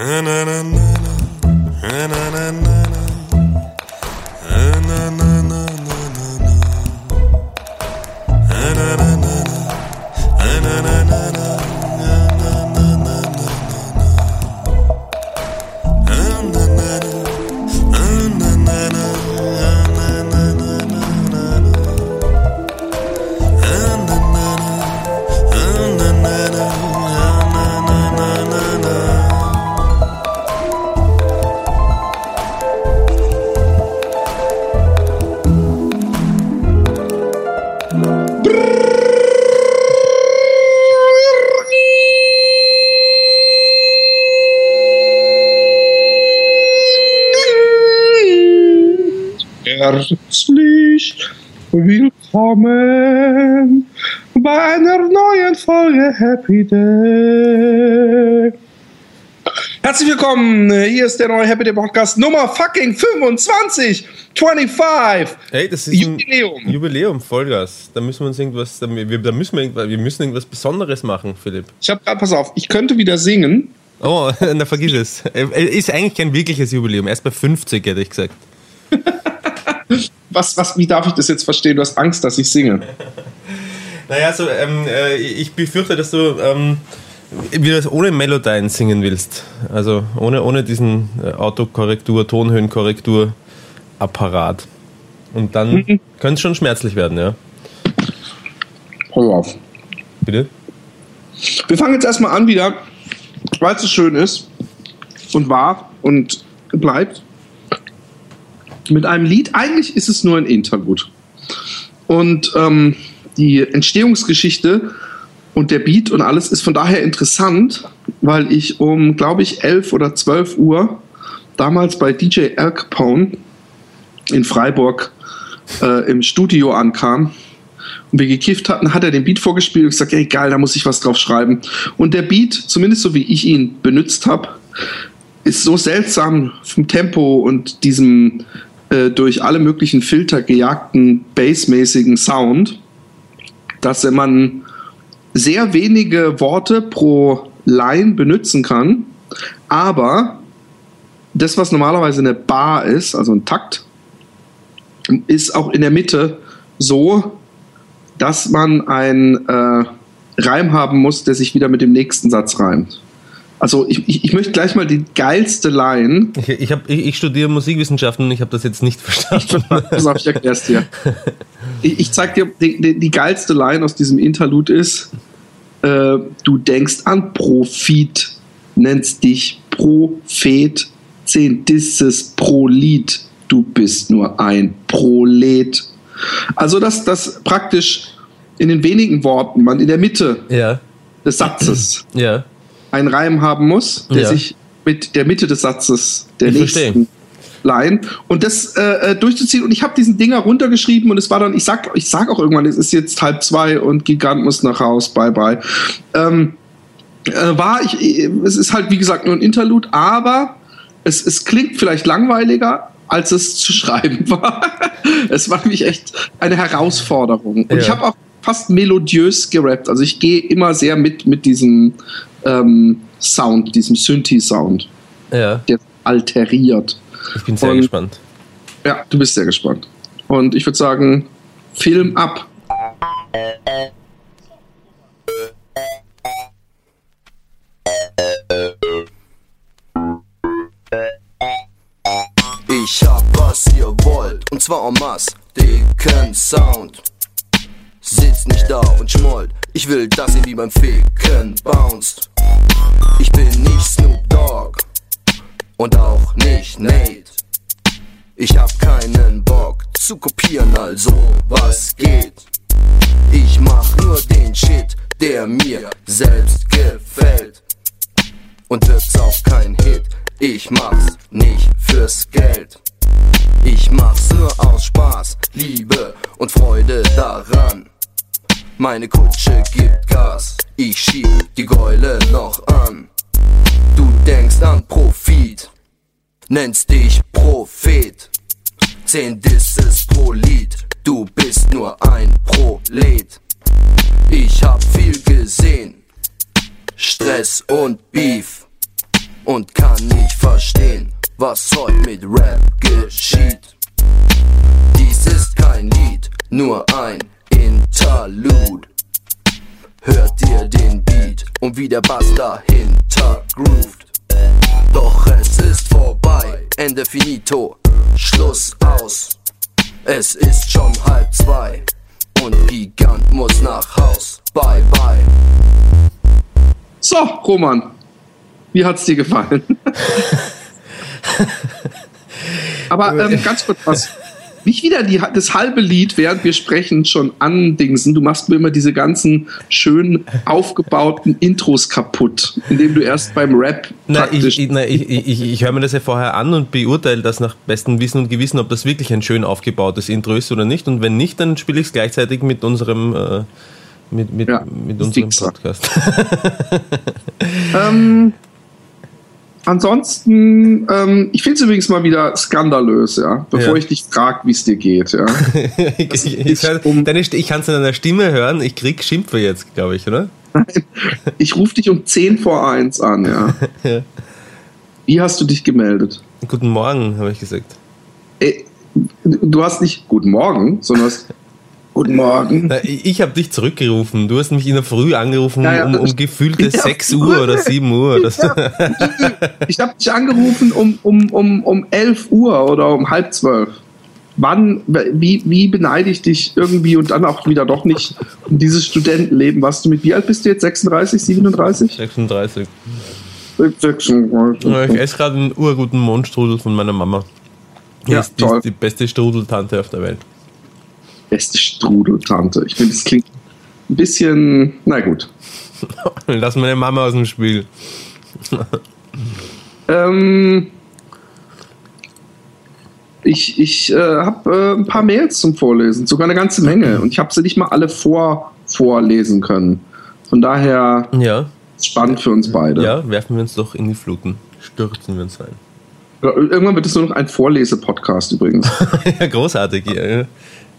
Herzlich Happy Day. Herzlich willkommen, hier ist der neue Happy Day Podcast Nummer fucking 25, 25. Hey, das ist Jubiläum. ein Jubiläum, Vollgas. Da müssen wir uns irgendwas, da, wir, da müssen wir, irgendwas- wir müssen irgendwas Besonderes machen, Philipp. Ich habe gerade, pass auf, ich könnte wieder singen. Oh, na vergiss es. Äh, Ist eigentlich kein wirkliches Jubiläum, erst bei 50 hätte ich gesagt. Was, was, wie darf ich das jetzt verstehen? Du hast Angst, dass ich singe. Naja, also ähm, äh, ich befürchte, dass du ähm, wieder ohne Melodyne singen willst. Also ohne, ohne diesen äh, Autokorrektur, Tonhöhenkorrektur Apparat. Und dann könnte es schon schmerzlich werden, ja. Pass auf. Bitte? Wir fangen jetzt erstmal an wieder, weil es so schön ist und war und bleibt. Mit einem Lied, eigentlich ist es nur ein Interlude. Und ähm, die Entstehungsgeschichte und der Beat und alles ist von daher interessant, weil ich um, glaube ich, 11 oder 12 Uhr damals bei DJ Al Capone in Freiburg äh, im Studio ankam und wir gekifft hatten, hat er den Beat vorgespielt und gesagt, ey geil, da muss ich was drauf schreiben. Und der Beat, zumindest so wie ich ihn benutzt habe, ist so seltsam vom Tempo und diesem äh, durch alle möglichen Filter gejagten bassmäßigen Sound, dass wenn man sehr wenige Worte pro Line benutzen kann, aber das, was normalerweise eine Bar ist, also ein Takt, ist auch in der Mitte so, dass man einen äh, Reim haben muss, der sich wieder mit dem nächsten Satz reimt. Also ich, ich, ich möchte gleich mal die geilste Line, Ich, ich, hab, ich, ich studiere Musikwissenschaften und ich habe das jetzt nicht verstanden. pass auf, ich erkläre es dir. Ich, ich zeig dir, die, die, die geilste Line aus diesem Interlude ist, äh, du denkst an Profit, nennst dich Prophet, zehn Disses pro Lied, du bist nur ein Prolet. Also dass das praktisch in den wenigen Worten man in der Mitte ja, des Satzes ja. einen Reim haben muss, der Ja. sich mit der Mitte des Satzes der Ich nächsten verstehe. Line und das äh, äh, durchzuziehen. Und ich habe diesen Dinger runtergeschrieben und es war dann, ich sag, ich sag auch irgendwann, es ist jetzt halb zwei und Gigant muss nach Haus, bye bye. Ähm, äh, war ich, äh, es ist halt wie gesagt nur ein Interlude, aber es, es klingt vielleicht langweiliger, als es zu schreiben war. es war nämlich echt eine Herausforderung. Und Ja. ich habe auch fast melodiös gerappt. Also ich gehe immer sehr mit mit diesem ähm, Sound, diesem Synthi-Sound, ja. der alteriert. Ich bin sehr Und- gespannt. Ja, du bist sehr gespannt. Und ich würde sagen, Film ab. Ich hab was ihr wollt, und zwar en masse, dicken Sound. Sitzt nicht da und schmollt, ich will, dass ihr wie beim Ficken bounced. Ich bin nicht Snoop Dogg und auch nicht Nate. Ich hab keinen Bock zu kopieren, also was geht? Ich mach nur den Shit, der mir selbst gefällt und wird's auch kein Hit. Ich mach's nicht fürs Geld. Ich mach's nur aus Spaß, Liebe und Freude daran. Meine Kutsche gibt Gas, ich schieb die Gäule noch an. Du denkst an Profit, nennst dich Prophet. Zehn Disses pro Lied, du bist nur ein Prolet. Ich hab viel gesehen, Stress und Beef. und kann nicht verstehen, was heute mit Rap geschieht. Dies ist kein Lied, nur ein Interlude. Hört ihr den Beat und wie der Bass dahinter groovt. Doch es ist vorbei, Ende finito, Schluss aus. Es ist schon halb zwei und Gigant muss nach Haus. Bye bye. So, Roman, wie hat's dir gefallen? Aber ähm, ganz kurz was. Nicht wieder die, das halbe Lied, während wir sprechen, schon andingsen. Du machst mir immer diese ganzen schön aufgebauten Intros kaputt, indem du erst beim Rap na, ich, ich, na, ich, ich, ich höre mir das ja vorher an und beurteile das nach bestem Wissen und Gewissen, ob das wirklich ein schön aufgebautes Intro ist oder nicht. Und wenn nicht, dann spiele ich es gleichzeitig mit unserem, äh, mit, mit, Ja, mit unserem Podcast. Ähm, ansonsten, ähm, ich finde es übrigens mal wieder skandalös, ja, bevor Ja. ich dich frage, wie es dir geht, ja. ich ich, um- deine kann es in deiner Stimme hören, ich krieg Schimpfe jetzt, glaube ich, oder? Ich rufe dich um 10 vor 1 an, ja. Ja. Wie hast du dich gemeldet? Guten Morgen, habe ich gesagt. Ey, du hast nicht Guten Morgen, sondern hast Guten Morgen. Na, ich habe dich zurückgerufen. Du hast mich in der Früh angerufen Ja, ja, um, um gefühlte Ja, 6 Uhr oder 7 Uhr. Das, Ich habe dich angerufen um, um, um, um 11 Uhr oder um halb zwölf. Wann, wie, wie beneide ich dich irgendwie und dann auch wieder doch nicht um dieses Studentenleben? Was du mit, wie alt bist du jetzt? 36, 37? 36. 36. Ja, Ich esse gerade einen urguten Mondstrudel von meiner Mama. Die, Ja, ist, die toll. ist die beste Strudeltante auf der Welt. Beste Strudeltante. Ich finde, das klingt ein bisschen, na gut. Lass meine Mama aus dem Spiel. Ähm, ich ich äh, habe äh, ein paar Mails zum Vorlesen, sogar eine ganze Menge. Und ich habe sie nicht mal alle vor vorlesen können. Von daher Ja, spannend für uns beide. ja, werfen wir uns doch in die Fluten. Stürzen wir uns rein. Irgendwann wird es nur noch ein Vorlese-Podcast übrigens. ja, großartig. Ja.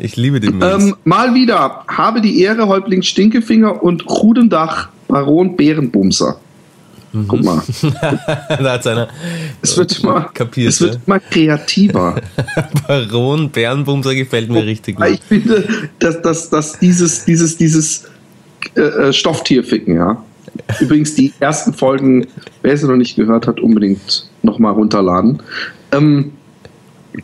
Ich liebe die Mails. ähm, mal wieder, habe die Ehre, Häuptling Stinkefinger und Rudendach Baron Bärenbumser. Mhm. Guck mal, da hat einer es wird immer, kapiert. es wird ja. immer kreativer. Baron Bärenbumser gefällt mir richtig gut. ich finde, dass, dass, dass dieses, dieses, dieses äh, äh, Stofftierficken, ja. Übrigens, die ersten Folgen, wer es noch nicht gehört hat, unbedingt nochmal runterladen. Ähm,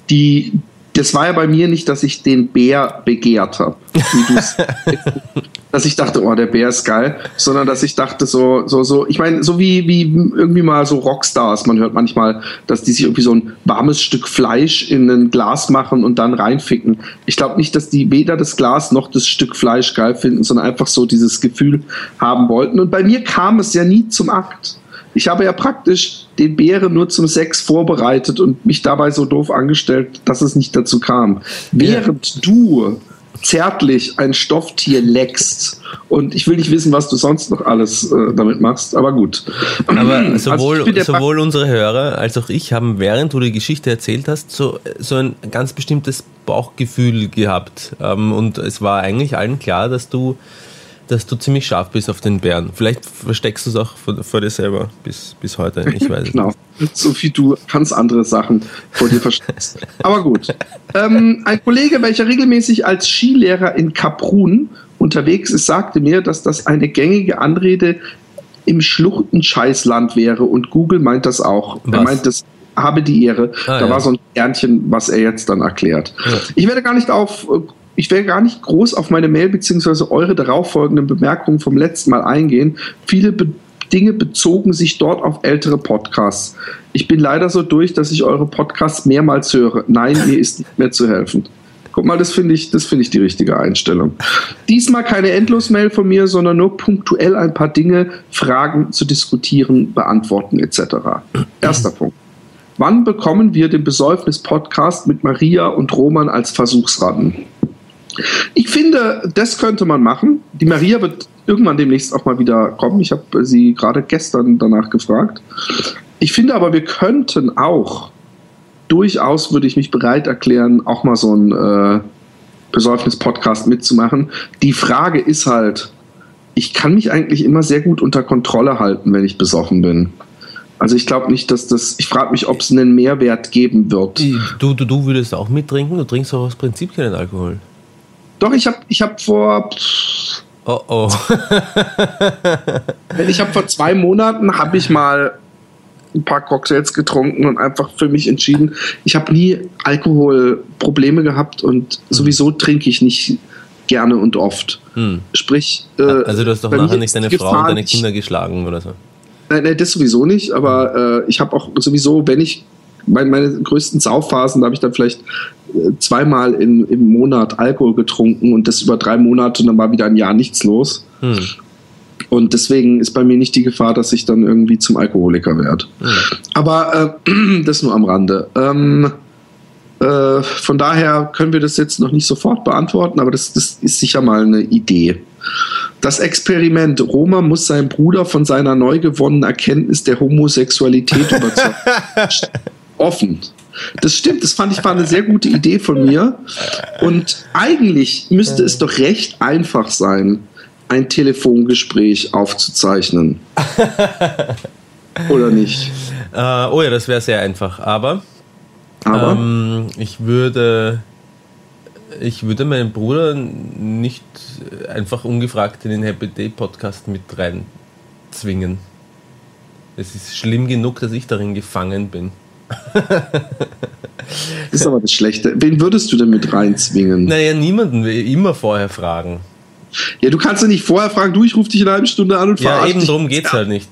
die, das war ja bei mir nicht, dass ich den Bär begehrt habe. dass ich dachte, oh, der Bär ist geil, sondern dass ich dachte, so, so, so, ich meine, so wie, wie irgendwie mal so Rockstars, man hört manchmal, dass die sich irgendwie so ein warmes Stück Fleisch in ein Glas machen und dann reinficken. Ich glaube nicht, dass die weder das Glas noch das Stück Fleisch geil finden, sondern einfach so dieses Gefühl haben wollten. Und bei mir kam es ja nie zum Akt. Ich habe ja praktisch den Bären nur zum Sex vorbereitet und mich dabei so doof angestellt, dass es nicht dazu kam. Während du zärtlich ein Stofftier leckst und ich will nicht wissen, was du sonst noch alles äh, damit machst, aber gut. Aber Also sowohl, der sowohl unsere Hörer als auch ich haben, während du die Geschichte erzählt hast, so, so ein ganz bestimmtes Bauchgefühl gehabt. Ähm, und es war eigentlich allen klar, dass du, dass du ziemlich scharf bist auf den Bären. Vielleicht versteckst du es auch vor, vor dir selber bis, bis heute. Ich weiß Genau. nicht. So wie du ganz andere Sachen vor dir versteckst. Aber gut. Ähm, ein Kollege, welcher regelmäßig als Skilehrer in Kaprun unterwegs ist, sagte mir, dass das eine gängige Anrede im Schluchtenscheißland wäre und Google meint das auch. Er Was? meint, das habe die Ehre. Ah, da ja. war so ein Sternchen, was er jetzt dann erklärt. Ja. Ich werde gar nicht auf, ich werde gar nicht groß auf meine Mail beziehungsweise eure darauffolgenden Bemerkungen vom letzten Mal eingehen. Viele Be Dinge bezogen sich dort auf ältere Podcasts. Ich bin leider so durch, dass ich eure Podcasts mehrmals höre. Nein, mir ist nicht mehr zu helfen. Guck mal, das finde ich, das ich die richtige Einstellung. Diesmal keine Endlosmail von mir, sondern nur punktuell ein paar Dinge, Fragen zu diskutieren, beantworten etc. Erster Punkt. Wann bekommen wir den Besäufnis-Podcast mit Maria und Roman als Versuchsratten? Ich finde, das könnte man machen. Die Maria wird irgendwann demnächst auch mal wieder kommen. Ich habe sie gerade gestern danach gefragt. Ich finde aber, wir könnten auch, durchaus würde ich mich bereit erklären, auch mal so einen äh, Besäufnis-Podcast mitzumachen. Die Frage ist halt, ich kann mich eigentlich immer sehr gut unter Kontrolle halten, wenn ich besoffen bin. Also ich glaube nicht, dass das, ich frage mich, ob es einen Mehrwert geben wird. Du, du, du würdest auch mittrinken? Du trinkst auch aus Prinzip keinen Alkohol. Doch, ich habe ich hab vor, Oh oh. ich habe vor zwei Monaten, habe ich mal ein paar Cocktails getrunken und einfach für mich entschieden, ich habe nie Alkoholprobleme gehabt und sowieso trinke ich nicht gerne und oft. Hm. Sprich, äh, Also du hast doch nachher nicht deine Frau und deine Kinder geschlagen oder so. Nein, nein, das sowieso nicht, aber äh, ich habe auch sowieso, wenn ich meine größten Saufphasen, da habe ich dann vielleicht äh, zweimal in, im Monat Alkohol getrunken und das über drei Monate und dann war wieder ein Jahr nichts los. Hm. Und deswegen ist bei mir nicht die Gefahr, dass ich dann irgendwie zum Alkoholiker werde. Aber äh, das nur am Rande. Ähm, äh, von daher können wir das jetzt noch nicht sofort beantworten, aber das, das ist sicher mal eine Idee. Das Experiment. Roma muss seinen Bruder von seiner neu gewonnenen Erkenntnis der Homosexualität überzeugen. Offen. Das stimmt, das fand ich war eine sehr gute Idee von mir. Und eigentlich müsste es doch recht einfach sein, ein Telefongespräch aufzuzeichnen. Oder nicht? Äh, oh ja, das wäre sehr einfach. Aber, Aber ähm, ich würde. Ich würde meinen Bruder nicht einfach ungefragt in den Happy Day Podcast mit reinzwingen. Es ist schlimm genug, dass ich darin gefangen bin. Das ist aber das Schlechte. Wen würdest du denn mit reinzwingen? Naja, niemanden will immer vorher fragen. Ja, du kannst ja nicht vorher fragen, du, ich rufe dich in einer halben Stunde an und Ja, verarsch eben dich. darum geht's halt nicht.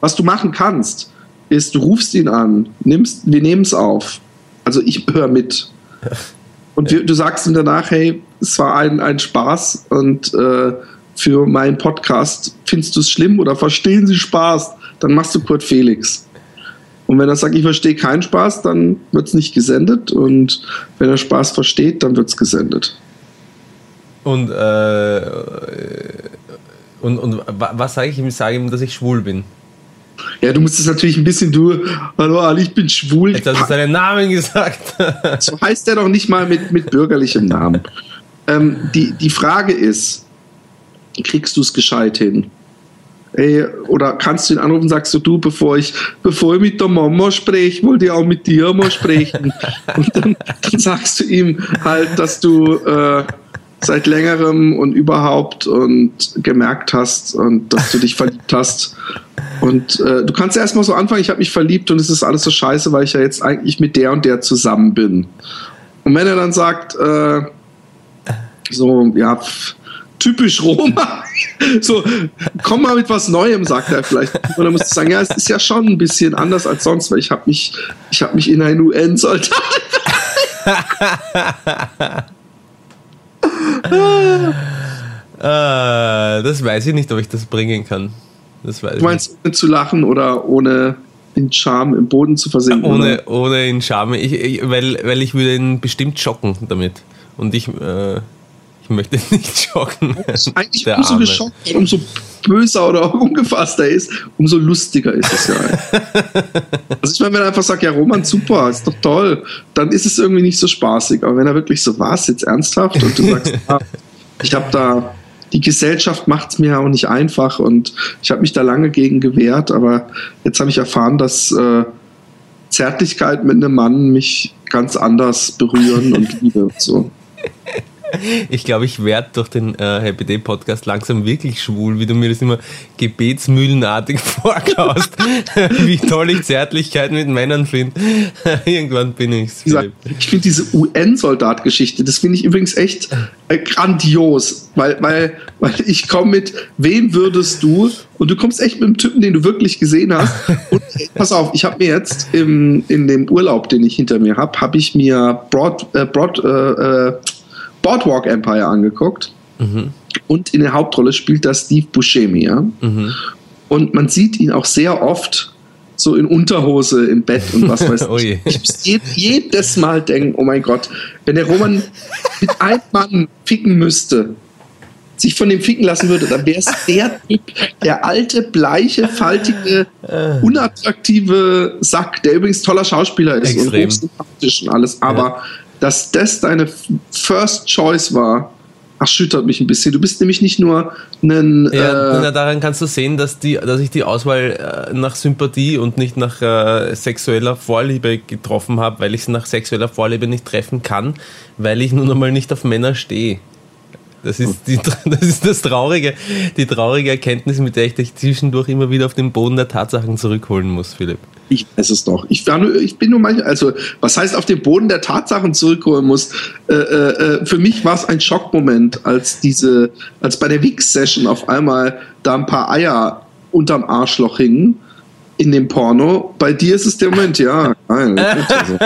Was du machen kannst, ist, du rufst ihn an, nimmst, wir nehmen es auf. Also ich höre mit. Und wir, du sagst ihm danach, hey, es war ein, ein Spaß und äh, für meinen Podcast findest du es schlimm oder verstehen Sie Spaß, dann machst du Kurt Felix. Und wenn er sagt, ich verstehe keinen Spaß, dann wird es nicht gesendet. Und wenn er Spaß versteht, dann wird es gesendet. Und, äh, und, und wa- was sage ich ihm? Ich sage ihm, dass ich schwul bin. Ja, du musst es natürlich ein bisschen, du, hallo Ali, ich bin schwul. Jetzt hast du seinen Namen gesagt. So heißt er doch nicht mal mit, mit bürgerlichem Namen. Ähm, die, die Frage ist, kriegst du es gescheit hin? Ey, oder kannst du ihn anrufen, sagst du, du, bevor ich, bevor ich mit der Mama spreche, wollte ich auch mit dir mal sprechen. Und dann, dann sagst du ihm halt, dass du äh, seit längerem und überhaupt und gemerkt hast und dass du dich verliebt hast. Und äh, du kannst erstmal so anfangen, ich habe mich verliebt und es ist alles so scheiße, weil ich ja jetzt eigentlich mit der und der zusammen bin. Und wenn er dann sagt, äh, so, ja, typisch Roma, so, komm mal mit was Neuem, sagt er vielleicht. Und dann musst du sagen, ja, es ist ja schon ein bisschen anders als sonst, weil ich habe mich, ich habe mich in einen UN-Soldat. äh, das weiß ich nicht, ob ich das bringen kann. Das weiß Du meinst, ohne zu lachen oder ohne in Scham im Boden zu versinken? Ohne, oder? ohne in Scham, ich, ich, weil, weil ich würde ihn bestimmt schocken damit. Und ich, äh, ich möchte nicht schocken. Eigentlich Der umso Arme. geschockter, umso böser oder ungefasster er ist, umso lustiger ist es ja. also ich meine, wenn er einfach sagt, ja Roman, super, ist doch toll, dann ist es irgendwie nicht so spaßig. Aber wenn er wirklich so, was, jetzt ernsthaft? Und du sagst, ja, ich habe da, die Gesellschaft macht es mir auch nicht einfach und ich habe mich da lange gegen gewehrt, aber jetzt habe ich erfahren, dass äh, Zärtlichkeit mit einem Mann mich ganz anders berühren und liebe und so. Ich glaube, ich werde durch den äh, Happy Day Podcast langsam wirklich schwul, wie du mir das immer gebetsmühlenartig vorkaust, wie toll ich Zärtlichkeit mit Männern finde. Irgendwann bin ich's. Philipp. ich finde diese UN-Soldat-Geschichte, das finde ich übrigens echt äh, grandios, weil, weil, weil ich komme mit, wen würdest du? Und du kommst echt mit einem Typen, den du wirklich gesehen hast. Und äh, pass auf, ich habe mir jetzt im, in dem Urlaub, den ich hinter mir habe, habe ich mir Broad, äh, Broad, äh, äh, Boardwalk Empire angeguckt. Und in der Hauptrolle spielt da Steve Buscemi. Ja? Mhm. Und man sieht ihn auch sehr oft so in Unterhose im Bett und was weiß Oh ich. Ich muss je, jedes Mal denken, oh mein Gott, wenn der Roman mit einem Mann ficken müsste, sich von dem ficken lassen würde, dann wäre es der Typ, der alte, bleiche, faltige, unattraktive Sack, der übrigens toller Schauspieler ist Extrem. und hochsympathisch und alles, aber dass das deine First Choice war, erschüttert mich ein bisschen. Du bist nämlich nicht nur ein. Ja, äh, daran kannst du sehen, dass, die, dass ich die Auswahl äh, nach Sympathie und nicht nach äh, sexueller Vorliebe getroffen habe, weil ich es nach sexueller Vorliebe nicht treffen kann, weil ich nun einmal nicht auf Männer stehe. Das ist, die, das ist das traurige, die traurige Erkenntnis, mit der ich dich zwischendurch immer wieder auf den Boden der Tatsachen zurückholen muss, Philipp. Ich weiß es doch. Ich, war nur, ich bin nur manchmal, also was heißt auf den Boden der Tatsachen zurückholen muss? Äh, äh, äh für mich war es ein Schockmoment, als diese, als bei der Wix-Session auf einmal da ein paar Eier unterm Arschloch hingen in dem Porno. Bei dir ist es der Moment, ja. Nein, also.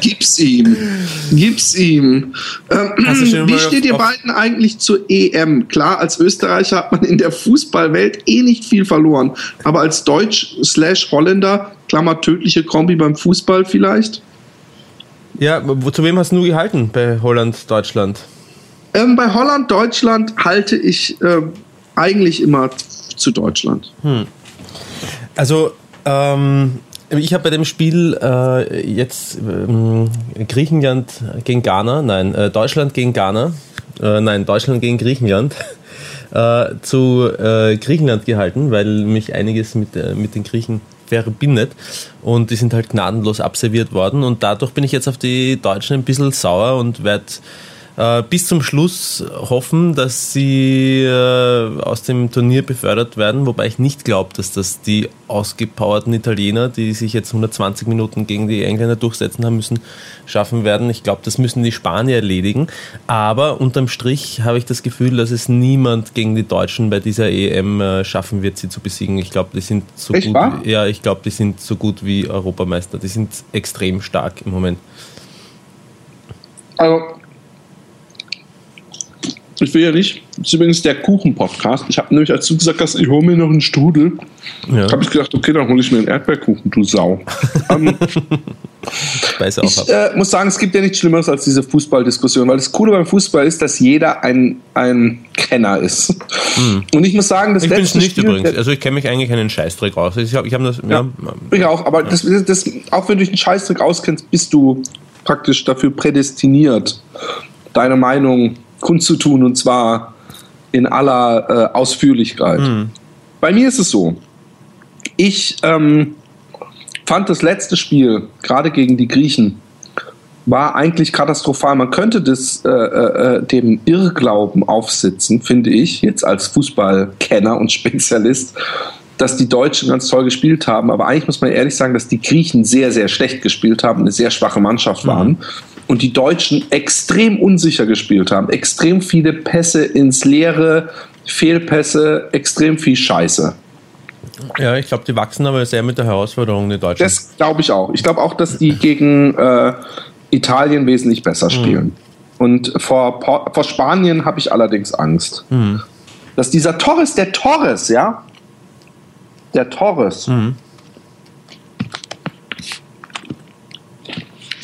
Gib's ihm. Gib's ihm. Ähm, wie steht ihr beiden eigentlich zur EM? Klar, als Österreicher hat man in der Fußballwelt eh nicht viel verloren. Aber als Deutsch-Holländer, Klammer tödliche Kombi beim Fußball vielleicht? Ja, zu wem hast du gehalten bei Holland-Deutschland? Ähm, bei Holland-Deutschland halte ich äh, eigentlich immer zu Deutschland. Hm. Also, ähm, ich habe bei dem Spiel äh, jetzt ähm, Griechenland gegen Ghana, nein, äh, Deutschland gegen Ghana, äh, nein, Deutschland gegen Griechenland äh, zu äh, Griechenland gehalten, weil mich einiges mit, äh, mit den Griechen verbindet. Und die sind halt gnadenlos abserviert worden. Und dadurch bin ich jetzt auf die Deutschen ein bisschen sauer und werde äh, bis zum Schluss hoffen, dass sie äh, aus dem Turnier befördert werden, wobei ich nicht glaube, dass das die ausgepowerten Italiener, die sich jetzt 120 Minuten gegen die Engländer durchsetzen haben müssen, schaffen werden. Ich glaube, das müssen die Spanier erledigen. Aber unterm Strich habe ich das Gefühl, dass es niemand gegen die Deutschen bei dieser EM äh, schaffen wird, sie zu besiegen. Ich glaube, die sind so Echt, gut. Wahr? Ja, ich glaube, die sind so gut wie Europameister. Die sind extrem stark im Moment. Also ich will ja nicht. Das ist übrigens der Kuchen-Podcast. Ich habe nämlich, als du gesagt hast, ich hole mir noch einen Strudel, ja. habe ich gedacht, okay, dann hole ich mir einen Erdbeerkuchen, du Sau. ähm, ich äh, muss sagen, es gibt ja nichts Schlimmeres als diese Fußballdiskussion, weil das Coole beim Fußball ist, dass jeder ein, ein Kenner ist. Hm. Und ich muss sagen, das Ich es nicht Spiel, übrigens. Also ich kenne mich eigentlich einen Scheißdreck aus. Ich habe ich hab das. Ja, ja, ich auch, aber ja. das, das, auch wenn du dich einen Scheißdreck auskennst, bist du praktisch dafür prädestiniert, deine Meinung kundzutun und zwar in aller äh, Ausführlichkeit. Mhm. Bei mir ist es so, ich ähm, fand das letzte Spiel, gerade gegen die Griechen, war eigentlich katastrophal. Man könnte das äh, äh, äh, dem Irrglauben aufsitzen, finde ich, jetzt als Fußballkenner und Spezialist, dass die Deutschen ganz toll gespielt haben. Aber eigentlich muss man ehrlich sagen, dass die Griechen sehr, sehr schlecht gespielt haben, eine sehr schwache Mannschaft waren. Mhm und die Deutschen extrem unsicher gespielt haben. Extrem viele Pässe ins Leere, Fehlpässe, extrem viel Scheiße. Ja, ich glaube, die wachsen aber sehr mit der Herausforderung, die Deutschen. Das glaube ich auch. Ich glaube auch, dass die gegen äh, Italien wesentlich besser mhm. spielen. Mhm. Und vor, vor Spanien habe ich allerdings Angst. Mhm. Dass dieser Torres, der Torres, ja, der Torres, mhm.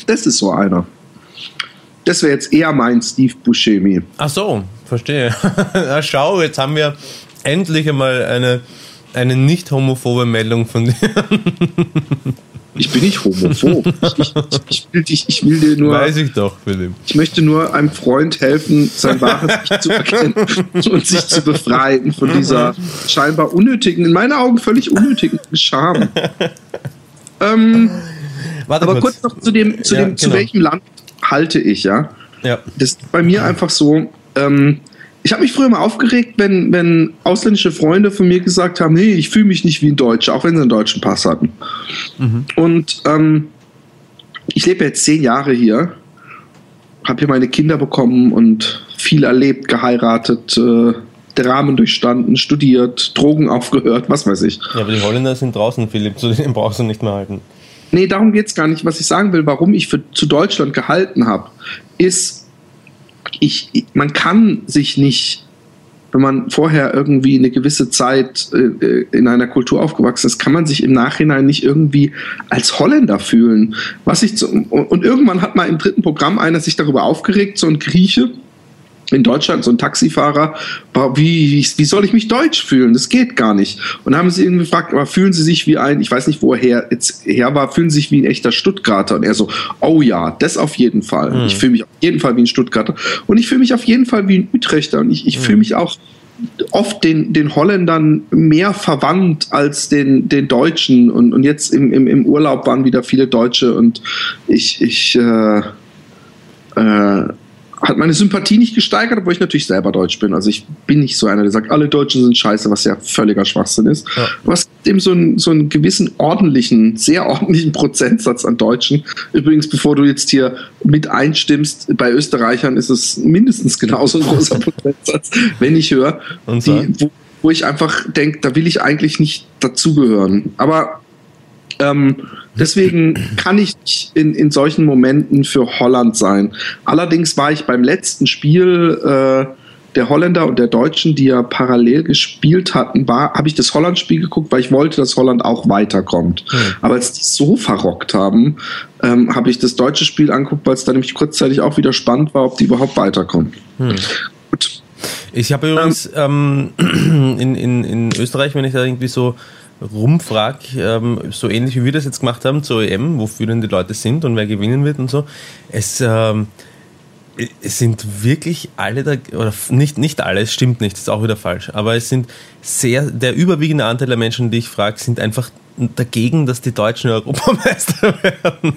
das ist so einer. Das wäre jetzt eher mein Steve Buscemi. Ach so, verstehe. Na schau, jetzt haben wir endlich einmal eine, eine nicht homophobe Meldung von dir. Ich bin nicht homophob. Ich, ich, will, dich, ich will dir nur. Weiß ich doch, Philipp. Ich möchte nur einem Freund helfen, sein wahres Ich zu erkennen und sich zu befreien von dieser scheinbar unnötigen, in meinen Augen völlig unnötigen Scham. Ähm, aber kurz. kurz noch zu dem, zu, ja, dem, genau. zu welchem Land halte ich, ja. Ja. Das ist bei mir einfach so, ähm, ich habe mich früher mal aufgeregt, wenn, wenn ausländische Freunde von mir gesagt haben, nee, ich fühle mich nicht wie ein Deutscher, auch wenn sie einen deutschen Pass hatten. Mhm. Und ähm, ich lebe jetzt zehn Jahre hier, habe hier meine Kinder bekommen und viel erlebt, geheiratet, äh, Dramen durchstanden, studiert, Drogen aufgehört, was weiß ich. Ja, aber die Holländer sind draußen, Philipp, zu denen brauchst du nicht mehr halten. Nee, darum geht es gar nicht. Was ich sagen will, warum ich für, zu Deutschland gehalten habe, ist, ich, man kann sich nicht, wenn man vorher irgendwie eine gewisse Zeit äh, in einer Kultur aufgewachsen ist, kann man sich im Nachhinein nicht irgendwie als Holländer fühlen. Was ich zu, und, und irgendwann hat mal im dritten Programm einer sich darüber aufgeregt, so ein Grieche, in Deutschland so ein Taxifahrer, wie, wie, soll ich mich deutsch fühlen? Das geht gar nicht. Und haben sie ihn gefragt, aber fühlen Sie sich wie ein, ich weiß nicht, wo er jetzt her war, fühlen Sie sich wie ein echter Stuttgarter? Und er so, oh ja, das auf jeden Fall. Mhm. Ich fühle mich auf jeden Fall wie ein Stuttgarter. Und ich fühle mich auf jeden Fall wie ein Utrechter. Und ich, ich mhm. fühle mich auch oft den, den Holländern mehr verwandt als den, den Deutschen. Und, und jetzt im, im, im Urlaub waren wieder viele Deutsche und ich, ich äh, äh, hat meine Sympathie nicht gesteigert, obwohl ich natürlich selber Deutsch bin. Also ich bin nicht so einer, der sagt, alle Deutschen sind scheiße, was ja völliger Schwachsinn ist. Ja. Du hast eben so einen, so einen gewissen ordentlichen, sehr ordentlichen Prozentsatz an Deutschen. Übrigens, bevor du jetzt hier mit einstimmst, bei Österreichern ist es mindestens genauso ein großer Prozentsatz, wenn ich höre, die, wo, wo ich einfach denke, da will ich eigentlich nicht dazugehören. Aber ähm, deswegen kann ich nicht in, in solchen Momenten für Holland sein. Allerdings war ich beim letzten Spiel äh, der Holländer und der Deutschen, die ja parallel gespielt hatten, war, habe ich das Holland-Spiel geguckt, weil ich wollte, dass Holland auch weiterkommt. Mhm. Aber als die so verrockt haben, ähm, habe ich das deutsche Spiel angeguckt, weil es dann nämlich kurzzeitig auch wieder spannend war, ob die überhaupt weiterkommen. Mhm. Gut. Ich habe übrigens ähm, in, in, in Österreich, wenn ich da irgendwie so rumfrag, ähm, so ähnlich wie wir das jetzt gemacht haben zur EM, wofür denn die Leute sind und wer gewinnen wird und so. Es, ähm, es sind wirklich alle da, oder nicht, nicht alle, es stimmt nicht, ist auch wieder falsch, aber es sind sehr, der überwiegende Anteil der Menschen, die ich frage, sind einfach dagegen, dass die Deutschen Europameister werden.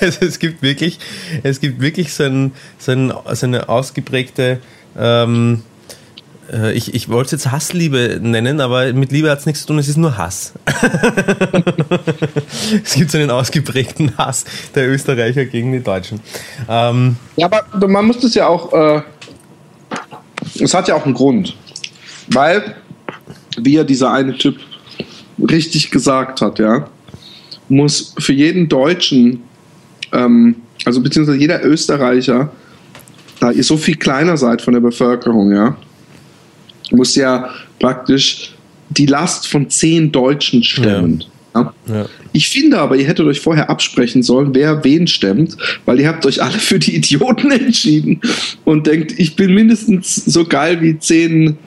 Also es gibt wirklich, es gibt wirklich so, ein, so, ein, so eine ausgeprägte ähm, äh, ich, ich wollte es jetzt Hassliebe nennen, aber mit Liebe hat es nichts zu tun, es ist nur Hass. es gibt so einen ausgeprägten Hass der Österreicher gegen die Deutschen. Ähm ja, aber man muss das ja auch, äh, es hat ja auch einen Grund. Weil, wie ja dieser eine Typ richtig gesagt hat, ja, muss für jeden Deutschen, ähm, also beziehungsweise jeder Österreicher, da ihr so viel kleiner seid von der Bevölkerung, ja, muss ja praktisch die Last von zehn Deutschen stemmen. Ja. Ja. Ich finde aber, ihr hättet euch vorher absprechen sollen, wer wen stemmt, weil ihr habt euch alle für die Idioten entschieden und denkt, ich bin mindestens so geil wie zehn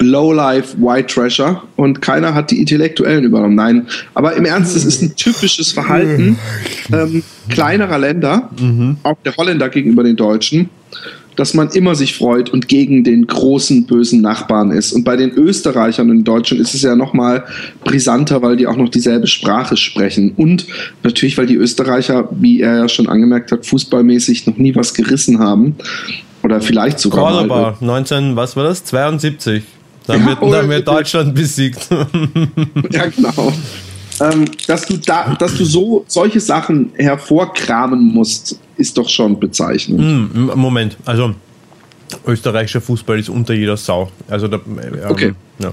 Lowlife White Trasher und keiner hat die Intellektuellen übernommen. Nein, aber im Ernst, es ist ein typisches Verhalten ähm, kleinerer Länder, mhm. auch der Holländer gegenüber den Deutschen, dass man immer sich freut und gegen den großen bösen Nachbarn ist. Und bei den Österreichern und Deutschen ist es ja noch mal brisanter, weil die auch noch dieselbe Sprache sprechen. Und natürlich, weil die Österreicher, wie er ja schon angemerkt hat, fußballmäßig noch nie was gerissen haben. Oder vielleicht sogar Cordoba, mal. 19, was war das? 72. Da ja, wird, da wird Deutschland besiegt. ja, genau. Ähm, dass du da, dass du so solche Sachen hervorkramen musst, ist doch schon bezeichnend. Hm, Moment, also österreichischer Fußball ist unter jeder Sau. Also da, ähm, okay. Ja.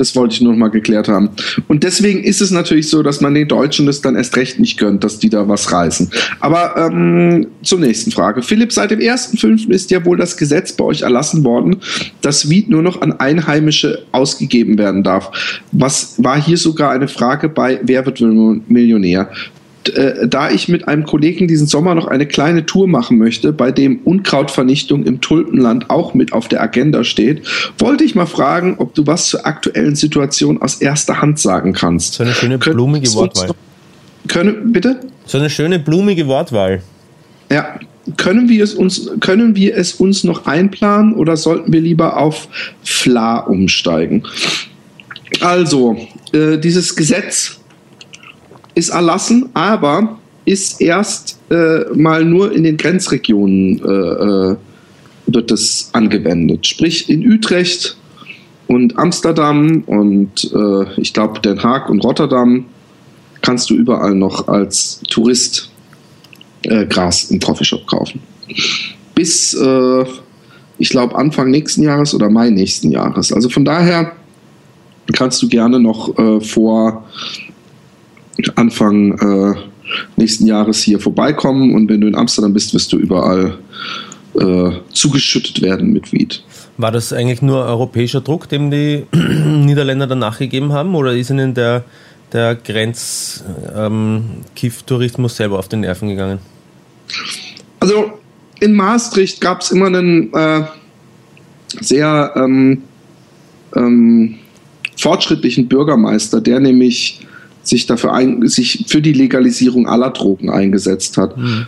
Das wollte ich nur noch mal geklärt haben. Und deswegen ist es natürlich so, dass man den Deutschen das dann erst recht nicht gönnt, dass die da was reißen. Aber ähm, zur nächsten Frage. Philipp, seit dem 1.5. ist ja wohl das Gesetz bei euch erlassen worden, dass Wied nur noch an Einheimische ausgegeben werden darf. Was war hier sogar eine Frage bei Wer wird Millionär? Äh, da ich mit einem Kollegen diesen Sommer noch eine kleine Tour machen möchte, bei dem Unkrautvernichtung im Tulpenland auch mit auf der Agenda steht, wollte ich mal fragen, ob du was zur aktuellen Situation aus erster Hand sagen kannst. So eine schöne blumige Wortwahl. Können, bitte? So eine schöne blumige Wortwahl. Ja, können wir es uns, können wir es uns noch einplanen oder sollten wir lieber auf Fla umsteigen? Also, äh, dieses Gesetz ist erlassen, aber ist erst äh, mal nur in den Grenzregionen äh, äh, wird das angewendet. Sprich in Utrecht und Amsterdam und äh, ich glaube Den Haag und Rotterdam kannst du überall noch als Tourist äh, Gras im Coffeeshop kaufen. Bis äh, ich glaube Anfang nächsten Jahres oder Mai nächsten Jahres. Also von daher kannst du gerne noch vor Anfang äh, nächsten Jahres hier vorbeikommen und wenn du in Amsterdam bist, wirst du überall äh, zugeschüttet werden mit Weed. War das eigentlich nur europäischer Druck, dem die Niederländer dann nachgegeben haben oder ist ihnen der, der Grenz-Kiff-Tourismus ähm, selber auf den Nerven gegangen? Also in Maastricht gab es immer einen äh, sehr ähm, ähm, fortschrittlichen Bürgermeister, der nämlich sich dafür ein, sich für die Legalisierung aller Drogen eingesetzt hat. Mhm.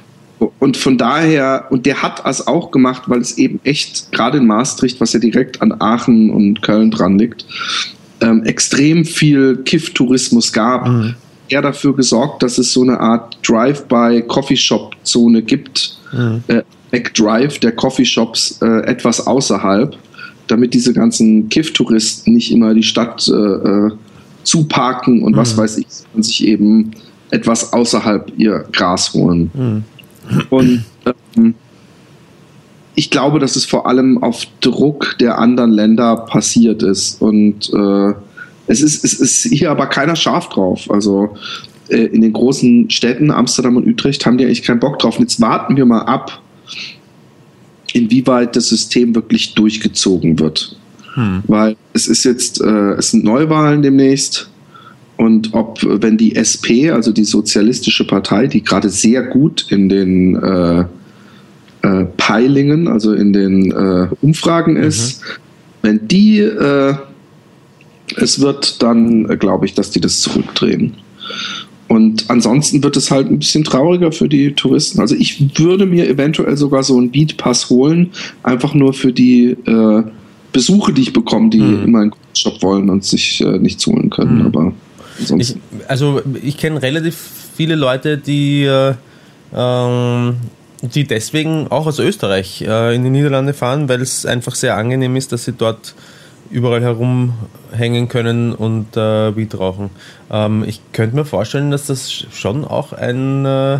Und von daher, und der hat das auch gemacht, weil es eben echt, gerade in Maastricht, was ja direkt an Aachen und Köln dran liegt, ähm, extrem viel Kiff-Tourismus gab. Mhm. Er dafür gesorgt, dass es so eine Art Drive-by-Coffeeshop-Zone gibt, mhm. äh, Backdrive der Coffeeshops äh, etwas außerhalb, damit diese ganzen Kiff-Touristen nicht immer die Stadt äh, äh zuparken und mhm. was weiß ich, und sich eben etwas außerhalb ihr Gras holen. Mhm. Und ähm, ich glaube, dass es vor allem auf Druck der anderen Länder passiert ist. Und äh, es, ist, es ist hier aber keiner scharf drauf. Also äh, in den großen Städten, Amsterdam und Utrecht, haben die eigentlich keinen Bock drauf. Und jetzt warten wir mal ab, inwieweit das System wirklich durchgezogen wird. Hm. Weil es ist jetzt, äh, es sind Neuwahlen demnächst. Und ob, wenn die SP, also die Sozialistische Partei, die gerade sehr gut in den äh, äh, Peilingen, also in den äh, Umfragen mhm. ist, mhm. wenn die äh, es wird, dann glaube ich, dass die das zurückdrehen. Und ansonsten wird es halt ein bisschen trauriger für die Touristen. Also ich würde mir eventuell sogar so einen Beatpass holen, einfach nur für die äh, Besuche, die ich bekomme, die mhm. immer einen Shop wollen und sich äh, nichts holen können. Mhm. Aber ich, also ich kenne relativ viele Leute, die, äh, ähm, die deswegen auch aus Österreich äh, in die Niederlande fahren, weil es einfach sehr angenehm ist, dass sie dort überall herumhängen können und äh, Weed rauchen. Ähm, ich könnte mir vorstellen, dass das schon auch ein, äh,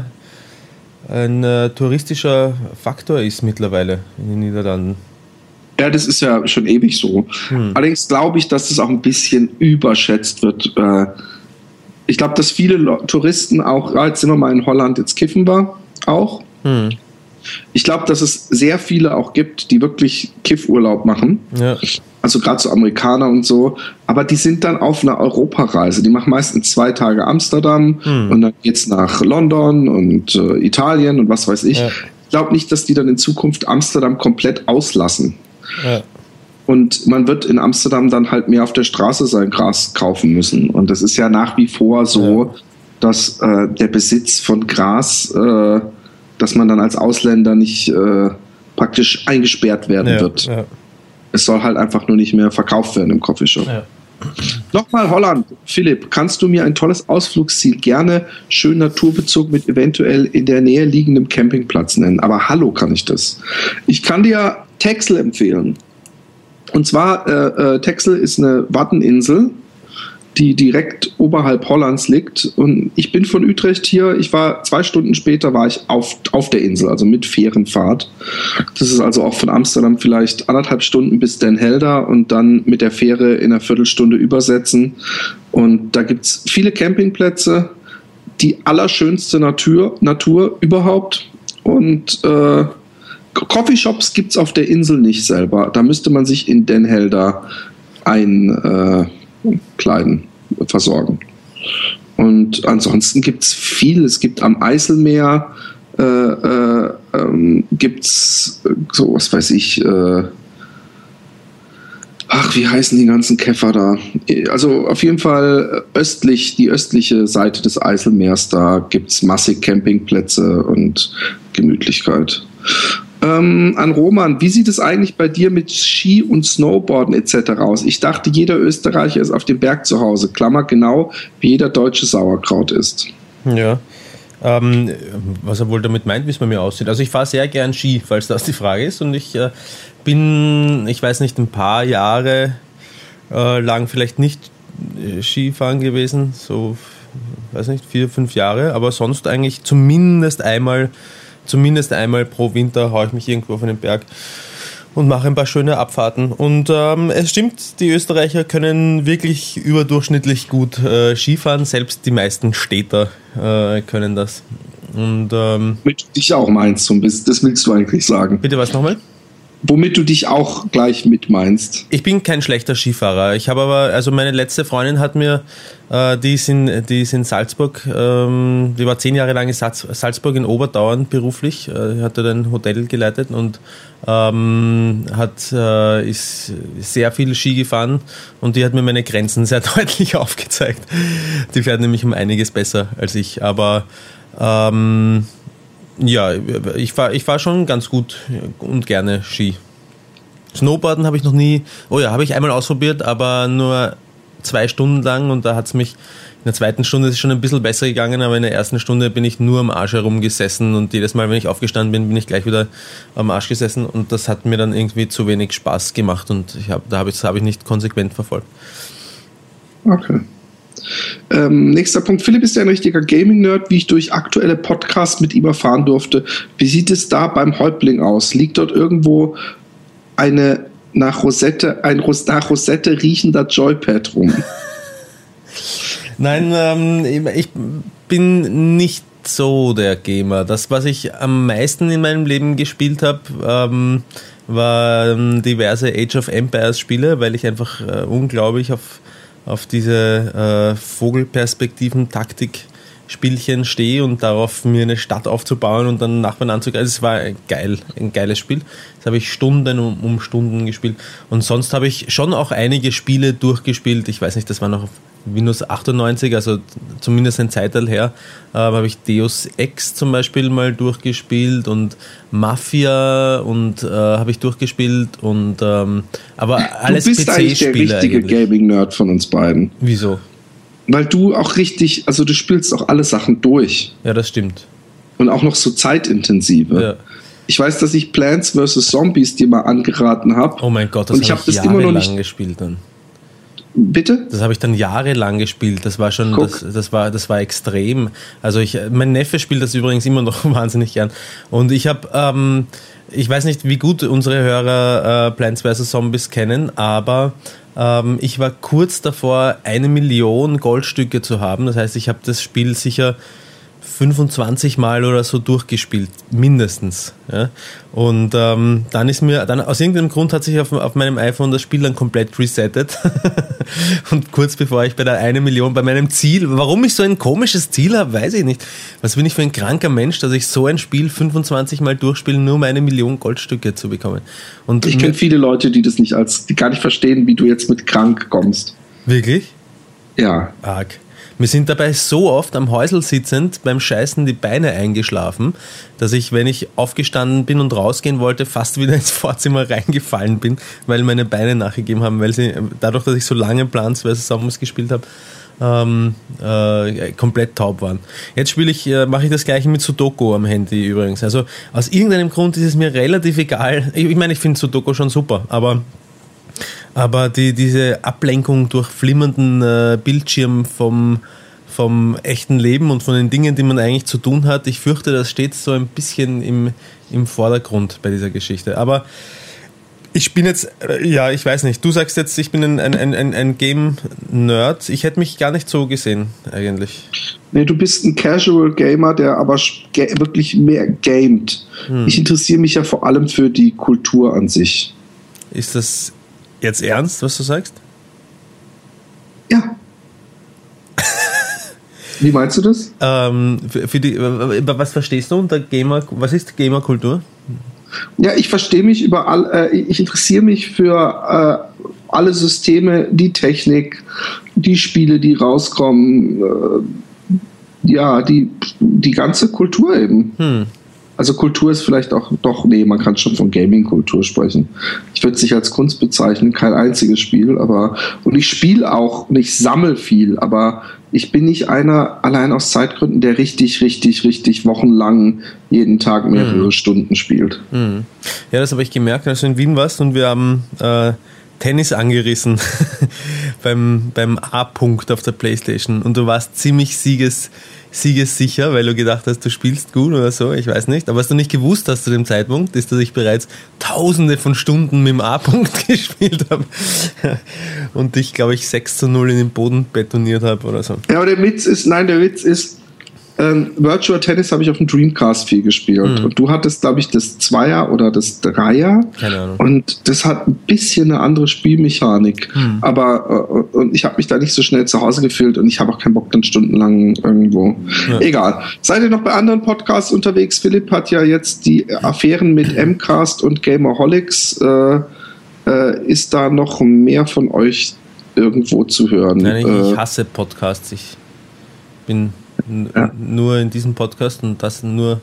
ein äh, touristischer Faktor ist mittlerweile in den Niederlanden. Ja, das ist ja schon ewig so. Hm. Allerdings glaube ich, dass das auch ein bisschen überschätzt wird. Äh, ich glaube, dass viele Touristen auch, ja, jetzt sind wir mal in Holland, jetzt kiffen wir auch. Hm. Ich glaube, dass es sehr viele auch gibt, die wirklich Kiffurlaub machen. Ja. Also gerade so Amerikaner und so. Aber die sind dann auf einer Europareise. Die machen meistens zwei Tage Amsterdam hm. und dann geht es nach London und äh, Italien und was weiß ich. Ja. Ich glaube nicht, dass die dann in Zukunft Amsterdam komplett auslassen. Ja. Und man wird in Amsterdam dann halt mehr auf der Straße sein Gras kaufen müssen. Und das ist ja nach wie vor so, ja. dass äh, der Besitz von Gras, äh, dass man dann als Ausländer nicht äh, praktisch eingesperrt werden ja, wird. Es soll halt einfach nur nicht mehr verkauft werden im Coffeeshop. Ja. Nochmal Holland. Philipp, kannst du mir ein tolles Ausflugsziel, gerne schön naturbezog mit eventuell in der Nähe liegendem Campingplatz nennen? Aber hallo kann ich das. Ich kann dir Texel empfehlen. Und zwar, äh, äh, Texel ist eine Watteninsel, die direkt oberhalb Hollands liegt. Und ich bin von Utrecht hier. Ich war zwei Stunden später war ich auf, auf der Insel, also mit Fährenfahrt. Das ist also auch von Amsterdam vielleicht anderthalb Stunden bis Den Helder und dann mit der Fähre in einer Viertelstunde übersetzen. Und da gibt es viele Campingplätze, die allerschönste Natur, Natur überhaupt. Und äh, Coffeeshops gibt es auf der Insel nicht selber. Da müsste man sich in Den Helder einkleiden, äh, versorgen. Und ansonsten gibt es viel. Es gibt am Eiselmeer äh, äh, ähm, gibt es so, was weiß ich, äh, ach, wie heißen die ganzen Käfer da? Also auf jeden Fall östlich, die östliche Seite des Eiselmeers, da gibt es massig Campingplätze und Gemütlichkeit. Ähm, an Roman, wie sieht es eigentlich bei dir mit Ski und Snowboarden etc. aus? Ich dachte, jeder Österreicher ist auf dem Berg zu Hause. Klammer genau, wie jeder deutsche Sauerkraut ist. Ja. Ähm, was er wohl damit meint, wie es bei mir aussieht. Also ich fahre sehr gern Ski, falls das die Frage ist. Und ich äh, bin, ich weiß nicht, ein paar Jahre äh, lang vielleicht nicht äh, Skifahren gewesen, so, weiß nicht, vier, fünf Jahre, aber sonst eigentlich zumindest einmal zumindest einmal pro Winter haue ich mich irgendwo auf einen Berg und mache ein paar schöne Abfahrten. Und ähm, es stimmt, die Österreicher können wirklich überdurchschnittlich gut äh, Skifahren, selbst die meisten Städter äh, können das. Und, ähm, Mit dich auch meinst du, das willst du eigentlich sagen. Bitte was nochmal? Womit du dich auch gleich mit meinst. Ich bin kein schlechter Skifahrer. Ich habe aber, also meine letzte Freundin hat mir, äh, die, ist in, die ist in Salzburg, ähm, die war zehn Jahre lang in Salzburg in Oberdauern beruflich, äh, hat dort ein Hotel geleitet und ähm, hat, äh, ist sehr viel Ski gefahren und die hat mir meine Grenzen sehr deutlich aufgezeigt. Die fährt nämlich um einiges besser als ich, aber ähm, ja, ich fahre ich fahr schon ganz gut und gerne Ski. Snowboarden habe ich noch nie, oh ja, habe ich einmal ausprobiert, aber nur zwei Stunden lang und da hat es mich, in der zweiten Stunde ist es schon ein bisschen besser gegangen, aber in der ersten Stunde bin ich nur am Arsch herumgesessen und jedes Mal, wenn ich aufgestanden bin, bin ich gleich wieder am Arsch gesessen und das hat mir dann irgendwie zu wenig Spaß gemacht und ich hab, da habe ich, hab ich nicht konsequent verfolgt. Okay. Ähm, nächster Punkt. Philipp ist ja ein richtiger Gaming-Nerd, wie ich durch aktuelle Podcasts mit ihm erfahren durfte. Wie sieht es da beim Häuptling aus? Liegt dort irgendwo eine nach Rosette, ein nach Rosette riechender Joypad rum? Nein, ähm, ich bin nicht so der Gamer. Das, was ich am meisten in meinem Leben gespielt habe, ähm, waren diverse Age of Empires Spiele, weil ich einfach äh, unglaublich auf auf diese äh, Vogelperspektiven-Taktik Spielchen stehe und darauf mir eine Stadt aufzubauen und dann Nachbarn anzugreifen. Es war geil, ein geiles Spiel. Das habe ich Stunden um, um Stunden gespielt. Und sonst habe ich schon auch einige Spiele durchgespielt. Ich weiß nicht, das war noch auf Windows 98, also zumindest ein Zeitalter her, äh, habe ich Deus Ex zum Beispiel mal durchgespielt und Mafia und äh, habe ich durchgespielt und ähm, aber alles PC-Spiele. Du bist eigentlich der richtige Gaming-Nerd von uns beiden. Wieso? Weil du auch richtig, also du spielst auch alle Sachen durch. Ja, das stimmt. Und auch noch so zeitintensive. Ja. Ich weiß, dass ich Plants vs. Zombies dir mal angeraten habe. Oh mein Gott, das habe ich, hab noch nicht gespielt dann. Bitte? Das habe ich dann jahrelang gespielt. Das war schon, das, das, war, das war extrem. Also ich, mein Neffe spielt das übrigens immer noch wahnsinnig gern. Und ich habe, ähm, ich weiß nicht, wie gut unsere Hörer äh, Plants vs. Zombies kennen, aber ähm, ich war kurz davor, eine Million Goldstücke zu haben. Das heißt, ich habe das Spiel sicher 25 Mal oder so durchgespielt, mindestens. Ja? Und ähm, dann ist mir, dann aus irgendeinem Grund hat sich auf, auf meinem iPhone das Spiel dann komplett resettet. und kurz bevor ich bei der eine Million, bei meinem Ziel, warum ich so ein komisches Ziel habe, weiß ich nicht. Was bin ich für ein kranker Mensch, dass ich so ein Spiel 25 Mal durchspiele, nur um eine Million Goldstücke zu bekommen. Und ich kenne viele Leute, die das nicht als, die gar nicht verstehen, wie du jetzt mit krank kommst. Wirklich? Ja. Arg. Wir sind dabei so oft am Häusl sitzend beim Scheißen die Beine eingeschlafen, dass ich, wenn ich aufgestanden bin und rausgehen wollte, fast wieder ins Vorzimmer reingefallen bin, weil meine Beine nachgegeben haben, weil sie dadurch, dass ich so lange Plants vs. Zombies gespielt habe, ähm, äh, komplett taub waren. Jetzt spiele ich, äh, mache ich das gleiche mit Sudoku am Handy übrigens. Also aus irgendeinem Grund ist es mir relativ egal. Ich, ich meine, ich finde Sudoku schon super, aber aber die, diese Ablenkung durch flimmernden äh, Bildschirm vom, vom echten Leben und von den Dingen, die man eigentlich zu tun hat, ich fürchte, das steht so ein bisschen im, im Vordergrund bei dieser Geschichte. Aber ich bin jetzt, äh, ja, ich weiß nicht, du sagst jetzt, ich bin ein, ein, ein, ein Game-Nerd. Ich hätte mich gar nicht so gesehen, eigentlich. Nee, du bist ein Casual Gamer, der aber wirklich mehr gamet. Hm. Ich interessiere mich ja vor allem für die Kultur an sich. Ist das Jetzt ernst, was du sagst? Ja. Wie meinst du das? Ähm, für, für die, was verstehst du unter Gamer? Was ist Gamerkultur? Ja, ich verstehe mich über all, äh, ich interessiere mich für äh, alle Systeme, die Technik, die Spiele, die rauskommen, äh, ja, die, die ganze Kultur eben. Hm. Also Kultur ist vielleicht auch, doch, nee, man kann schon von Gaming-Kultur sprechen. Ich würde es nicht als Kunst bezeichnen, kein einziges Spiel, aber, und ich spiele auch, und ich sammle viel, aber ich bin nicht einer, allein aus Zeitgründen, der richtig, richtig, richtig wochenlang jeden Tag mehrere mhm. Stunden spielt. Mhm. Ja, das habe ich gemerkt, als du in Wien warst und wir haben äh, Tennis angerissen beim, beim A-Punkt auf der Playstation und du warst ziemlich sieges siegessicher, weil du gedacht hast, du spielst gut oder so, ich weiß nicht. Aber was du nicht gewusst hast zu dem Zeitpunkt, ist, dass ich bereits tausende von Stunden mit dem A-Punkt gespielt habe und dich, glaube ich, 6 zu 0 in den Boden betoniert habe oder so. Ja, aber der Witz ist, nein, der Witz ist, ähm, Virtual Tennis habe ich auf dem Dreamcast viel gespielt. Mhm. Und du hattest, glaube ich, das Zweier oder das Dreier. Keine Ahnung. Und das hat ein bisschen eine andere Spielmechanik. Mhm. Aber äh, und ich habe mich da nicht so schnell zu Hause gefühlt und ich habe auch keinen Bock, dann stundenlang irgendwo. Ja. Egal. Seid ihr noch bei anderen Podcasts unterwegs? Philipp hat ja jetzt die Affären mit Mcast und Gamerholics. Äh, äh, ist da noch mehr von euch irgendwo zu hören? Nein, ich, Äh, ich hasse Podcasts. Ich bin Ja. nur in diesem Podcast und das nur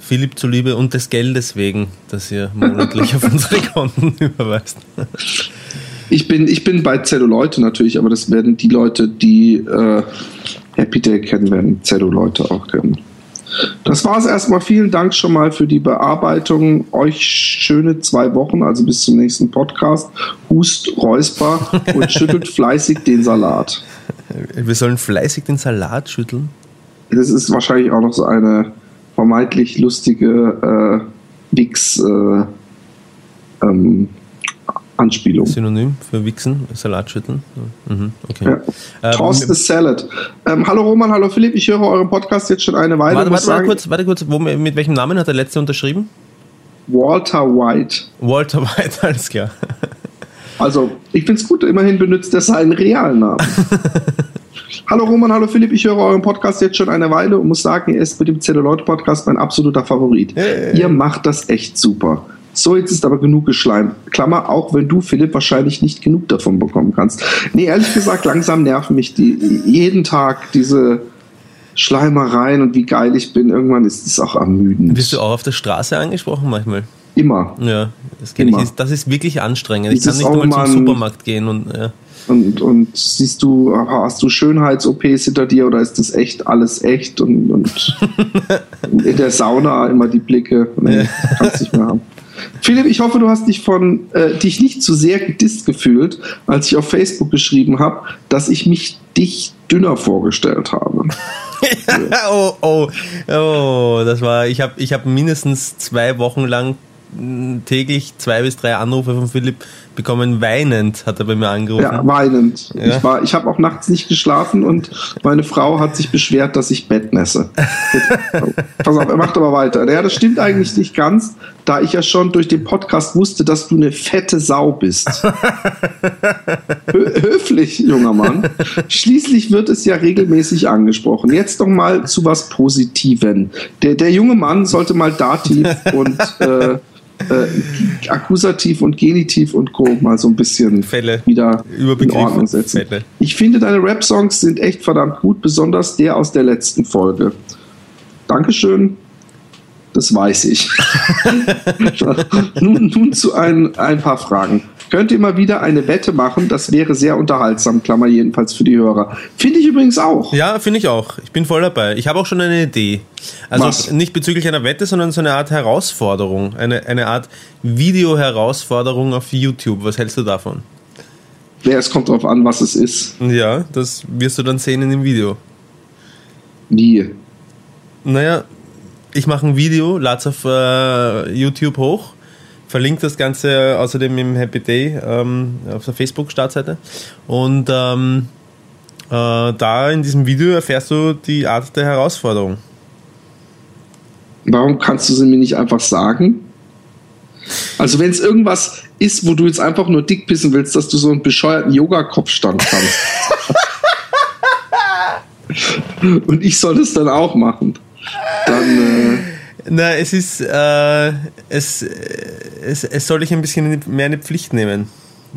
Philipp zuliebe und des Geldes wegen, das ihr monatlich auf unsere Konten überweist. Ich bin, ich bin bei Zelluleute natürlich, aber das werden die Leute, die äh, Happy Day kennen, werden Zelluleute auch kennen. Das war es erstmal. Vielen Dank schon mal für die Bearbeitung. Euch schöne zwei Wochen, also bis zum nächsten Podcast. Hust, räusper und schüttelt fleißig den Salat. Wir sollen fleißig den Salat schütteln. Das ist wahrscheinlich auch noch so eine vermeintlich lustige äh, Wix äh, ähm, Anspielung. Synonym für Wichsen, Salat schütteln. Mhm, okay. Ja. Ähm, Toss the Salad. Ähm, hallo Roman, hallo Philipp, ich höre euren Podcast jetzt schon eine Weile. warte, warte, warte kurz, warte kurz. Wo, mit welchem Namen hat der letzte unterschrieben? Walter White. Walter White, alles klar. Also, ich finde es gut, immerhin benutzt er seinen realen Namen. hallo Roman, hallo Philipp, ich höre euren Podcast jetzt schon eine Weile und muss sagen, er ist mit dem Zelluloid-Podcast mein absoluter Favorit. Hey. Ihr macht das echt super. So, jetzt ist aber genug geschleimt. Klammer, auch wenn du, Philipp, wahrscheinlich nicht genug davon bekommen kannst. Nee, ehrlich gesagt, langsam nerven mich die jeden Tag diese Schleimereien und wie geil ich bin. Irgendwann ist es auch ermüdend. Bist du auch auf der Straße angesprochen manchmal? Immer. Ja, das kenne ich. Das ist wirklich anstrengend. Ich kann nicht einmal zum. Supermarkt gehen und ja. Und, und siehst du, hast du Schönheits-OPs hinter dir oder ist das echt alles echt? Und, und in der Sauna immer die Blicke. Nee, kannst nicht mehr haben. Philipp, ich hoffe, du hast dich von äh, dich nicht zu sehr gedisst gefühlt, als ich auf Facebook geschrieben habe, dass ich mich dich dünner vorgestellt habe. oh, oh, oh, das war, ich habe ich hab mindestens zwei Wochen lang täglich zwei bis drei Anrufe von Philipp bekommen. Weinend hat er bei mir angerufen. Ja, weinend. Ja. Ich, war, ich habe auch nachts nicht geschlafen und meine Frau hat sich beschwert, dass ich Bett nässe. Pass auf, er macht aber weiter. Ja, das stimmt eigentlich nicht ganz, da ich ja schon durch den Podcast wusste, dass du eine fette Sau bist. Hö höflich, junger Mann. Schließlich wird es ja regelmäßig angesprochen. Jetzt noch mal zu was Positiven. Der, der junge Mann sollte mal Dativ und äh, äh, Akkusativ und Genitiv und Co. mal so ein bisschen Fälle. wieder in Ordnung setzen. Fälle. Ich finde, deine Rap-Songs sind echt verdammt gut, besonders der aus der letzten Folge. Dankeschön. Das weiß ich. nun, nun zu ein, ein paar Fragen. Könnt ihr mal wieder eine Wette machen? Das wäre sehr unterhaltsam, Klammer jedenfalls für die Hörer. Finde ich übrigens auch. Ja, finde ich auch. Ich bin voll dabei. Ich habe auch schon eine Idee. Also Was? nicht bezüglich einer Wette, sondern so eine Art Herausforderung. Eine, eine Art Video-Herausforderung auf YouTube. Was hältst du davon? Ja, es kommt darauf an, was es ist. Ja, das wirst du dann sehen in dem Video. Wie? Naja, ich mache ein Video, lade es auf äh, YouTube hoch, verlinke das Ganze außerdem im Happy Day ähm, auf der Facebook-Startseite. Und ähm, äh, da in diesem Video erfährst du die Art der Herausforderung. Warum kannst du sie mir nicht einfach sagen? Also wenn es irgendwas ist, wo du jetzt einfach nur dick pissen willst, dass du so einen bescheuerten Yoga-Kopfstand kannst. Und ich soll das dann auch machen. Dann, äh, Na, es ist, äh, es, äh, es, es soll ich ein bisschen mehr eine Pflicht nehmen.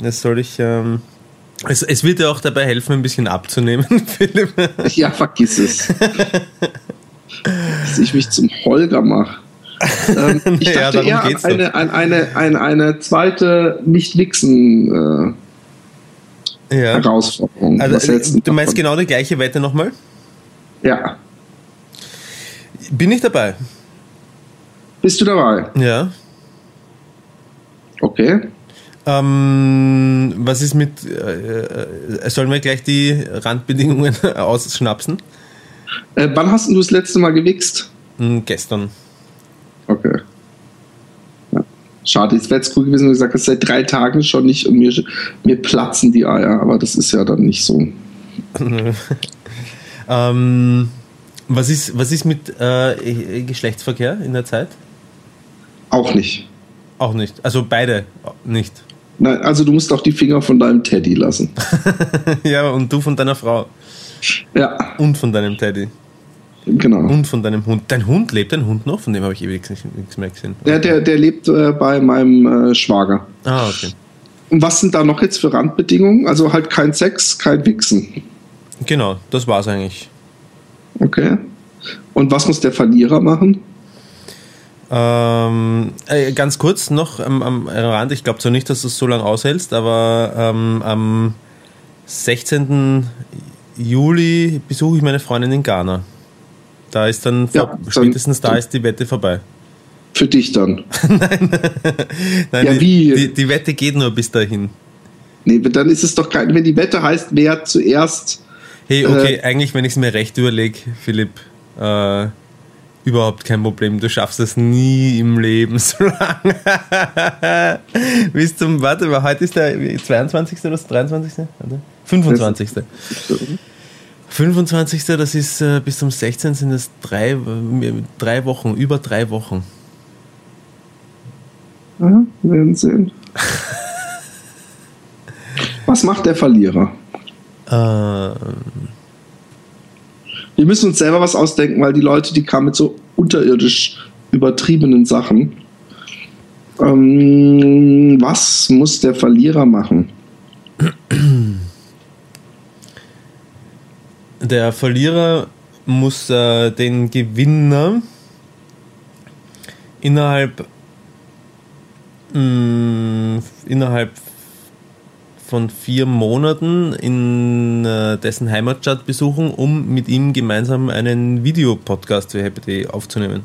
Es soll ich, ähm, es, es wird dir auch dabei helfen, ein bisschen abzunehmen, Philipp. ja, vergiss es. Dass ich mich zum Holger mache. Ähm, ich Ja, dachte darum eher an eine, an eine, eine, eine zweite Nicht-Wichsen äh, Ja. Herausforderung. Also, du davon? meinst genau die gleiche Wette nochmal? Ja. Bin ich dabei? Bist du dabei? Ja. Okay. Ähm, was ist mit, äh, äh, sollen wir gleich die Randbedingungen ausschnapsen? Äh, wann hast du das letzte Mal gewichst? Hm, gestern. Okay. Ja. Schade, jetzt wäre es cool gewesen, wenn du gesagt hast, seit drei Tagen schon nicht und mir, mir platzen die Eier, aber das ist ja dann nicht so. ähm, Was ist, was ist mit äh, Geschlechtsverkehr in der Zeit? Auch nicht. Auch nicht. Also beide nicht. Nein, also du musst auch die Finger von deinem Teddy lassen. ja, und du von deiner Frau. Ja. Und von deinem Teddy. Genau. Und von deinem Hund. Dein Hund lebt dein Hund noch? Von dem habe ich ewig nichts, mehr gesehen. Ja, der, der lebt äh, bei meinem äh, Schwager. Ah, okay. Und was sind da noch jetzt für Randbedingungen? Also halt kein Sex, kein Wichsen. Genau, das war's eigentlich. Okay. Und was muss der Verlierer machen? Ähm, äh, ganz kurz noch am, am Rand, ich glaube zwar nicht, dass du es so lange aushältst, aber ähm, am 16. Juli besuche ich meine Freundin in Ghana. Da ist dann, Ja, vor, dann- spätestens da ist die Wette vorbei. Für dich dann. Nein, Ja, die, wie? Die, die Wette geht nur bis dahin. Nee, dann ist es doch kein. Wenn die Wette heißt, wer zuerst. Hey, okay, eigentlich, wenn ich es mir recht überlege, Philipp, äh, überhaupt kein Problem. Du schaffst es nie im Leben so lange. Bis zum, warte mal, heute ist der 22. oder das 23. Warte. 25. 25. Das ist äh, bis zum 16. sind es drei, äh, drei Wochen, über drei Wochen. Ja, wir werden sehen. Was macht der Verlierer? Wir müssen uns selber was ausdenken, weil die Leute, die kamen mit so unterirdisch übertriebenen Sachen. Ähm, was muss der Verlierer machen? Der Verlierer muss äh, den Gewinner innerhalb mh, innerhalb von vier Monaten in äh, dessen Heimatstadt besuchen, um mit ihm gemeinsam einen Videopodcast für Happy Day aufzunehmen.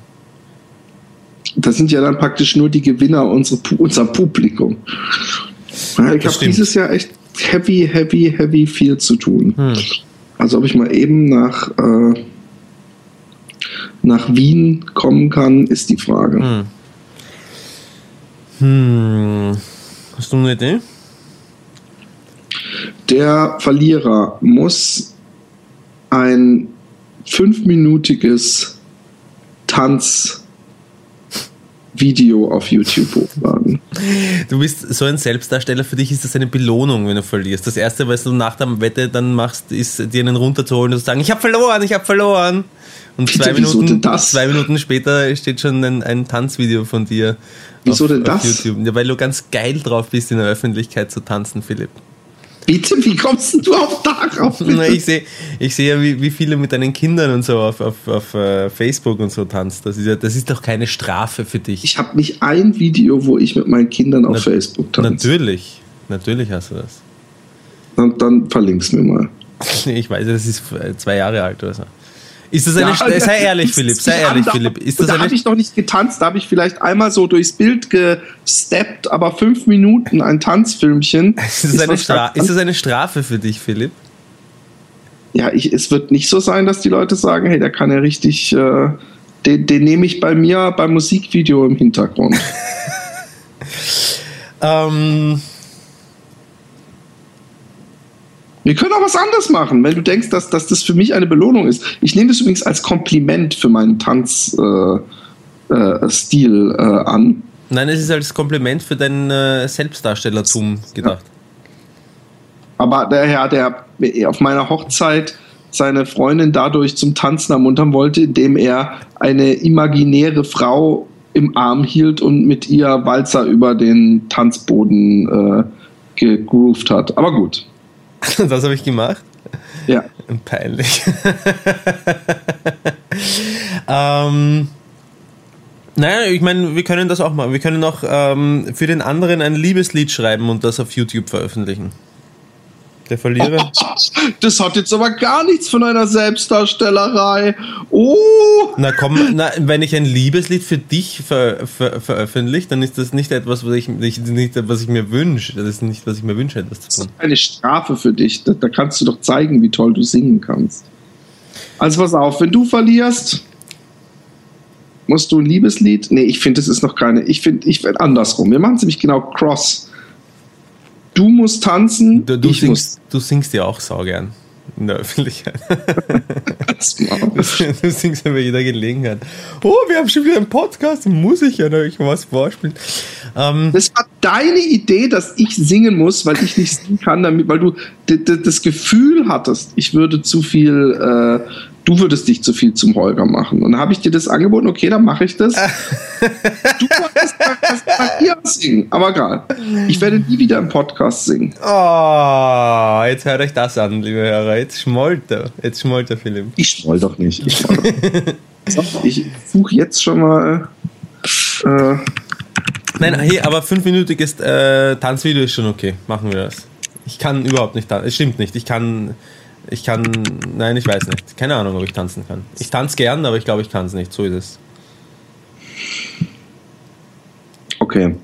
Das sind ja dann praktisch nur die Gewinner unsere, Pu- unser Publikum. Ich habe dieses Jahr echt heavy, heavy, heavy viel zu tun. Hm. Also ob ich mal eben nach, äh, nach Wien kommen kann, ist die Frage. Hm. Hm. Hast du eine Idee? Der Verlierer muss ein fünfminütiges Tanzvideo auf YouTube hochladen. Du bist so ein Selbstdarsteller, für dich ist das eine Belohnung, wenn du verlierst. Das erste, was du nach der Wette dann machst, ist dir einen runterzuholen und zu sagen, ich habe verloren, ich habe verloren. Und Bitte, zwei Minuten, zwei Minuten später steht schon ein, ein Tanzvideo von dir. Wieso auf, denn auf das? YouTube. Ja, weil du ganz geil drauf bist, in der Öffentlichkeit zu tanzen, Philipp. Bitte, wie kommst du auf darauf? Na, ich sehe ich seh ja, wie, wie viele mit deinen Kindern und so auf, auf, auf äh, Facebook und so tanzt. Das ist, ja, das ist doch keine Strafe für dich. Ich habe nicht ein Video, wo ich mit meinen Kindern auf Na- Facebook tanze. Natürlich. Natürlich hast du das. Dann, dann verlink's mir mal. Ich weiß, das ist äh, zwei Jahre alt oder so. Ist das eine, Ja, sei ehrlich, Philipp, sei ich ehrlich, hab- Philipp. Ist das da habe ich noch nicht getanzt, da habe ich vielleicht einmal so durchs Bild gesteppt, aber fünf Minuten ein Tanzfilmchen. ist das ganz ist das eine Strafe für dich, Philipp? Ja, ich, es wird nicht so sein, dass die Leute sagen, hey, der kann ja richtig, äh, den, den nehme ich bei mir beim Musikvideo im Hintergrund. Ähm, Wir können auch was anderes machen, wenn du denkst, dass, dass das für mich eine Belohnung ist. Ich nehme das übrigens als Kompliment für meinen Tanzstil äh, äh, äh, an. nein, es ist als Kompliment für dein äh, Selbstdarstellertum gedacht. Aber der Herr, der auf meiner Hochzeit seine Freundin dadurch zum Tanzen ermuntern wollte, indem er eine imaginäre Frau im Arm hielt und mit ihr Walzer über den Tanzboden äh, gegroovt hat. Aber gut. Das habe ich gemacht. Ja. Peinlich. ähm, naja, ich meine, wir können das auch machen. Wir können auch ähm, für den anderen ein Liebeslied schreiben und das auf YouTube veröffentlichen. Der Verlierer. Das hat jetzt aber gar nichts von einer Selbstdarstellerei. Oh! Na komm, na, wenn ich ein Liebeslied für dich ver, ver, veröffentliche, dann ist das nicht etwas, was ich, nicht, was ich mir wünsche. Das ist nicht, was ich mir wünsche, etwas zu tun. Eine Strafe für dich. Da, da kannst du doch zeigen, wie toll du singen kannst. Also pass auf, wenn du verlierst, musst du ein Liebeslied. Nee, ich finde, das ist noch keine. Ich finde, ich find andersrum. Wir machen es nämlich genau cross. Du musst tanzen, Du, du, singst, du singst ja auch saugern. in der Öffentlichkeit. du singst ja bei jeder Gelegenheit. Oh, wir haben schon wieder einen Podcast, muss ich ja noch was vorspielen. Ähm, das war deine Idee, dass ich singen muss, weil ich nicht singen kann, damit, weil du das Gefühl hattest, ich würde zu viel äh, du würdest dich zu viel zum Holger machen. Und dann habe ich dir das angeboten, okay, dann mache ich das. du wolltest bei ihr singen, aber egal. Ich werde nie wieder im Podcast singen. Oh, jetzt hört euch das an, liebe Hörer. Jetzt schmollt er. Jetzt schmollt er, Philipp. Ich schmoll doch nicht. Ich, so, ich suche jetzt schon mal. Äh, Nein, hey, aber fünfminütiges äh, Tanzvideo ist schon okay. Machen wir das. Ich kann überhaupt nicht tanzen. Es stimmt nicht. Ich kann ich kann, nein, ich weiß nicht. Keine Ahnung, ob ich tanzen kann. Ich tanze gern, aber ich glaube, ich kann es nicht. So ist es. Okay.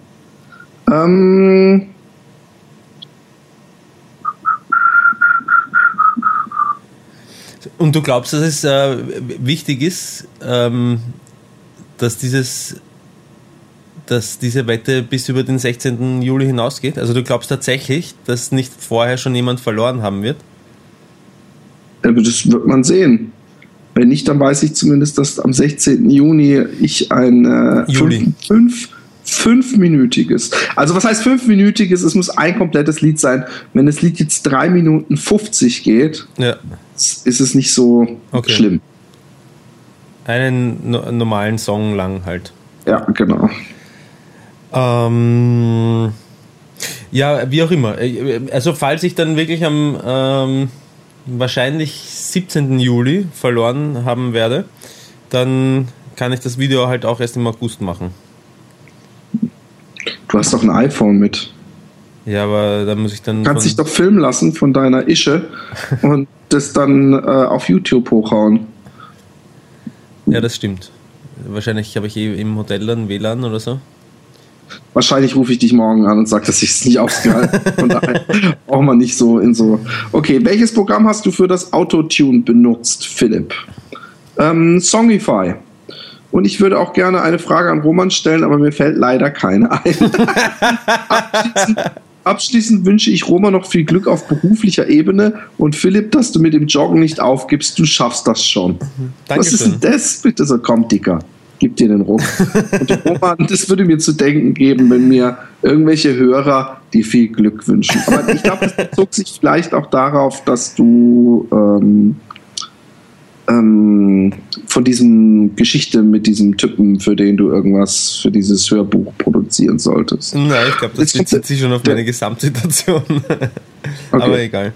Ähm. Und du glaubst, dass es äh, wichtig ist, ähm, dass dieses dass diese Wette bis über den 16. Juli hinausgeht? Also du glaubst tatsächlich, dass nicht vorher schon jemand verloren haben wird? Das wird man sehen. Wenn nicht, dann weiß ich zumindest, dass am 16. Juni ich ein äh, Juli. Fünf, fünfminütiges, also was heißt fünfminütiges? Es muss ein komplettes Lied sein. Wenn das Lied jetzt drei Minuten 50 geht, ja. ist es nicht so okay. schlimm. Einen no normalen Song lang halt. Ja, genau. Ähm, ja, wie auch immer. Also falls ich dann wirklich am ähm, wahrscheinlich 17. Juli verloren haben werde, dann kann ich das Video halt auch erst im August machen. Du hast doch ein iPhone mit. Ja, aber da muss ich dann. Du kannst dich doch filmen lassen von deiner Ische und das dann äh, auf YouTube hochhauen. Ja, das stimmt. Wahrscheinlich habe ich eh im Hotel dann WLAN oder so. Wahrscheinlich rufe ich dich morgen an und sage, dass ich es nicht ausgehalten habe. Von daher braucht man nicht so in so. Okay, welches Programm hast du für das Autotune benutzt, Philipp? Ähm, Songify. Und ich würde auch gerne eine Frage an Roman stellen, aber mir fällt leider keine ein. abschließend, abschließend, wünsche ich Roman noch viel Glück auf beruflicher Ebene und Philipp, dass du mit dem Joggen nicht aufgibst. Du schaffst das schon. Dankeschön. Was ist denn das? Bitte so, komm, Dicker gib dir den Ruck. Und Roman, das würde mir zu denken geben, wenn mir irgendwelche Hörer die viel Glück wünschen. Aber ich glaube, es bezog sich vielleicht auch darauf, dass du ähm, ähm, von diesem Geschichte mit diesem Typen, für den du irgendwas für dieses Hörbuch produzieren solltest. Nein, ich glaube, das bezieht sich schon auf meine Gesamtsituation. Okay. Aber egal.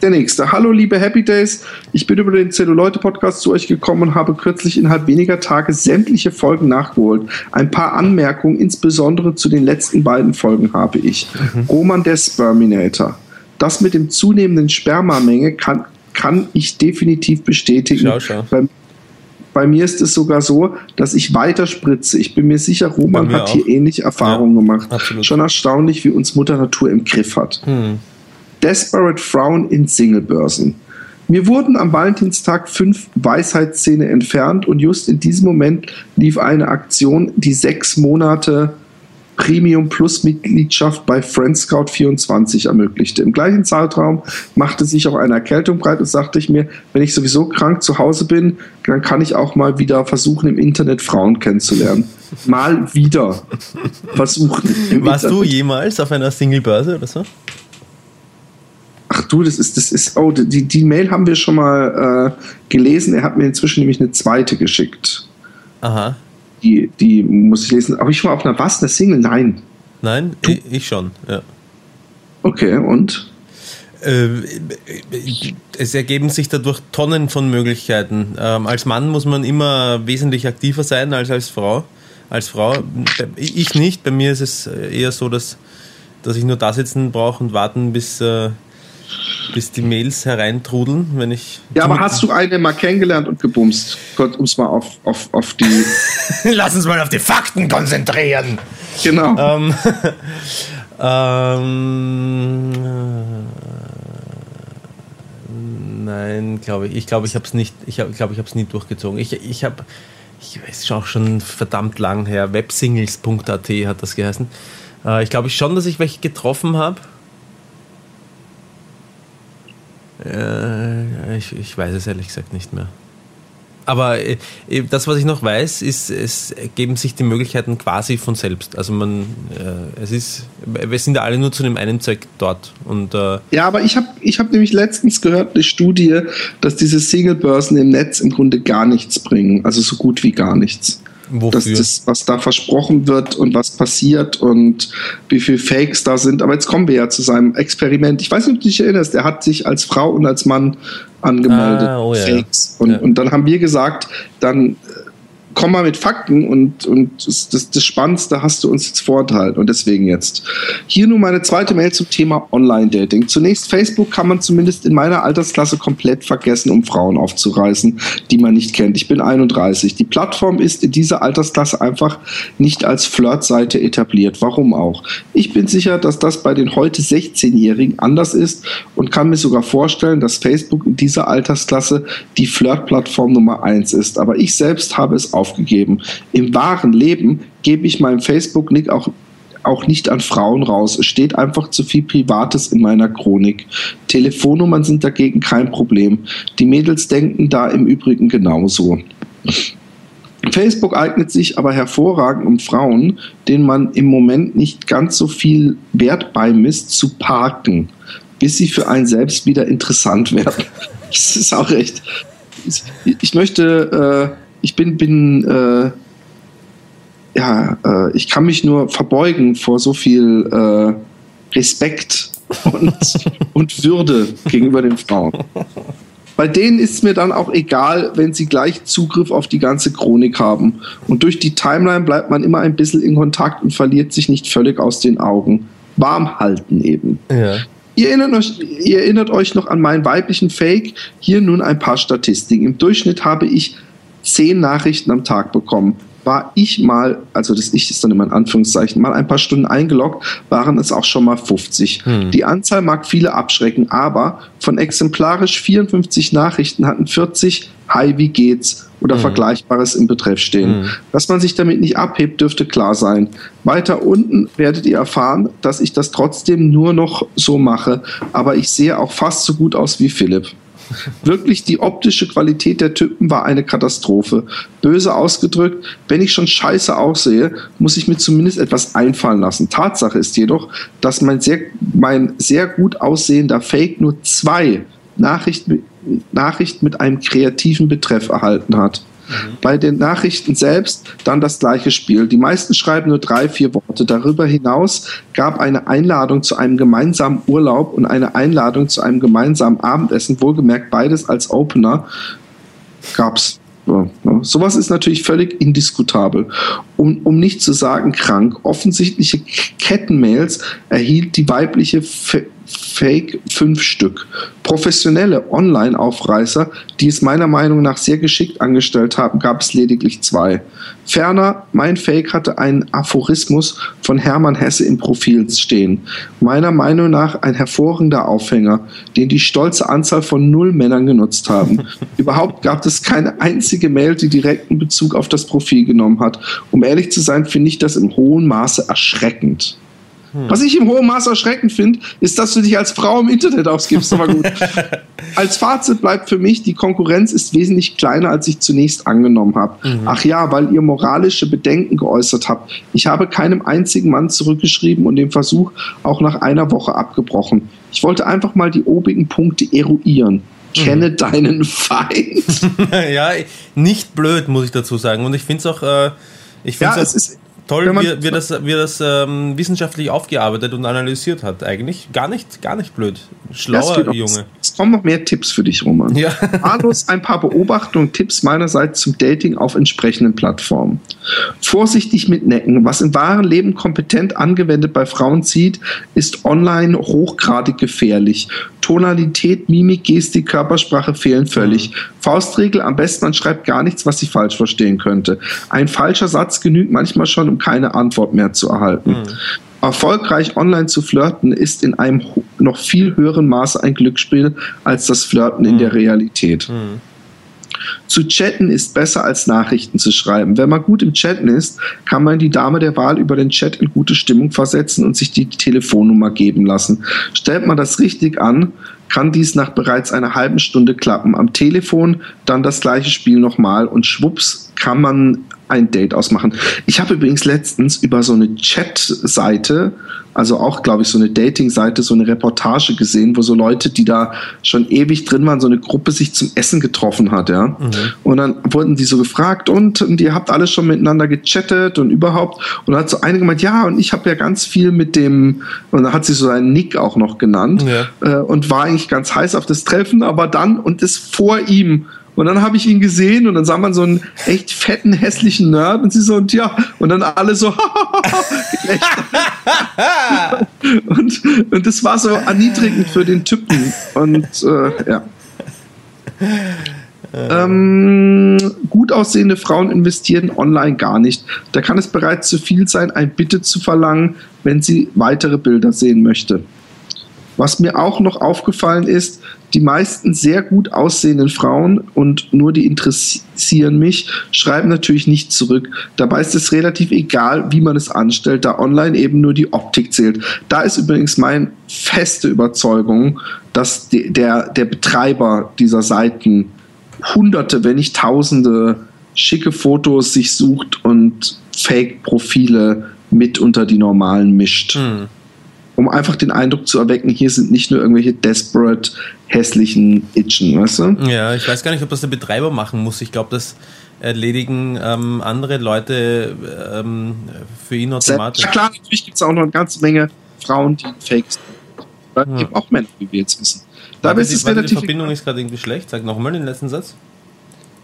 Der nächste. Hallo, liebe Happy Days. Ich bin über den Zelluleute-Podcast zu euch gekommen und habe kürzlich innerhalb weniger Tage sämtliche Folgen nachgeholt. Ein paar Anmerkungen, insbesondere zu den letzten beiden Folgen, habe ich. Mhm. Roman der Sperminator. Das mit dem zunehmenden Spermamenge kann, kann ich definitiv bestätigen. Schau, schau. Bei, bei mir ist es sogar so, dass ich weiter spritze. Ich bin mir sicher, Roman hat auch. hier ähnliche Erfahrungen ja, gemacht. Absolut. Schon erstaunlich, wie uns Mutter Natur im Griff hat. Hm. Desperate Frown in Singlebörsen. Mir wurden am Valentinstag fünf Weisheitszähne entfernt und just in diesem Moment lief eine Aktion, die sechs Monate Premium Plus Mitgliedschaft bei Friendscout 24 ermöglichte. Im gleichen Zeitraum machte sich auch eine Erkältung breit und sagte ich mir, wenn ich sowieso krank zu Hause bin, dann kann ich auch mal wieder versuchen, im Internet Frauen kennenzulernen. Mal wieder versuchen. Warst Internet. du jemals auf einer Singlebörse oder so? Du, das ist, das ist, oh, die, die Mail haben wir schon mal äh, gelesen. Er hat mir inzwischen nämlich eine zweite geschickt. Aha. Die, die muss ich lesen. Aber ich mal auf einer was? Eine Single? Nein. Nein, du? ich schon, ja. Okay, und? Äh, es ergeben sich dadurch Tonnen von Möglichkeiten. Ähm, als Mann muss man immer wesentlich aktiver sein als als Frau. Als Frau, ich nicht. Bei mir ist es eher so, dass, dass ich nur da sitzen brauche und warten, bis, äh, bis die Mails hereintrudeln, wenn ich. Ja, aber hast du eine mal kennengelernt und gebumst? Um es mal auf, auf, auf die. Lass uns mal auf die Fakten konzentrieren. Genau. Ähm, ähm, nein, glaube ich. Ich glaube, ich habe es nicht. Ich glaube, ich habe es nie durchgezogen. Ich, ich habe, ich weiß auch schon verdammt lang her. Websingles.at hat das geheißen. Äh, ich glaube schon, dass ich welche getroffen habe. Äh, Ich, ich weiß es ehrlich gesagt nicht mehr. Aber äh, äh, das, was ich noch weiß, ist, es geben sich die Möglichkeiten quasi von selbst. Also man, äh, es ist, wir sind ja alle nur zu dem einen Zweck dort. Und, äh ja, aber ich habe ich hab nämlich letztens gehört, eine Studie, dass diese Single-Börsen im Netz im Grunde gar nichts bringen. Also so gut wie gar nichts. Wofür? Dass das, was da versprochen wird und was passiert und wie viele Fakes da sind. Aber jetzt kommen wir ja zu seinem Experiment. Ich weiß nicht, ob du dich erinnerst, er hat sich als Frau und als Mann angemeldet. Ah, oh ja. Fakes. Und, ja. und dann haben wir gesagt, dann komm mal mit Fakten und, und das, das, das Spannendste hast du uns jetzt vorenthalten und deswegen jetzt. Hier nun meine zweite Mail zum Thema Online-Dating. Zunächst, Facebook kann man zumindest in meiner Altersklasse komplett vergessen, um Frauen aufzureißen, die man nicht kennt. Ich bin 31. Die Plattform ist in dieser Altersklasse einfach nicht als Flirtseite etabliert. Warum auch? Ich bin sicher, dass das bei den heute 16-Jährigen anders ist und kann mir sogar vorstellen, dass Facebook in dieser Altersklasse die Flirt-Plattform Nummer 1 ist. Aber ich selbst habe es auf aufgegeben. Im wahren Leben gebe ich meinem Facebook-Nick auch auch nicht an Frauen raus. Es steht einfach zu viel Privates in meiner Chronik. Telefonnummern sind dagegen kein Problem. Die Mädels denken da im Übrigen genauso. Facebook eignet sich aber hervorragend, um Frauen, denen man im Moment nicht ganz so viel Wert beimisst, zu parken, bis sie für einen selbst wieder interessant werden. Das ist auch recht. Ich möchte. Äh, ich bin, bin äh, ja, äh, ich kann mich nur verbeugen vor so viel äh, Respekt und, und Würde gegenüber den Frauen. Bei denen ist es mir dann auch egal, wenn sie gleich Zugriff auf die ganze Chronik haben. Und durch die Timeline bleibt man immer ein bisschen in Kontakt und verliert sich nicht völlig aus den Augen. Warm halten eben. Ja. Ihr erinnert, euch, ihr erinnert euch noch an meinen weiblichen Fake. Hier nun ein paar Statistiken. Im Durchschnitt habe ich zehn Nachrichten am Tag bekommen. War ich mal, also das Ich ist dann immer in Anführungszeichen, mal ein paar Stunden eingeloggt, waren es auch schon mal 50. Hm. Die Anzahl mag viele abschrecken, aber von exemplarisch 54 Nachrichten hatten 40 Hi, wie geht's oder hm. Vergleichbares im Betreff stehen. Hm. Dass man sich damit nicht abhebt, dürfte klar sein. Weiter unten werdet ihr erfahren, dass ich das trotzdem nur noch so mache, aber ich sehe auch fast so gut aus wie Philipp. Wirklich, die optische Qualität der Typen war eine Katastrophe. Böse ausgedrückt, wenn ich schon scheiße aussehe, muss ich mir zumindest etwas einfallen lassen. Tatsache ist jedoch, dass mein sehr, mein sehr gut aussehender Fake nur zwei Nachrichten, Nachrichten mit einem kreativen Betreff erhalten hat. Mhm. Bei den Nachrichten selbst dann das gleiche Spiel. Die meisten schreiben nur drei, vier Worte. Darüber hinaus gab eine Einladung zu einem gemeinsamen Urlaub und eine Einladung zu einem gemeinsamen Abendessen, wohlgemerkt beides als Opener, gab's. Ja. Sowas ist natürlich völlig indiskutabel. Um, um nicht zu sagen krank. Offensichtliche Kettenmails erhielt die weibliche Fake fünf Stück. Professionelle Online-Aufreißer, die es meiner Meinung nach sehr geschickt angestellt haben, gab es lediglich zwei. Ferner, mein Fake hatte einen Aphorismus von Hermann Hesse im Profil stehen. Meiner Meinung nach ein hervorragender Aufhänger, den die stolze Anzahl von null Männern genutzt haben. Überhaupt gab es keine einzige Mail, die direkten Bezug auf das Profil genommen hat. Um ehrlich zu sein, finde ich das im hohen Maße erschreckend. Hm. Was ich im hohen Maß erschreckend finde, ist, dass du dich als Frau im Internet ausgibst. Aber gut. als Fazit bleibt für mich, die Konkurrenz ist wesentlich kleiner, als ich zunächst angenommen habe. Mhm. Ach ja, weil ihr moralische Bedenken geäußert habt. Ich habe keinem einzigen Mann zurückgeschrieben und den Versuch auch nach einer Woche abgebrochen. Ich wollte einfach mal die obigen Punkte eruieren. Kenne mhm. deinen Feind. ja, nicht blöd, muss ich dazu sagen. Und ich finde es auch. Äh, ich finde ja, es ist toll, wie, wie das, wie das ähm, wissenschaftlich aufgearbeitet und analysiert hat. Eigentlich gar nicht, gar nicht blöd. Schlauer ja, Junge. Es kommen noch mehr Tipps für dich, Roman. Ja. Marlos, ein paar Beobachtungen, Tipps meinerseits zum Dating auf entsprechenden Plattformen. Vorsichtig mit Necken. Was im wahren Leben kompetent angewendet bei Frauen zieht, ist online hochgradig gefährlich. Tonalität, Mimik, Gestik, Körpersprache fehlen völlig. Mhm. Faustregel, am besten man schreibt gar nichts, was sie falsch verstehen könnte. Ein falscher Satz genügt manchmal schon, um keine Antwort mehr zu erhalten. Mhm. Erfolgreich online zu flirten ist in einem noch viel höheren Maße ein Glücksspiel als das Flirten mhm. in der Realität. Mhm. Zu chatten ist besser als Nachrichten zu schreiben. Wenn man gut im Chatten ist, kann man die Dame der Wahl über den Chat in gute Stimmung versetzen und sich die Telefonnummer geben lassen. Stellt man das richtig an, kann dies nach bereits einer halben Stunde klappen. Am Telefon dann das gleiche Spiel nochmal und schwupps kann man ein Date ausmachen. Ich habe übrigens letztens über so eine Chat-Seite, also auch, glaube ich, so eine Dating-Seite, so eine Reportage gesehen, wo so Leute, die da schon ewig drin waren, so eine Gruppe sich zum Essen getroffen hat, ja. Mhm. Und dann wurden die so gefragt, und, und ihr habt alle schon miteinander gechattet und überhaupt. Und dann hat so eine gemeint, ja, und ich habe ja ganz viel mit dem, und dann hat sie so seinen Nick auch noch genannt ja. äh, und war eigentlich ganz heiß auf das Treffen, aber dann, und das vor ihm und dann habe ich ihn gesehen und dann sah man so einen echt fetten, hässlichen Nerd und sie so, und ja, und dann alle so, und, und das war so erniedrigend für den Typen. Und äh, ja. Ähm, gut aussehende Frauen investieren online gar nicht. Da kann es bereits zu viel sein, ein Bitte zu verlangen, wenn sie weitere Bilder sehen möchte. Was mir auch noch aufgefallen ist, die meisten sehr gut aussehenden Frauen und nur die interessieren mich, schreiben natürlich nicht zurück. Dabei ist es relativ egal, wie man es anstellt, da online eben nur die Optik zählt. Da ist übrigens meine feste Überzeugung, dass der, der Betreiber dieser Seiten hunderte, wenn nicht tausende schicke Fotos sich sucht und Fake-Profile mit unter die normalen mischt. Hm um einfach den Eindruck zu erwecken, hier sind nicht nur irgendwelche desperate, hässlichen Itchen, weißt du? Ja, ich weiß gar nicht, ob das der Betreiber machen muss. Ich glaube, das erledigen ähm, andere Leute ähm, für ihn automatisch. Ja, klar, natürlich gibt es auch noch eine ganze Menge Frauen, die fake sind. Da ja. gibt auch Männer, wie wir jetzt wissen. Dabei ist es relativ. Die Verbindung ist gerade irgendwie schlecht. Sag nochmal den letzten Satz.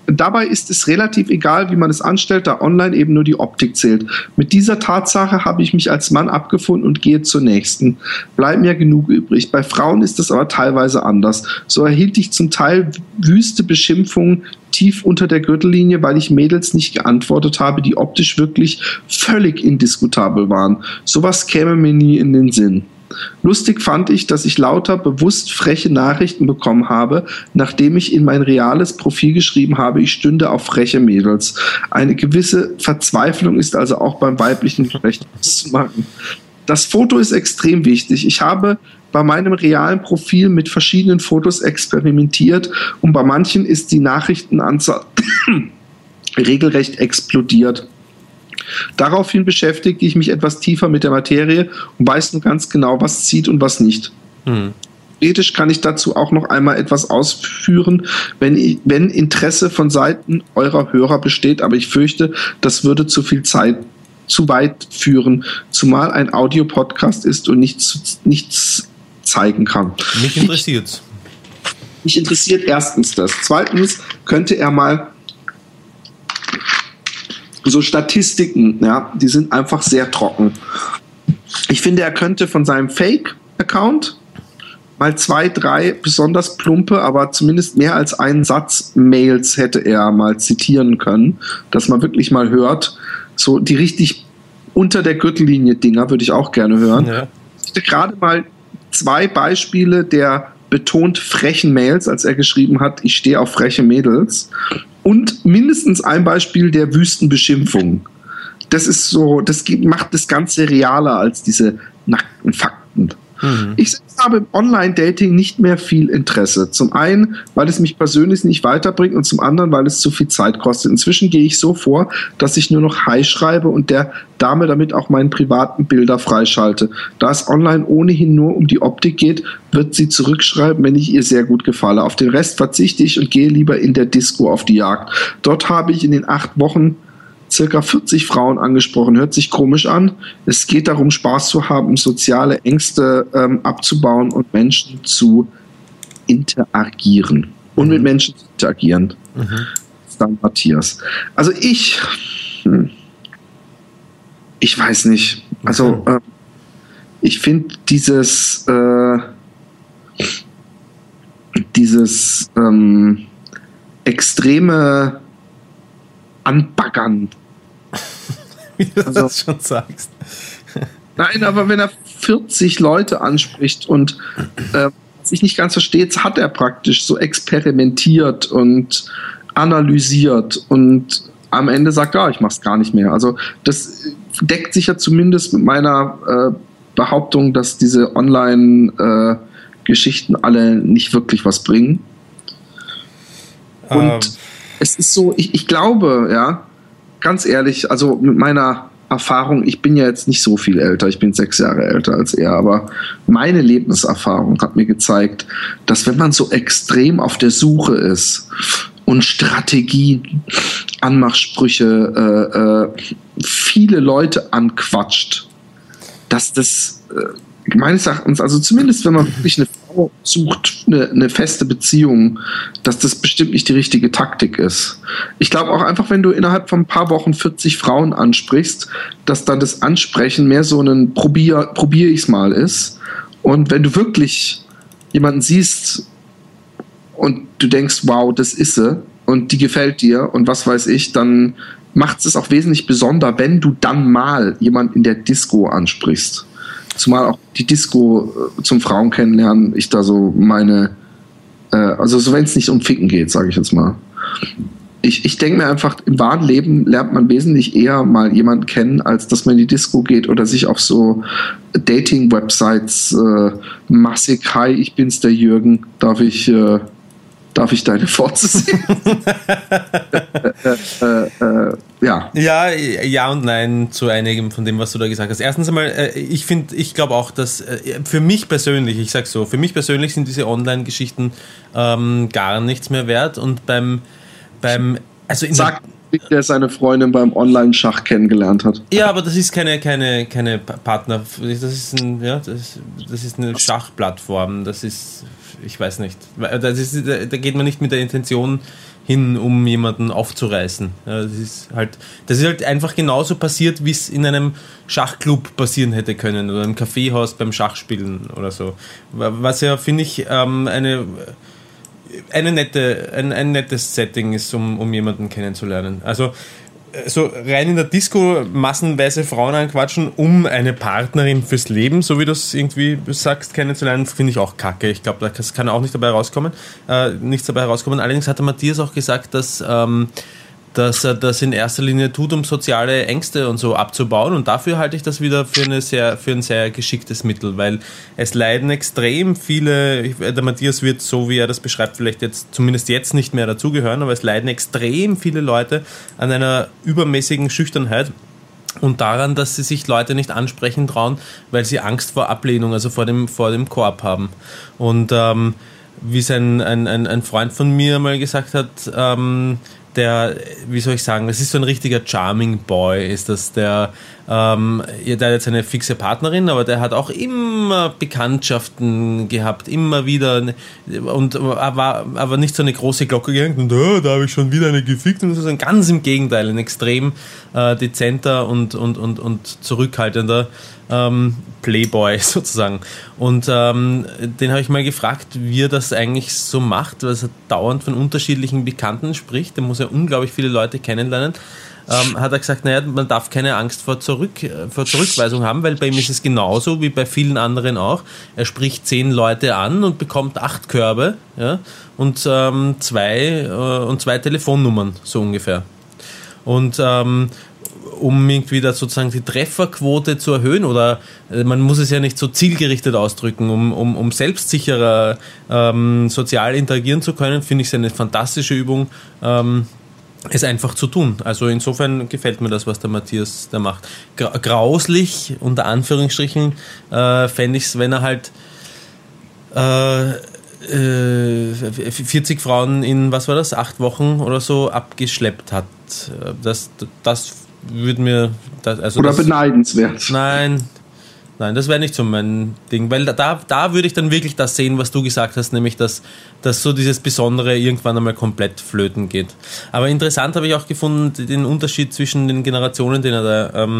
Dabei ist es relativ egal, wie man es anstellt, da online eben nur die Optik zählt. Mit dieser Tatsache habe ich mich als Mann abgefunden und gehe zur nächsten. Bleiben ja genug übrig. Bei Frauen ist es aber teilweise anders. So erhielt ich zum Teil wüste Beschimpfungen tief unter der Gürtellinie, weil ich Mädels nicht geantwortet habe, die optisch wirklich völlig indiskutabel waren. Sowas käme mir nie in den Sinn. Lustig fand ich, dass ich lauter bewusst freche Nachrichten bekommen habe, nachdem ich in mein reales Profil geschrieben habe, ich stünde auf freche Mädels. Eine gewisse Verzweiflung ist also auch beim weiblichen Geschlecht zu machen. Das Foto ist extrem wichtig. Ich habe bei meinem realen Profil mit verschiedenen Fotos experimentiert und bei manchen ist die Nachrichtenanzahl regelrecht explodiert. Daraufhin beschäftige ich mich etwas tiefer mit der Materie und weiß nun ganz genau, was zieht und was nicht. Hm. Theoretisch kann ich dazu auch noch einmal etwas ausführen, wenn, ich, wenn Interesse von Seiten eurer Hörer besteht, aber ich fürchte, das würde zu viel Zeit zu weit führen, zumal ein Audiopodcast ist und nichts, nichts zeigen kann. Mich interessiert. Mich interessiert erstens das. Zweitens könnte er mal so Statistiken, ja, die sind einfach sehr trocken. Ich finde, er könnte von seinem Fake-Account mal zwei, drei besonders plumpe, aber zumindest mehr als einen Satz Mails hätte er mal zitieren können, dass man wirklich mal hört. So die richtig unter der Gürtellinie Dinger würde ich auch gerne hören. Ja. Ich hätte gerade mal zwei Beispiele der betont frechen Mails, als er geschrieben hat, ich stehe auf freche Mädels und mindestens ein Beispiel der Wüstenbeschimpfung. Das ist so, das macht das Ganze realer als diese nackten Fakten. Mhm. Ich habe im Online-Dating nicht mehr viel Interesse. Zum einen, weil es mich persönlich nicht weiterbringt und zum anderen, weil es zu viel Zeit kostet. Inzwischen gehe ich so vor, dass ich nur noch Hi schreibe und der Dame damit auch meinen privaten Bilder freischalte. Da es online ohnehin nur um die Optik geht, wird sie zurückschreiben, wenn ich ihr sehr gut gefalle. Auf den Rest verzichte ich und gehe lieber in der Disco auf die Jagd. Dort habe ich in den acht Wochen circa 40 Frauen angesprochen. Hört sich komisch an. Es geht darum, Spaß zu haben, soziale Ängste ähm, abzubauen und Menschen zu interagieren. Und mit mhm. Menschen zu interagieren. Mhm. Dann Matthias. Also ich, hm, ich weiß nicht. Also okay. äh, ich finde dieses, äh, dieses ähm, extreme Anbaggern Wie du also, das schon sagst. Nein, aber wenn er 40 Leute anspricht und äh, sich nicht ganz versteht, hat er praktisch so experimentiert und analysiert und am Ende sagt, ja, ich mache es gar nicht mehr. Also das deckt sich ja zumindest mit meiner äh, Behauptung, dass diese Online-Geschichten äh, alle nicht wirklich was bringen. Und ähm. Es ist so, ich, ich glaube, ja, ganz ehrlich, also mit meiner Erfahrung, ich bin ja jetzt nicht so viel älter, ich bin sechs Jahre älter als er, aber meine Lebenserfahrung hat mir gezeigt, dass wenn man so extrem auf der Suche ist und Strategien, Anmachsprüche, äh, äh, viele Leute anquatscht, dass das äh, meines Erachtens, also zumindest wenn man wirklich eine sucht, eine, eine, feste Beziehung, dass das bestimmt nicht die richtige Taktik ist. Ich glaube auch einfach, wenn du innerhalb von ein paar Wochen 40 Frauen ansprichst, dass dann das Ansprechen mehr so ein Probier, probier ich's mal ist. Und wenn du wirklich jemanden siehst und du denkst, wow, das ist sie und die gefällt dir und was weiß ich, dann macht es auch wesentlich besonder, wenn du dann mal jemanden in der Disco ansprichst. Zumal auch die Disco äh, zum Frauen kennenlernen, ich da so meine, äh, also so wenn es nicht um Ficken geht, sage ich jetzt mal. Ich, ich denke mir einfach, im wahren Leben lernt man wesentlich eher mal jemanden kennen, als dass man in die Disco geht oder sich auf so Dating-Websites äh, massig, hi, ich bin's der Jürgen, darf ich äh, Darf ich deine Fotze sehen? äh, äh, äh, ja. ja. Ja und nein zu einigem von dem, was du da gesagt hast. Erstens einmal, äh, ich finde, ich glaube auch, dass äh, für mich persönlich, ich sag so, für mich persönlich sind diese Online-Geschichten ähm, gar nichts mehr wert und beim, beim also in Sag, der seine Freundin beim Online-Schach kennengelernt hat. Ja, aber das ist keine, keine, keine Partner, das ist, ein, ja, das, das ist eine Schachplattform, das ist ich weiß nicht. Das ist, da geht man nicht mit der Intention hin, um jemanden aufzureißen. Das ist halt, das ist halt einfach genauso passiert, wie es in einem Schachclub passieren hätte können oder im Kaffeehaus beim Schachspielen oder so. Was ja, finde ich, ähm, eine, eine nette, ein, ein nettes Setting ist, um, um jemanden kennenzulernen. Also so rein in der Disco massenweise Frauen anquatschen, um eine Partnerin fürs Leben, so wie du es irgendwie sagst, kennenzulernen, finde ich auch kacke. Ich glaube, das kann auch nicht dabei rauskommen, äh, nichts dabei rauskommen. Allerdings hatte Matthias auch gesagt, dass ähm, dass er das in erster Linie tut, um soziale Ängste und so abzubauen. Und dafür halte ich das wieder für, eine sehr, für ein sehr geschicktes Mittel, weil es leiden extrem viele, der Matthias wird, so wie er das beschreibt, vielleicht jetzt zumindest jetzt nicht mehr dazugehören, aber es leiden extrem viele Leute an einer übermäßigen Schüchternheit und daran, dass sie sich Leute nicht ansprechen trauen, weil sie Angst vor Ablehnung, also vor dem, vor dem Korb haben. Und ähm, wie es ein, ein, ein Freund von mir mal gesagt hat, ähm, der, wie soll ich sagen, das ist so ein richtiger Charming Boy, ist das der, ähm, der hat jetzt eine fixe Partnerin, aber der hat auch immer Bekanntschaften gehabt, immer wieder und war aber nicht so eine große Glocke gehängt und oh, da habe ich schon wieder eine gefickt und so, ganz im Gegenteil, ein extrem äh, dezenter und, und, und, und zurückhaltender ähm, Playboy sozusagen. Und ähm, den habe ich mal gefragt, wie er das eigentlich so macht, weil er dauernd von unterschiedlichen Bekannten spricht. Der muss ja unglaublich viele Leute kennenlernen. Ähm, hat er gesagt, naja, man darf keine Angst vor, Zurück, vor Zurückweisung haben, weil bei ihm ist es genauso wie bei vielen anderen auch. Er spricht zehn Leute an und bekommt acht Körbe ja, und, ähm, zwei, äh, und zwei Telefonnummern, so ungefähr. Und ähm, um irgendwie da sozusagen die Trefferquote zu erhöhen oder äh, man muss es ja nicht so zielgerichtet ausdrücken, um, um, um selbstsicherer ähm, sozial interagieren zu können, finde ich es eine fantastische Übung, ähm, es einfach zu tun. Also insofern gefällt mir das, was der Matthias da macht. Grauslich, unter Anführungsstrichen, äh, fände ich es, wenn er halt äh, 40 äh, Frauen in, was war das, acht Wochen oder so abgeschleppt hat. Äh, das, das würde mir. Das, also Oder das, beneidenswert. Nein, nein, das wäre nicht so mein Ding, weil da, da würde ich dann wirklich das sehen, was du gesagt hast, nämlich dass, dass so dieses Besondere irgendwann einmal komplett flöten geht. Aber interessant habe ich auch gefunden, den Unterschied zwischen den Generationen, den er da, ähm,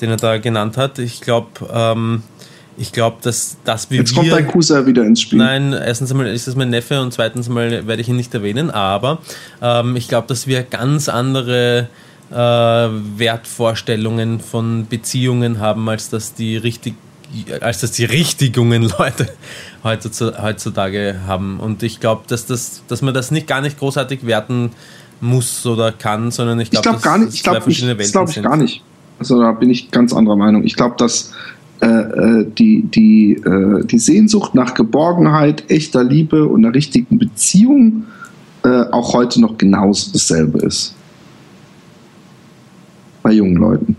den er da genannt hat. Ich glaube, ähm, ich glaube, dass, dass wir. Jetzt kommt dein Cousin wieder ins Spiel. Nein, erstens einmal ist das mein Neffe und zweitens mal werde ich ihn nicht erwähnen, aber ähm, ich glaube, dass wir ganz andere äh, Wertvorstellungen von Beziehungen haben, als dass die richtig als das die richtigungen Leute heutzutage haben. Und ich glaube, dass, das, dass man das nicht gar nicht großartig werten muss oder kann, sondern ich glaube, glaub, gar nicht. Ich glaube glaub ich gar nicht. Also da bin ich ganz anderer Meinung. Ich glaube, dass äh, äh, die, die, äh, die Sehnsucht nach Geborgenheit, echter Liebe und einer richtigen Beziehung äh, auch heute noch genauso dasselbe ist. Bei jungen Leuten.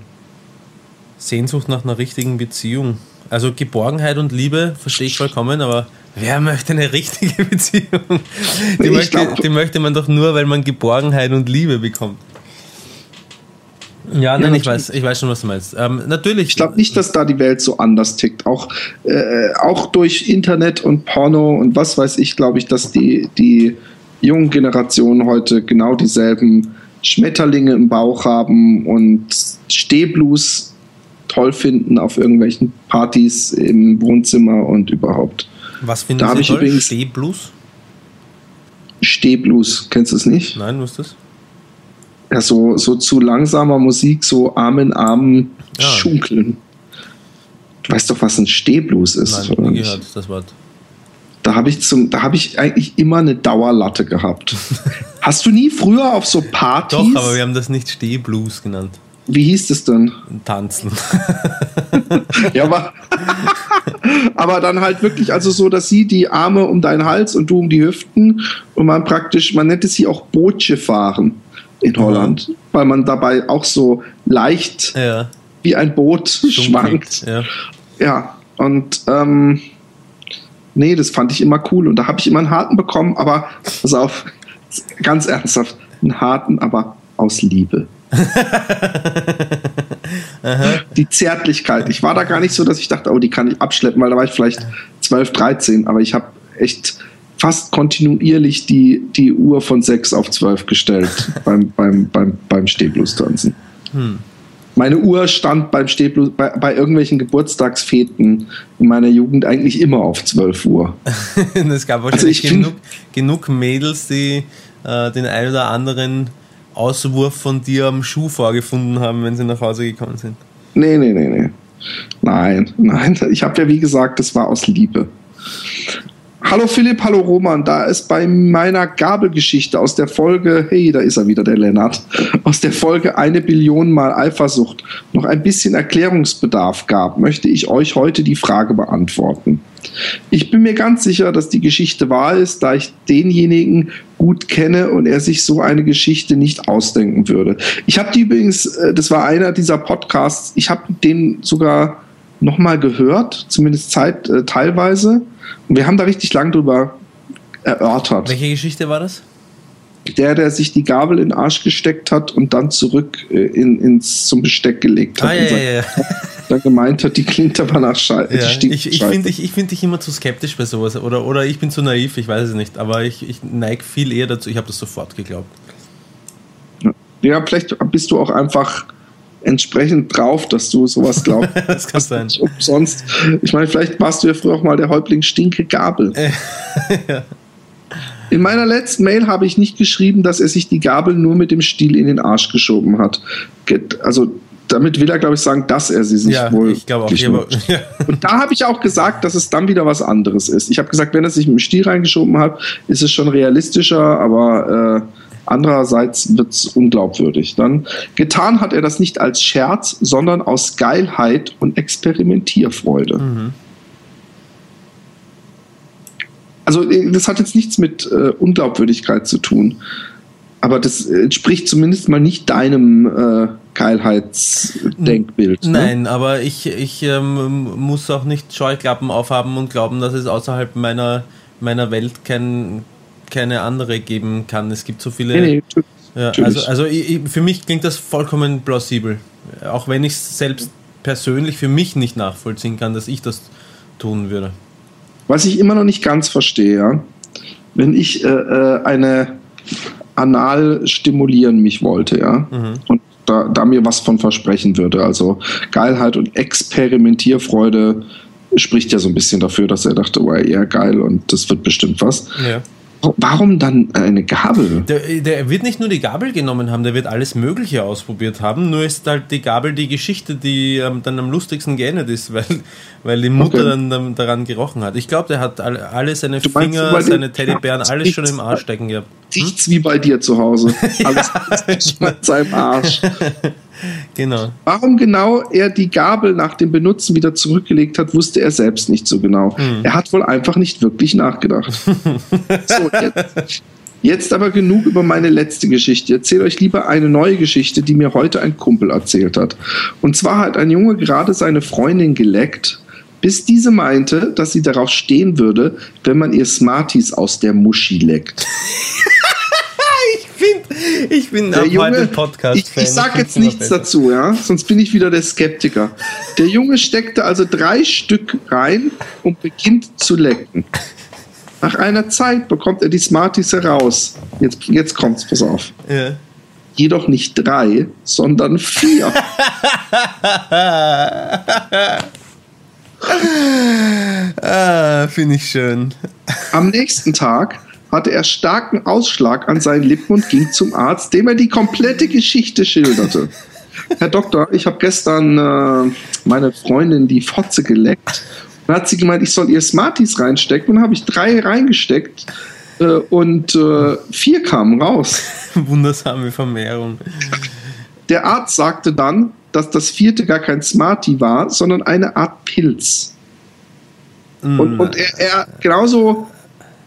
Sehnsucht nach einer richtigen Beziehung. Also Geborgenheit und Liebe verstehe ich vollkommen, aber wer möchte eine richtige Beziehung? Die, möchte, glaub, die möchte man doch nur, weil man Geborgenheit und Liebe bekommt. Ja, nein, ja, ich weiß, ich weiß schon, was du meinst. Ähm, natürlich. Ich glaube nicht, dass da die Welt so anders tickt. Auch, äh, auch durch Internet und Porno und was weiß ich, glaube ich, dass die, die jungen Generationen heute genau dieselben Schmetterlinge im Bauch haben und Stehblues toll finden auf irgendwelchen Partys im Wohnzimmer und überhaupt. Was findest da du toll? Übrigens Stehblues? Stehblues, kennst du es nicht? Nein, was ist das? ja, so, so zu langsamer Musik, so Arm in Arm ja. schunkeln. Du weißt doch, was ein Stehblues ist. Nein, nie gehört, das Wort. Da habe ich, zum, da hab ich eigentlich immer eine Dauerlatte gehabt. Hast du nie früher auf so Partys? Doch, aber wir haben das nicht Stehblues genannt. Wie hieß das denn? Tanzen. ja, aber, aber dann halt wirklich, also so, dass sie die Arme um deinen Hals und du um die Hüften und man praktisch, man nennt es sie auch Bootche fahren in Holland, weil man dabei auch so leicht ja. wie ein Boot schwankt. Ja. ja, und ähm, nee, das fand ich immer cool und da habe ich immer einen harten bekommen, aber pass auf, ganz ernsthaft, einen harten, aber aus Liebe. die Zärtlichkeit. Ich war da gar nicht so, dass ich dachte, oh, die kann ich abschleppen, weil da war ich vielleicht 12, 13, aber ich habe echt fast kontinuierlich die, die Uhr von 6 auf 12 gestellt beim, beim, beim, beim Stehblues-Tanzen. Hm. Meine Uhr stand beim Stehblues, bei, bei irgendwelchen Geburtstagsfeten in meiner Jugend eigentlich immer auf 12 Uhr. es gab wahrscheinlich also genug, genug, Mädels, die äh, den ein oder anderen Auswurf von dir am Schuh vorgefunden haben, wenn sie nach Hause gekommen sind. Nee, nee, nee, nee. Nein, nein. Ich habe ja, wie gesagt, das war aus Liebe. Hallo Philipp, hallo Roman, da ist bei meiner Gabelgeschichte aus der Folge, hey, da ist er wieder, der Lennart, aus der Folge eine Billion mal Eifersucht noch ein bisschen Erklärungsbedarf gab, möchte ich euch heute die Frage beantworten. Ich bin mir ganz sicher, dass die Geschichte wahr ist, da ich denjenigen gut kenne und er sich so eine Geschichte nicht ausdenken würde. Ich habe die übrigens, äh, das war einer dieser Podcasts, ich habe den sogar nochmal gehört, zumindest Zeit, äh, teilweise. Und wir haben da richtig lang drüber erörtert. Welche Geschichte war das? Der, der sich die Gabel in den Arsch gesteckt hat und dann zurück äh, in, ins, zum Besteck gelegt hat. Ah, ja, ja, ja. Dann gemeint hat, die klingt aber nach Scheiße. Ja, ich ich finde dich, find dich immer zu skeptisch bei sowas. Oder, oder ich bin zu naiv, ich weiß es nicht. Aber ich, ich neige viel eher dazu. Ich habe das sofort geglaubt. Ja, vielleicht bist du auch einfach entsprechend drauf, dass du sowas glaubst. das kann sein. Umsonst. Ich meine, vielleicht warst du ja früher auch mal der Häuptling Stinke Gabel. ja. In meiner letzten Mail habe ich nicht geschrieben, dass er sich die Gabel nur mit dem Stiel in den Arsch geschoben hat. Also damit will er, glaube ich, sagen, dass er sie sich ja, wohl. Ich glaube auch. Ja. Und da habe ich auch gesagt, dass es dann wieder was anderes ist. Ich habe gesagt, wenn er sich mit dem Stiel reingeschoben hat, ist es schon realistischer, aber äh, Andererseits wird es unglaubwürdig. Dann getan hat er das nicht als Scherz, sondern aus Geilheit und Experimentierfreude. Mhm. Also äh, das hat jetzt nichts mit äh, Unglaubwürdigkeit zu tun. Aber das entspricht zumindest mal nicht deinem äh, Geilheitsdenkbild. Ne? Nein, aber ich, ich ähm, muss auch nicht Scheuklappen aufhaben und glauben, dass es außerhalb meiner, meiner Welt kein, keine andere geben kann. Es gibt so viele. Nee, nee, ja, also also ich, für mich klingt das vollkommen plausibel. Auch wenn ich es selbst persönlich für mich nicht nachvollziehen kann, dass ich das tun würde. Was ich immer noch nicht ganz verstehe, ja? wenn ich äh, äh eine anal stimulieren mich wollte, ja, mhm. und da, da, mir was von versprechen würde, also Geilheit und Experimentierfreude spricht ja so ein bisschen dafür, dass er dachte, oh, ja, geil und das wird bestimmt was. Ja Warum dann eine Gabel? Der, der wird nicht nur die Gabel genommen haben, der wird alles Mögliche ausprobiert haben. Nur ist halt die Gabel die Geschichte, die ähm, dann am lustigsten geendet ist, weil, weil die Mutter Okay. dann, dann daran gerochen hat. Ich glaube, der hat alle, alle seine Du Finger, seine Teddybären, Ja, alles schon im nichts- Arsch stecken gehabt. Riecht's wie bei dir zu Hause. Alles ist mit seinem Arsch. Genau. Warum genau er die Gabel nach dem Benutzen wieder zurückgelegt hat, wusste er selbst nicht so genau. Er hat wohl einfach nicht wirklich nachgedacht. so, jetzt, jetzt aber genug über meine letzte Geschichte. Ich erzähle euch lieber eine neue Geschichte, die mir heute ein Kumpel erzählt hat. Und zwar hat ein Junge gerade seine Freundin geleckt, bis diese meinte, dass sie darauf stehen würde, wenn man ihr Smarties aus der Muschi leckt. Ich bin, ich bin Der Junge, Podcast-Fan. ich, ich sag jetzt nichts dazu, ja, sonst bin ich wieder der Skeptiker. Der Junge steckte also drei Stück rein und beginnt zu lecken. Nach einer Zeit bekommt er die Smarties heraus. Jetzt, jetzt kommt's, pass auf. Ja. Jedoch nicht drei, sondern vier. Ah, finde ich schön. Am nächsten Tag hatte er starken Ausschlag an seinen Lippen und ging zum Arzt, dem er die komplette Geschichte schilderte. Herr Doktor, ich habe gestern äh, meine Freundin die Fotze geleckt. Dann hat sie gemeint, ich soll ihr Smarties reinstecken. Und dann habe ich drei reingesteckt äh, und äh, vier kamen raus. Wundersame Vermehrung. Der Arzt sagte dann, dass das vierte gar kein Smartie war, sondern eine Art Pilz. Und, und er, er genauso,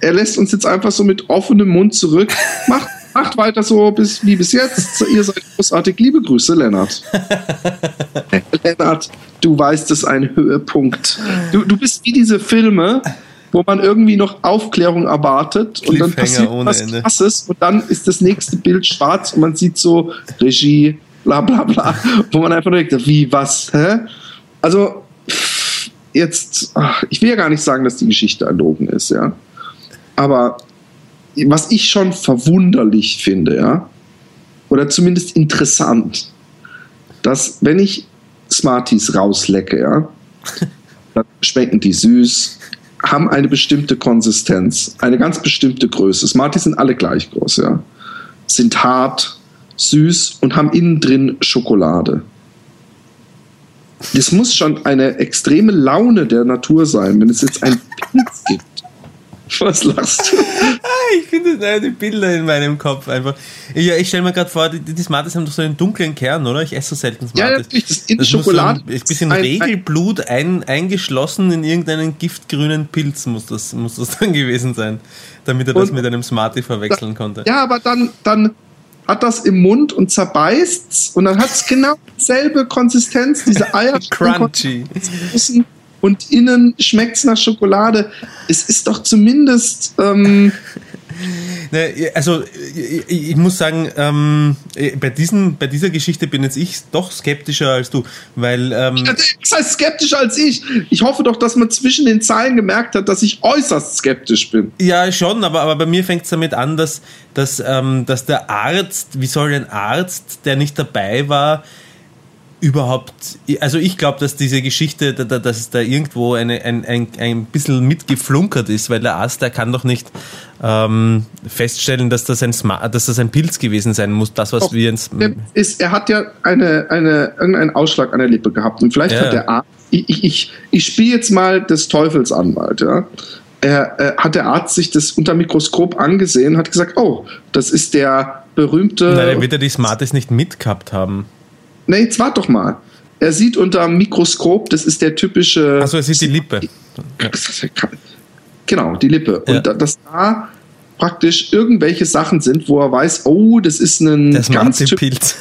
er lässt uns jetzt einfach so mit offenem Mund zurück. Macht, macht weiter so bis, wie bis jetzt. Ihr seid großartig. Liebe Grüße, Lennart. Lennart, du weißt es ein Höhepunkt. Du, du bist wie diese Filme, wo man irgendwie noch Aufklärung erwartet und dann passiert was Ende. krasses und dann ist das nächste Bild schwarz und man sieht so Regie, bla bla bla, wo man einfach nur denkt, wie, was, hä? Also, jetzt, ach, ich will ja gar nicht sagen, dass die Geschichte erlogen ist, ja. Aber was ich schon verwunderlich finde, ja, oder zumindest interessant, dass wenn ich Smarties rauslecke, ja, dann schmecken die süß, haben eine bestimmte Konsistenz, eine ganz bestimmte Größe. Smarties sind alle gleich groß, ja. Sind hart, süß und haben innen drin Schokolade. Das muss schon eine extreme Laune der Natur sein, wenn es jetzt einen Pilz gibt. Was lachst du? Ich finde das, äh, die Bilder in meinem Kopf einfach. Ja, ich stelle mir gerade vor, die, die Smarties haben doch so einen dunklen Kern, oder? Ich esse so selten Ja, Smarties. natürlich, das in muss Schokolade. So ein bisschen ein- ein- Regelblut ein, eingeschlossen in irgendeinen giftgrünen Pilz muss das, muss das dann gewesen sein, damit er das Und- mit einem Smartie verwechseln konnte. Ja, aber dann, dann hat das im Mund und zerbeißt's und dann hat es genau dieselbe Konsistenz, diese Eier. Crunchy. außen und innen schmeckt es nach Schokolade. Es ist doch zumindest. Ähm, Ne, also ich, ich muss sagen, ähm, bei, diesen, bei dieser Geschichte bin jetzt ich doch skeptischer als du, weil ähm, das heißt skeptischer als ich. Ich hoffe doch, dass man zwischen den Zeilen gemerkt hat, dass ich äußerst skeptisch bin. Ja, schon, aber, aber bei mir fängt es damit an, dass, dass, ähm, dass der Arzt, wie soll ein Arzt, der nicht dabei war, überhaupt, also ich glaube, dass diese Geschichte, da- da- dass es da irgendwo eine, ein, ein, ein bisschen mitgeflunkert ist, weil der Arzt, der kann doch nicht ähm, feststellen, dass das, ein Sma dass das ein Pilz gewesen sein muss, das, was Doch, wir ins... Ist, er hat ja eine, eine, irgendeinen Ausschlag an der Lippe gehabt. Und vielleicht Ja. hat der Arzt. Ich, ich, ich, ich spiele jetzt mal des Teufels Anwalt, ja. Er, äh, hat der Arzt sich das unter Mikroskop angesehen, hat gesagt, oh, das ist der berühmte. Nein, der wird ja die Smarties nicht mitgehabt haben. Nee, jetzt wart doch mal. Er sieht unter dem Mikroskop, das ist der typische. Achso, er sieht die Lippe. Ja. Genau, die Lippe. Ja. Und da, dass da praktisch irgendwelche Sachen sind, wo er weiß, oh, das ist ein Der Smartie-Pilz.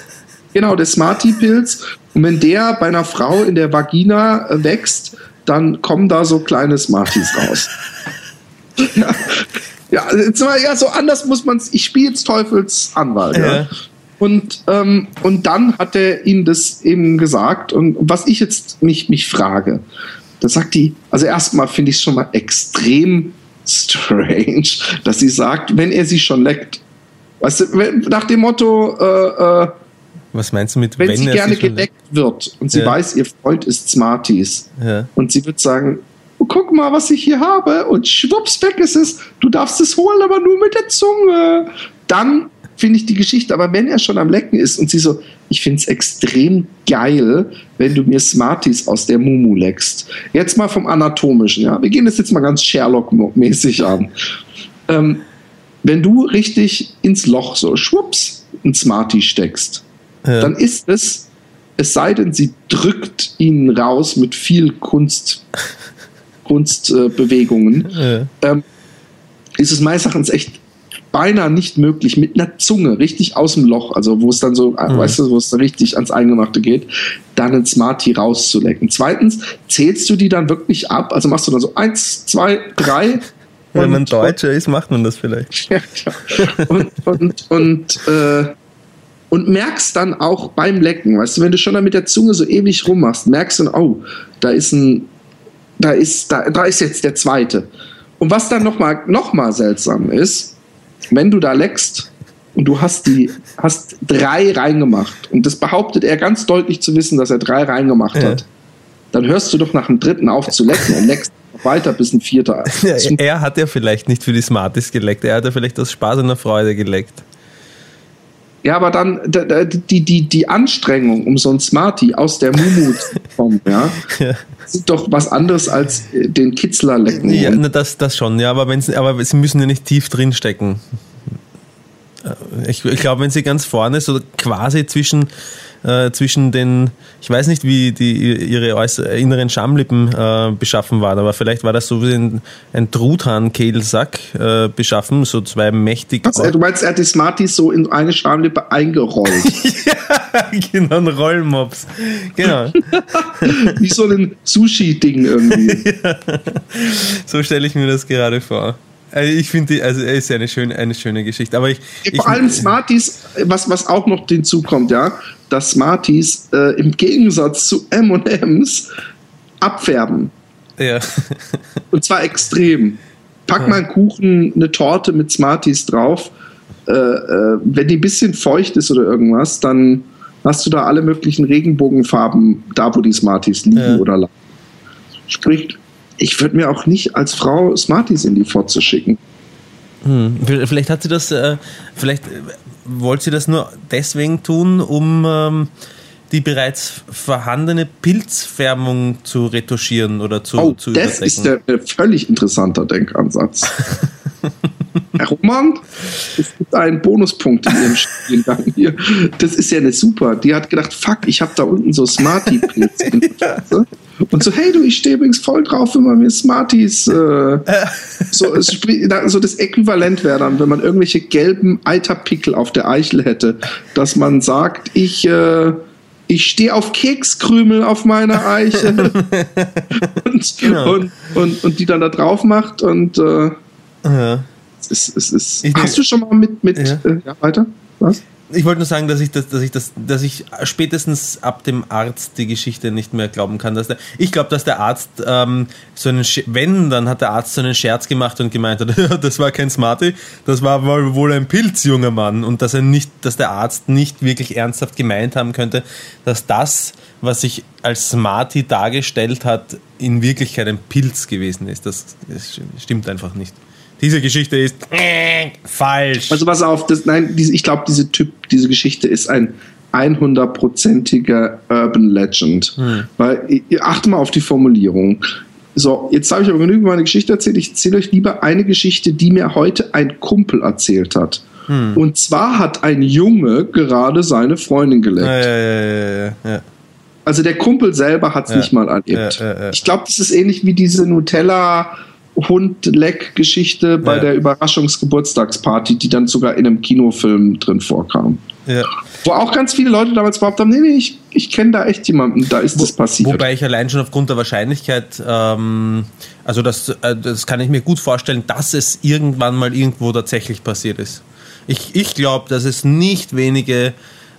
Genau, der Smartie-Pilz. Und wenn der bei einer Frau in der Vagina äh, wächst, dann kommen da so kleine Smarties raus. ja, ja, ja, so anders muss man es. Ich spiele jetzt Teufels Anwalt. Ja. Ja. Und, ähm, und dann hat er ihm das eben gesagt. Und was ich jetzt mich, mich frage, da sagt die, also erstmal finde ich es schon mal extrem strange, dass sie sagt, wenn er sie schon leckt. Weißt du, wenn, nach dem Motto, äh, äh, Was meinst du mit, wenn, sie er gerne schon geleckt wird und sie Ja. weiß, ihr Freund ist Smarties Ja. und sie wird sagen, oh, guck mal, was ich hier habe. Und schwupps, weg ist es. Du darfst es holen, aber nur mit der Zunge. Dann finde ich die Geschichte, aber wenn er schon am Lecken ist und sie so, ich finde es extrem geil, wenn du mir Smarties aus der Mumu leckst. Jetzt mal vom Anatomischen, ja. Wir gehen das jetzt mal ganz Sherlock-mäßig an. Ähm, wenn du richtig ins Loch so schwupps ein Smartie steckst, ja. dann ist es, es sei denn, sie drückt ihn raus mit viel Kunst, Kunstbewegungen, äh, ja. ähm, ist es meines Erachtens echt beinahe nicht möglich, mit einer Zunge richtig aus dem Loch, also wo es dann so, mhm. weißt du, wo es dann richtig ans Eingemachte geht, dann ein Smartie rauszulecken. Zweitens, zählst du die dann wirklich ab? Also machst du dann so eins, zwei, drei. Wenn man Deutscher ist, macht man das vielleicht. ja, klar. Und, und, und, äh, und merkst dann auch beim Lecken, weißt du, wenn du schon dann mit der Zunge so ewig rummachst, merkst du, oh, da ist ein, da ist, da, da ist jetzt der zweite. Und was dann nochmal noch mal seltsam ist, wenn du da leckst und du hast die, hast drei reingemacht und das behauptet er ganz deutlich zu wissen, dass er drei reingemacht ja. hat, dann hörst du doch nach dem dritten auf zu lecken und leckst weiter bis ein vierter. Ja, er hat ja vielleicht nicht für die Smarties geleckt, er hat ja vielleicht aus Spaß und der Freude geleckt. Ja, aber dann die, die, die Anstrengung, um so ein Smartie aus der Mumu zu bekommen, ja, ja. Ist doch was anderes als äh, den Kitzler lecken. Ja, das, das schon, ja, aber, wenn's, aber sie müssen ja nicht tief drin stecken. Äh, ich, ich glaube, wenn sie ganz vorne, so quasi zwischen äh, zwischen den, ich weiß nicht, wie die, ihre äußere, inneren Schamlippen äh, beschaffen waren, aber vielleicht war das so wie ein, ein Truthahn-Kehlsack äh, beschaffen, so zwei mächtig. Was, du meinst, er hat die Smarties so in eine Schamlippe eingerollt? ja, genau, ein Rollmops. Genau. wie so ein Sushi-Ding irgendwie. ja. So stelle ich mir das gerade vor. Also ich finde, also es ist eine schöne, eine schöne Geschichte. Aber ich, Vor ich, allem Smarties, was, was auch noch hinzukommt, ja, dass Smarties äh, im Gegensatz zu M&M's abfärben. Ja. Und zwar extrem. Pack ja. mal einen Kuchen, eine Torte mit Smarties drauf. Äh, äh, wenn die ein bisschen feucht ist oder irgendwas, dann hast du da alle möglichen Regenbogenfarben da, wo die Smarties liegen ja. oder lagen. Sprich, ich würde mir auch nicht als Frau Smarties in die Fotze schicken. Hm. Vielleicht hat sie das, äh, vielleicht wollte sie das nur deswegen tun, um ähm, die bereits vorhandene Pilzfärbung zu retuschieren oder zu, oh, zu Das ist der, der völlig interessanter Denkansatz. Herr Roman, es gibt einen Bonuspunkt in Ihrem Studiengang hier. Das ist ja eine super. Die hat gedacht, fuck, ich habe da unten so Smartie-Pilze. ja. Und so, hey du, ich stehe übrigens voll drauf, wenn man mir Smarties äh, so, so das Äquivalent wäre dann, wenn man irgendwelche gelben Eiterpickel auf der Eichel hätte, dass man sagt, ich äh, ich stehe auf Kekskrümel auf meiner Eiche und, genau. und, und, und, die dann da drauf macht und äh, ja. Es ist, es ist, hast du schon mal mit, mit ja. Äh, ja, weiter? Was? ich wollte nur sagen, dass ich, das, dass, ich das, dass ich spätestens ab dem Arzt die Geschichte nicht mehr glauben kann. Dass der, ich glaube, dass der Arzt ähm, so einen, wenn, dann hat der Arzt so einen Scherz gemacht und gemeint hat, das war kein Smarty, das war wohl ein Pilz, junger Mann. Und dass er nicht, dass der Arzt nicht wirklich ernsthaft gemeint haben könnte, dass das, was sich als Smarty dargestellt hat, in Wirklichkeit ein Pilz gewesen ist. Das, das stimmt einfach nicht diese Geschichte ist äh, falsch. Also pass auf, das, nein, diese, ich glaube, diese Typ, diese Geschichte ist ein 100%iger Urban Legend. Hm. Weil, achte mal auf die Formulierung. So, jetzt habe ich aber über meine Geschichte erzählt. Ich erzähle euch lieber eine Geschichte, die mir heute ein Kumpel erzählt hat. Hm. Und zwar hat ein Junge gerade seine Freundin geleckt. Ja, ja, ja, Also der Kumpel selber hat es nicht mal erlebt. Ich glaube, das ist ähnlich wie diese Nutella- Hund-Leck-Geschichte bei ja. der Überraschungsgeburtstagsparty, die dann sogar in einem Kinofilm drin vorkam. Ja. Wo auch ganz viele Leute damals behauptet haben, nee, nee, ich, ich kenne da echt jemanden, da ist Wo, das passiert. Wobei ich allein schon aufgrund der Wahrscheinlichkeit, ähm, also das, äh, das kann ich mir gut vorstellen, dass es irgendwann mal irgendwo tatsächlich passiert ist. Ich, ich glaube, dass es nicht wenige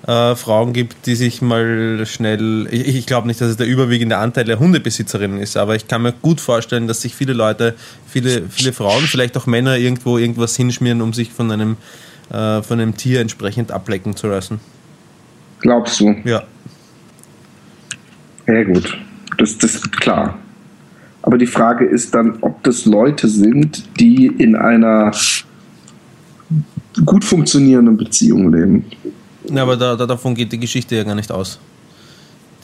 äh, Frauen gibt, die sich mal schnell. Ich, ich glaube nicht, dass es der überwiegende Anteil der Hundebesitzerinnen ist, aber ich kann mir gut vorstellen, dass sich viele Leute, viele, viele Frauen, vielleicht auch Männer irgendwo irgendwas hinschmieren, um sich von einem, äh, von einem Tier entsprechend ablecken zu lassen. Glaubst du? Ja. Ja, gut. Das, das ist klar. Aber die Frage ist dann, ob das Leute sind, die in einer gut funktionierenden Beziehung leben. Ja, aber da, da, davon geht die Geschichte ja gar nicht aus.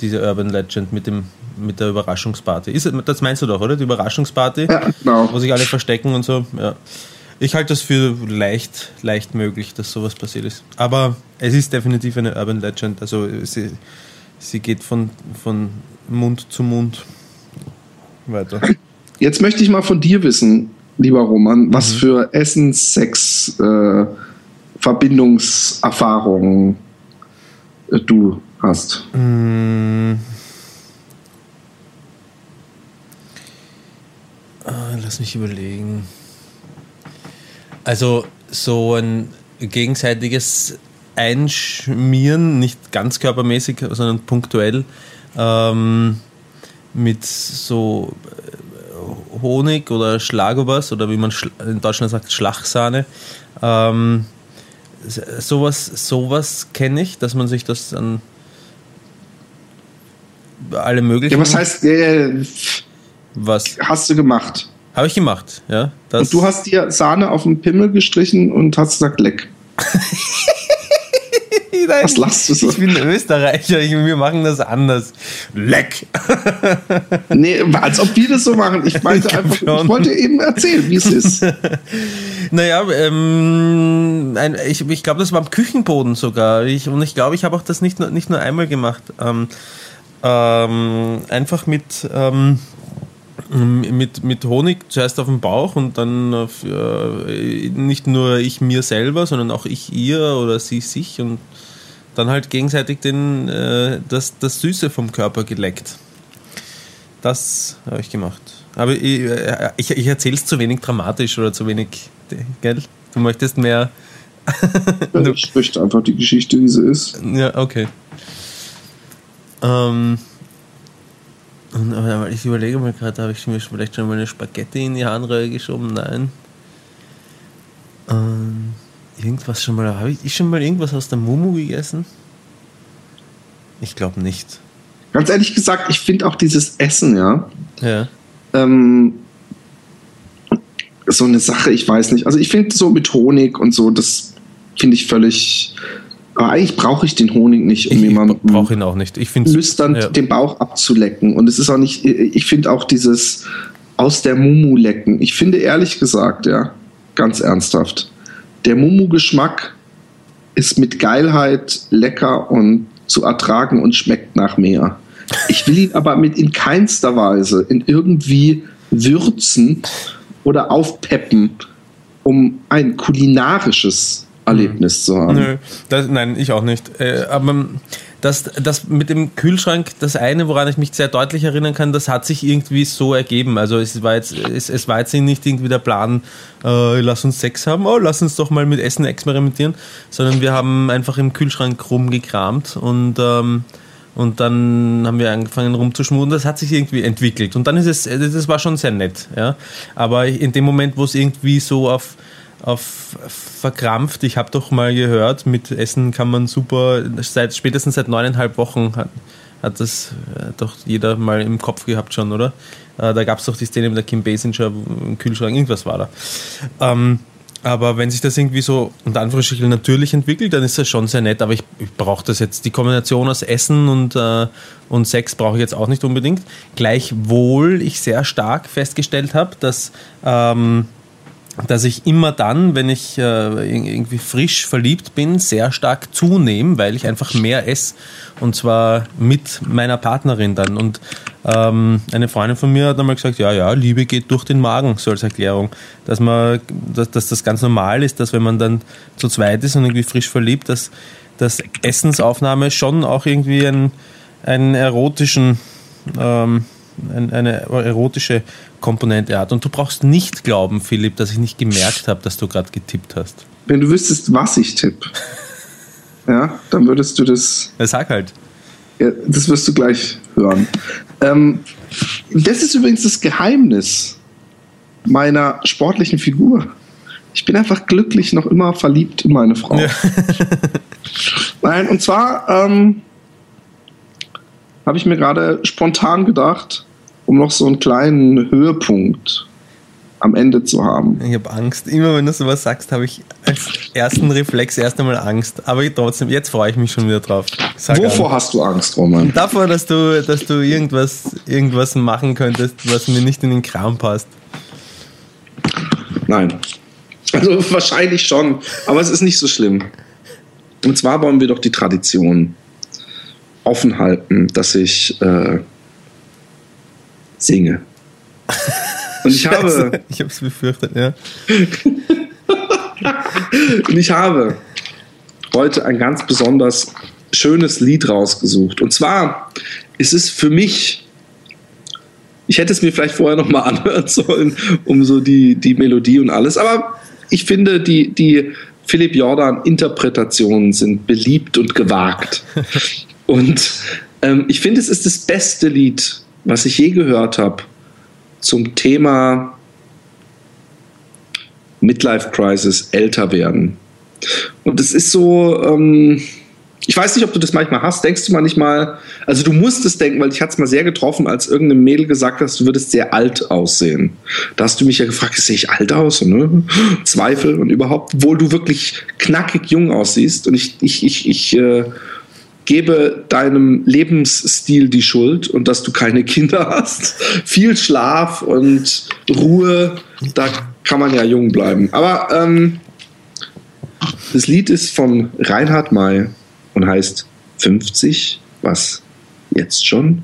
Diese Urban Legend mit, dem, mit der Überraschungsparty. Ist, das meinst du doch, oder? Die Überraschungsparty, Ja, genau. wo sich alle verstecken und so. Ja. Ich halte das für leicht, leicht möglich, dass sowas passiert ist. Aber es ist definitiv eine Urban Legend. Also sie, sie geht von, von Mund zu Mund weiter. Jetzt möchte ich mal von dir wissen, lieber Roman, was für Essens, Sex, äh, Verbindungserfahrungen äh, du hast. Mm. Ah, Lass mich überlegen. Also so ein gegenseitiges Einschmieren, nicht ganz körpermäßig, sondern punktuell, ähm, mit so äh, Honig oder Schlagobers oder wie man in Deutschland sagt, Schlachsahne. Ähm, sowas sowas kenne ich, dass man sich das dann alle möglichen. Ja, was heißt, äh, Was hast du gemacht? habe ich gemacht? Ja, Und du hast dir Sahne auf den Pimmel gestrichen und hast gesagt, leck. Nein, Was lachst du so? Ich bin Österreicher, ich, wir machen das anders. Leck! Nee, als ob wir das so machen. Ich meinte einfach, schon. ich wollte eben erzählen, wie es ist. Naja, ähm, ein, ich, ich glaube, das war am Küchenboden sogar. Ich, und ich glaube, ich habe auch das nicht nur, nicht nur einmal gemacht. Ähm, ähm, einfach mit, ähm, mit, mit Honig zuerst auf dem Bauch und dann auf, äh, nicht nur ich mir selber, sondern auch ich ihr oder sie sich und dann halt gegenseitig den, äh, das, das Süße vom Körper geleckt. Das habe ich gemacht. Aber ich, äh, ich, ich erzähle es zu wenig dramatisch oder zu wenig, gell? Du möchtest mehr. Du- Ich möchte einfach die Geschichte, wie sie ist. Ja, okay. Ähm, und, aber ich überlege mal gerade, habe ich mir vielleicht schon mal eine Spaghetti in die Harnröhre geschoben? Nein. Ähm, irgendwas schon mal, habe ich schon mal irgendwas aus der Mumu gegessen? Ich glaube nicht. Ganz ehrlich gesagt, ich finde auch dieses Essen, ja, Ja. ähm, so eine Sache, ich weiß nicht. Also ich finde so mit Honig und so, das finde ich völlig. Aber eigentlich brauche ich den Honig nicht, um Ich, ich jemandem brauche ihn auch nicht. Ich finde lüstern ja. den Bauch abzulecken. Und es ist auch nicht, ich finde auch dieses aus der Mumu lecken. Ich finde ehrlich gesagt, ja, ganz ernsthaft, der Mumu-Geschmack ist mit Geilheit lecker und zu ertragen und schmeckt nach mehr. Ich will ihn aber mit in keinster Weise in irgendwie würzen oder aufpeppen, um ein kulinarisches Erlebnis zu haben. Nö, das, nein, ich auch nicht. Äh, aber das, das mit dem Kühlschrank, das eine, woran ich mich sehr deutlich erinnern kann, das hat sich irgendwie so ergeben. Also es war jetzt, es, es war jetzt nicht irgendwie der Plan, äh, lass uns Sex haben, oh, lass uns doch mal mit Essen experimentieren, sondern wir haben einfach im Kühlschrank rumgekramt und ähm, und dann haben wir angefangen rumzuschmuren. Das hat sich irgendwie entwickelt. Und dann ist es, das war schon sehr nett. Ja. Aber in dem Moment, wo es irgendwie so auf, auf verkrampft, ich habe doch mal gehört, mit Essen kann man super, seit, spätestens seit neuneinhalb Wochen hat, hat das äh, doch jeder mal im Kopf gehabt schon, oder? Äh, da gab es doch die Szene mit der Kim Basinger im Kühlschrank, irgendwas war da. Ähm, aber wenn sich das irgendwie so unter Anführungsstrichen natürlich entwickelt, dann ist das schon sehr nett. Aber ich, ich brauche das jetzt, die Kombination aus Essen und, äh, und Sex brauche ich jetzt auch nicht unbedingt. Gleichwohl ich sehr stark festgestellt habe, dass, ähm, dass ich immer dann, wenn ich äh, irgendwie frisch verliebt bin, sehr stark zunehme, weil ich einfach mehr esse. Und zwar mit meiner Partnerin dann. Und ähm, eine Freundin von mir hat einmal gesagt, ja, ja, Liebe geht durch den Magen, so als Erklärung. Dass, man, dass, dass das ganz normal ist, dass wenn man dann zu zweit ist und irgendwie frisch verliebt, dass, dass Essensaufnahme schon auch irgendwie einen, einen erotischen, ähm, eine erotische Komponente hat. Und du brauchst nicht glauben, Philipp, dass ich nicht gemerkt habe, dass du gerade getippt hast. Wenn du wüsstest, was ich tippe, ja, dann würdest du das Ja, Sag halt. Ja, das wirst du gleich hören. Ähm, das ist übrigens das Geheimnis meiner sportlichen Figur. Ich bin einfach glücklich noch immer verliebt in meine Frau. Ja. Nein, und zwar ähm, habe ich mir gerade spontan gedacht, um noch so einen kleinen Höhepunkt am Ende zu haben. Ich habe Angst. Immer wenn du sowas sagst, habe ich als ersten Reflex erst einmal Angst. Aber trotzdem, jetzt freue ich mich schon wieder drauf. Sag Wovor an. hast du Angst, Roman? Davor, dass du, dass du irgendwas, irgendwas machen könntest, was mir nicht in den Kram passt. Nein. Also wahrscheinlich schon, aber es ist nicht so schlimm. Und zwar wollen wir doch die Tradition offen halten, dass ich äh, singe. Und ich habe. Ich habe es befürchtet, ja. und ich habe heute ein ganz besonders schönes Lied rausgesucht. Und zwar ist es für mich, ich hätte es mir vielleicht vorher nochmal anhören sollen, um so die, die Melodie und alles, aber ich finde, die, die Philipp Jordan-Interpretationen sind beliebt und gewagt. und ähm, ich finde, es ist das beste Lied, was ich je gehört habe zum Thema Midlife Crisis, älter werden. Und es ist so, ähm, ich weiß nicht, ob du das manchmal hast. Denkst du manchmal, also du musst es denken, weil ich hatte es mal sehr getroffen, als irgendeine Mädel gesagt hast, du würdest sehr alt aussehen. Da hast du mich ja gefragt, sehe ich alt aus? Ne? Zweifel und überhaupt, obwohl du wirklich knackig jung aussiehst. Und ich, ich, ich, ich äh, gebe deinem Lebensstil die Schuld und dass du keine Kinder hast. Viel Schlaf und Ruhe, da kann man ja jung bleiben. Aber ähm, das Lied ist von Reinhard May und heißt 50. Was? Jetzt schon?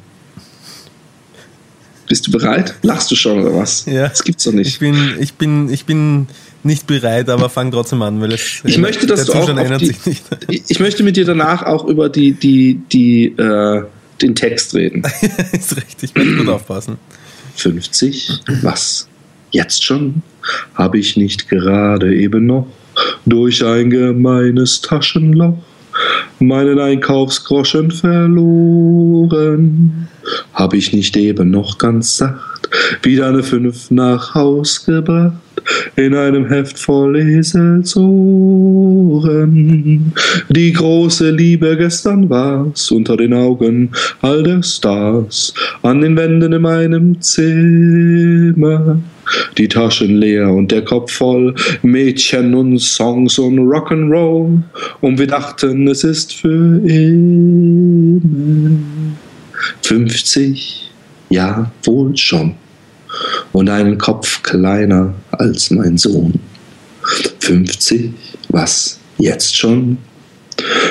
Bist du bereit? Lachst du schon oder was? Ja. Das gibt's doch nicht. Ich bin, ich bin, ich bin nicht bereit, aber fang trotzdem an, weil es ich möchte, dass du auch die, ich möchte mit dir danach auch über die die die äh, den Text reden. ist richtig, ich werde gut aufpassen. 50? Was? Jetzt schon? Habe ich nicht gerade eben noch durch ein gemeines Taschenloch meinen Einkaufsgroschen verloren? Habe ich nicht eben noch ganz sacht wieder eine Fünf nach Haus gebracht? in einem Heft voll Eselsohren. Die große Liebe gestern war's unter den Augen all der Stars an den Wänden in meinem Zimmer. Die Taschen leer und der Kopf voll Mädchen und Songs und Rock'n'Roll und wir dachten, es ist für immer. 50, ja, wohl schon und einen Kopf kleiner als mein Sohn. 50, was, jetzt schon?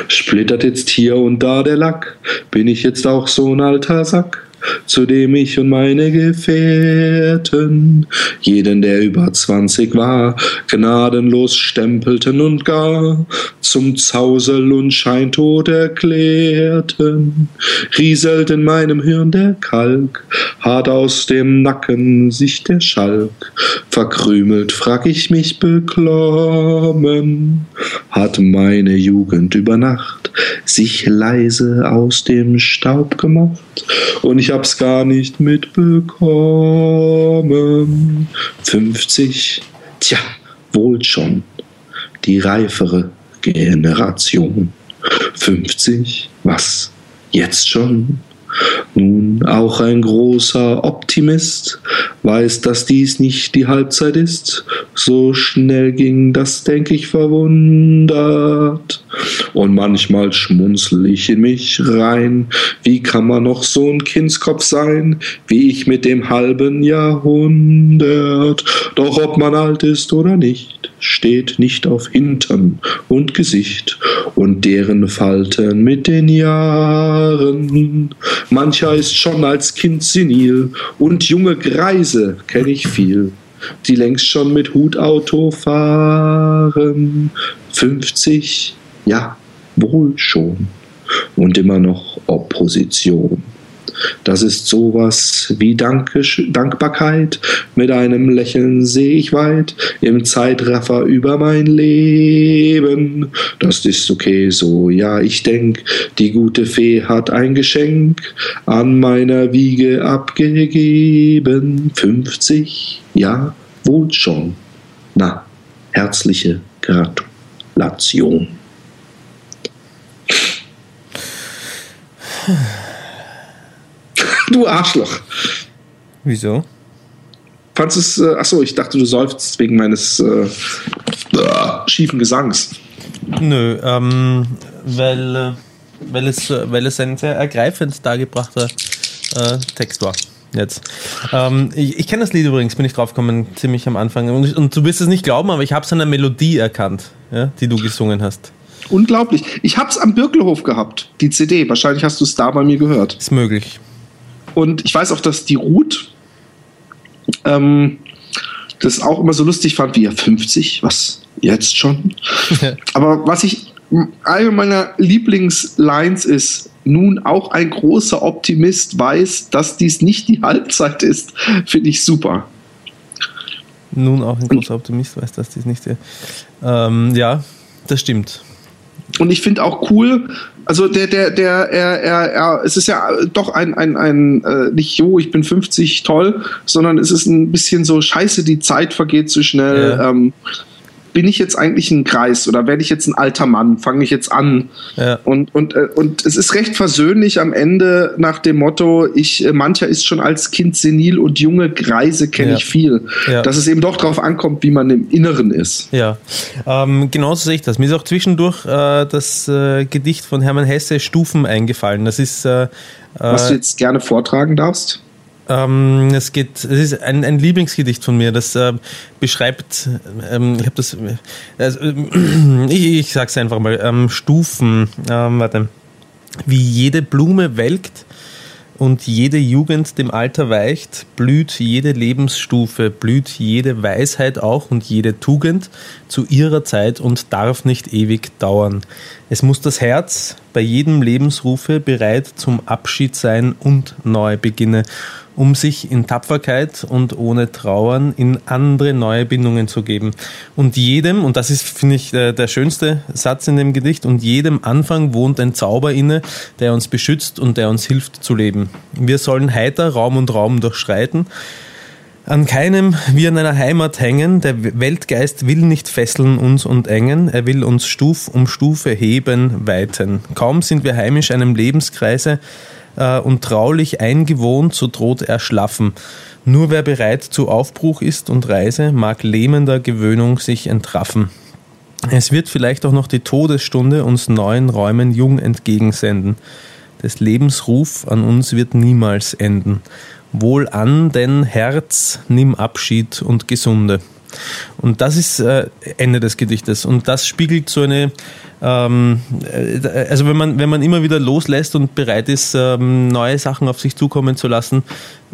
Splittert jetzt hier und da der Lack, bin ich jetzt auch so ein alter Sack? Zu dem ich und meine Gefährten jeden, der über zwanzig war, gnadenlos stempelten und gar zum Zausel und Scheintod erklärten. Rieselt in meinem Hirn der Kalk, hart aus dem Nacken sich der Schalk. Verkrümelt frag ich mich beklommen, hat meine Jugend über Nacht sich leise aus dem Staub gemacht und ich hab's gar nicht mitbekommen. 50, tja, wohl schon, die reifere Generation. 50, was, jetzt schon? Nun, auch ein großer Optimist weiß, dass dies nicht die Halbzeit ist. So schnell ging das, denke ich, verwundert. Und manchmal schmunzel ich in mich rein. Wie kann man noch so ein Kindskopf sein, wie ich mit dem halben Jahrhundert? Doch ob man alt ist oder nicht, steht nicht auf Hintern und Gesicht und deren Falten mit den Jahren. Mancher ist schon als Kind senil und junge Greise kenne ich viel, die längst schon mit Hutauto fahren. 50, ja, wohl schon. Und immer noch Opposition. Das ist sowas wie Dankisch, Dankbarkeit. Mit einem Lächeln sehe ich weit im Zeitraffer über mein Leben. Das ist okay so, ja, ich denk, die gute Fee hat ein Geschenk an meiner Wiege abgegeben. 50, ja, wohl schon. Na, herzliche Gratulation. Du Arschloch. Wieso? Fandest es, äh, achso, ich dachte, du seufzt wegen meines äh, äh, schiefen Gesangs. Nö, ähm, weil, äh, weil, es, äh, weil es ein sehr ergreifend dargebrachter äh, Text war. Jetzt. Ähm, ich ich kenne das Lied übrigens, bin ich draufgekommen, ziemlich am Anfang. Und, und du wirst es nicht glauben, aber ich habe es an der Melodie erkannt, ja, die du gesungen hast. Unglaublich. Ich hab's am Birkelhof gehabt, die CD. Wahrscheinlich hast du es da bei mir gehört. Ist möglich. Und ich weiß auch, dass die Ruth ähm, das auch immer so lustig fand, wie ja 50, was jetzt schon. Aber was ich, eine meiner Lieblingslines ist, nun auch ein großer Optimist weiß, dass dies nicht die Halbzeit ist, finde ich super. Nun auch ein großer Optimist weiß, dass dies nicht der. Ähm, ja, das stimmt. Und ich finde auch cool, also der, der, der, er, er, er, es ist ja doch ein, ein, ein, äh, nicht, jo, ich bin 50, toll, sondern es ist ein bisschen so, scheiße, die Zeit vergeht zu schnell. Ja. Ähm, bin ich jetzt eigentlich ein Kreis oder werde ich jetzt ein alter Mann? Fange ich jetzt an? Ja. Und, und, äh, und es ist recht versöhnlich am Ende nach dem Motto, ich, äh, mancher ist schon als Kind senil und junge Greise kenne Ja. ich viel. Ja. Dass es eben doch darauf ankommt, wie man im Inneren ist. Ja, ähm, genauso sehe ich das. Mir ist auch zwischendurch äh, das äh, Gedicht von Hermann Hesse Stufen eingefallen. Das ist, äh, Was du äh, jetzt gerne vortragen darfst. Ähm, es geht, es ist ein, ein Lieblingsgedicht von mir. Das äh, beschreibt, ähm, ich habe das, also, ich, ich sag's einfach mal, ähm, Stufen. Ähm, warte, wie jede Blume welkt und jede Jugend dem Alter weicht, blüht jede Lebensstufe, blüht jede Weisheit auch und jede Tugend zu ihrer Zeit und darf nicht ewig dauern. Es muss das Herz bei jedem Lebensrufe bereit zum Abschied sein und neu beginne, um sich in Tapferkeit und ohne Trauern in andere neue Bindungen zu geben. Und jedem, und das ist, finde ich, der, schönste Satz in dem Gedicht, und jedem Anfang wohnt ein Zauber inne, der uns beschützt und der uns hilft zu leben. Wir sollen heiter Raum und Raum durchschreiten, an keinem wie an einer Heimat hängen. Der Weltgeist will nicht fesseln uns und engen. Er will uns Stuf um Stufe heben, weiten. Kaum sind wir heimisch einem Lebenskreise äh, und traulich eingewohnt, so droht er schlaffen. Nur wer bereit zu Aufbruch ist und Reise, mag lähmender Gewöhnung sich entraffen. Es wird vielleicht auch noch die Todesstunde uns neuen Räumen jung entgegensenden. Des Lebens Ruf an uns wird niemals enden. Wohl an, denn Herz, nimm Abschied und Gesunde. Und das ist äh, Ende des Gedichtes. Und das spiegelt so eine, ähm, äh, also wenn man, wenn man immer wieder loslässt und bereit ist, ähm, neue Sachen auf sich zukommen zu lassen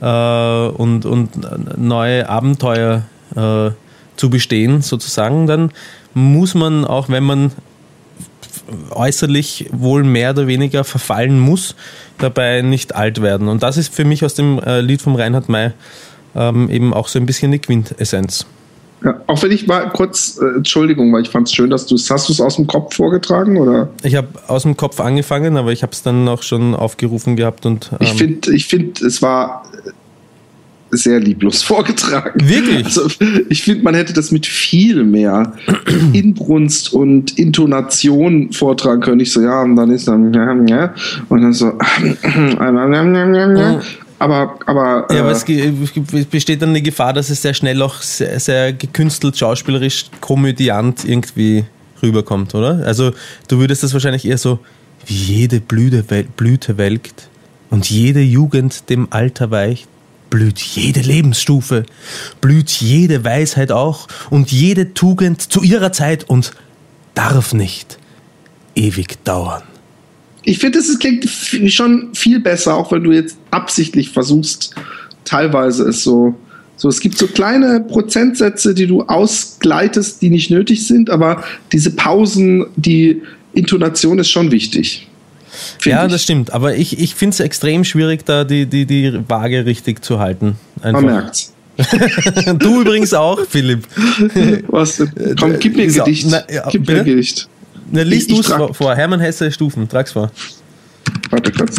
äh, und, und neue Abenteuer äh, zu bestehen, sozusagen, dann muss man auch, wenn man äußerlich wohl mehr oder weniger verfallen muss, dabei nicht alt werden. Und das ist für mich aus dem Lied vom Reinhard May ähm, eben auch so ein bisschen die Quintessenz. Ja, auch wenn ich mal kurz, äh, Entschuldigung, weil ich fand es schön, dass du es, hast du es aus dem Kopf vorgetragen oder? Ich habe aus dem Kopf angefangen, aber ich habe es dann auch schon aufgerufen gehabt und Ich ähm, finde, ich finde, es war sehr lieblos vorgetragen. Wirklich? Also, ich finde, man hätte das mit viel mehr Inbrunst und Intonation vortragen können. Nicht so, ja, und dann ist dann, ja, ja, und dann so, aber, aber, ja, aber äh, es, ge- es besteht dann die Gefahr, dass es sehr schnell auch sehr, sehr gekünstelt, schauspielerisch, komödiant irgendwie rüberkommt, oder? Also du würdest das wahrscheinlich eher so, wie jede Blüte, Blüte welkt und jede Jugend dem Alter weicht, blüht jede Lebensstufe, blüht jede Weisheit auch und jede Tugend zu ihrer Zeit und darf nicht ewig dauern. Ich finde, es klingt schon viel besser, auch wenn du jetzt absichtlich versuchst, teilweise es so, so, es gibt so kleine Prozentsätze, die du ausgleitest, die nicht nötig sind, aber diese Pausen, die Intonation ist schon wichtig. Ja, ich. das stimmt. Aber ich, ich finde es extrem schwierig, da die, die, die Waage richtig zu halten. Man Einfach. merkt's. Du übrigens auch, Philipp. Was? Komm, gib mir ein Gedicht. na, ja, gib mir ein bitte? Gedicht. Na, liest du es vor, vor. Hermann Hesse Stufen. Trag's vor. Warte kurz.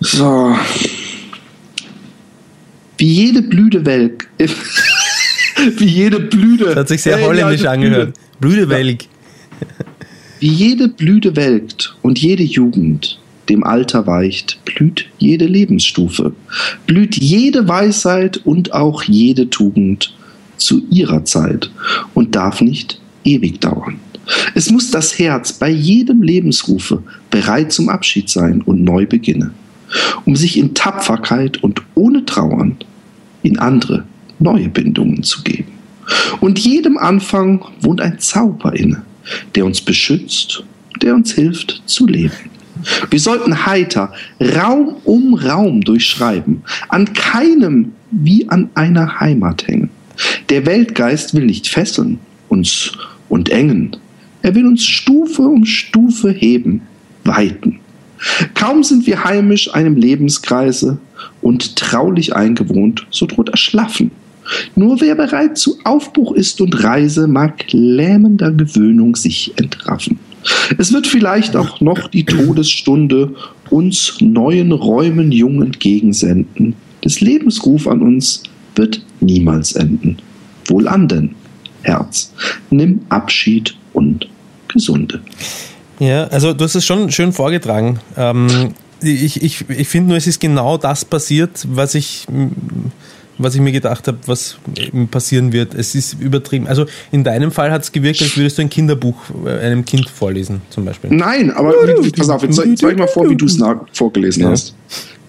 So. Wie jede Blüte welk. Wie jede Blüte. Das hat sich sehr Hey, holländisch angehört. Blütewellig. Wie jede Blüte welkt und jede Jugend dem Alter weicht, blüht jede Lebensstufe, blüht jede Weisheit und auch jede Tugend zu ihrer Zeit und darf nicht ewig dauern. Es muss das Herz bei jedem Lebensrufe bereit zum Abschied sein und neu beginne, um sich in Tapferkeit und ohne Trauern in andere neue Bindungen zu geben. Und jedem Anfang wohnt ein Zauber inne, der uns beschützt, der uns hilft zu leben. Wir sollten heiter Raum um Raum durchschreiben, an keinem wie an einer Heimat hängen. Der Weltgeist will nicht fesseln uns und engen. Er will uns Stufe um Stufe heben, weiten. Kaum sind wir heimisch einem Lebenskreise und traulich eingewohnt, so droht Erschlaffen. Nur wer bereit zu Aufbruch ist und Reise, mag lähmender Gewöhnung sich entraffen. Es wird vielleicht auch noch die Todesstunde uns neuen Räumen jung entgegensenden. Des Lebensruf an uns wird niemals enden. Wohlan denn, Herz, nimm Abschied und Gesunde. Ja, also du hast es schon schön vorgetragen. Ähm, ich ich, ich finde nur, es ist genau das passiert, was ich was ich mir gedacht habe, was passieren wird. Es ist übertrieben. Also in deinem Fall hat es gewirkt, als würdest du ein Kinderbuch äh, einem Kind vorlesen, zum Beispiel. Nein, aber pass auf, jetzt zeig mal vor, wie du es vorgelesen ja. hast.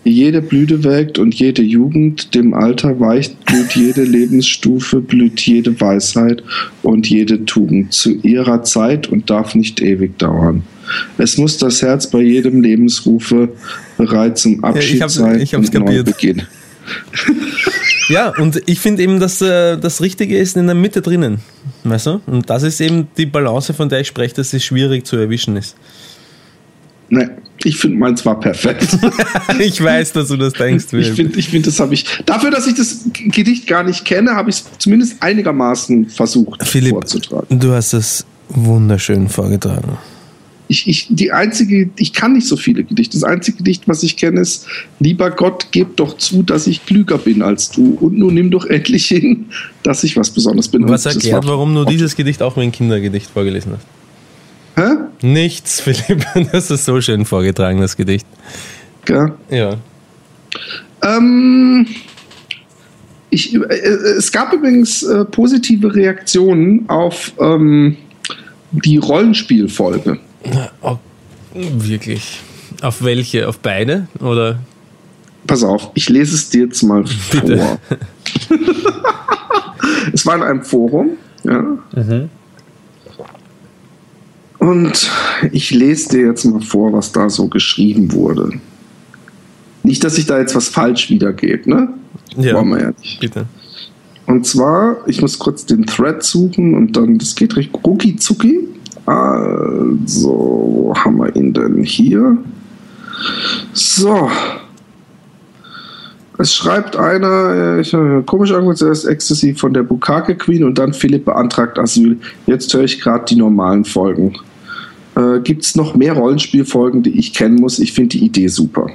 Jede Blüte welkt und jede Jugend, dem Alter weicht, blüht jede Lebensstufe, blüht jede Weisheit und jede Tugend zu ihrer Zeit und darf nicht ewig dauern. Es muss das Herz bei jedem Lebensrufe bereit zum Abschied ja, ich sein ich und kapiert. Beginn. Ja, und ich finde eben, dass äh, das Richtige ist in der Mitte drinnen. Weißt du? Und das ist eben die Balance, von der ich spreche, dass es schwierig zu erwischen ist. Nee, ich finde meins war perfekt. ich weiß, dass du das denkst. Ich finde, ich find, das habe ich. Dafür, dass ich das Gedicht gar nicht kenne, habe ich es zumindest einigermaßen versucht Philipp, vorzutragen. Du hast es wunderschön vorgetragen ich, ich, die einzige, ich kann nicht so viele Gedichte. Das einzige Gedicht, was ich kenne, ist, lieber Gott, gib doch zu, dass ich klüger bin als du. Und nun nimm doch endlich hin, dass ich was Besonderes bin. Was erklärt, warum du dieses Gedicht auch mein Kindergedicht vorgelesen hast? Hä? Nichts, Philipp. Das ist so schön vorgetragen, das Gedicht. Ja. Ja. Ähm, ich, äh, es gab übrigens äh, positive Reaktionen auf ähm, die Rollenspielfolge. Oh, wirklich. Auf welche? Auf beide? Oder? Pass auf, ich lese es dir jetzt mal vor. es war in einem Forum, ja. Mhm. Und ich lese dir jetzt mal vor, was da so geschrieben wurde. Nicht, dass ich da jetzt was falsch wiedergebe, ne? Ja, Wollen wir ja nicht. bitte. Und zwar, ich muss kurz den Thread suchen und dann, das geht recht rucki zucki. Also, wo haben wir ihn denn hier? So. Es schreibt einer, ich, komisch angeguckt, zuerst Ecstasy von der Bukake Queen und dann Philipp beantragt Asyl. Jetzt höre ich gerade die normalen Folgen. Äh, Gibt es noch mehr Rollenspielfolgen, die ich kennen muss? Ich finde die Idee super.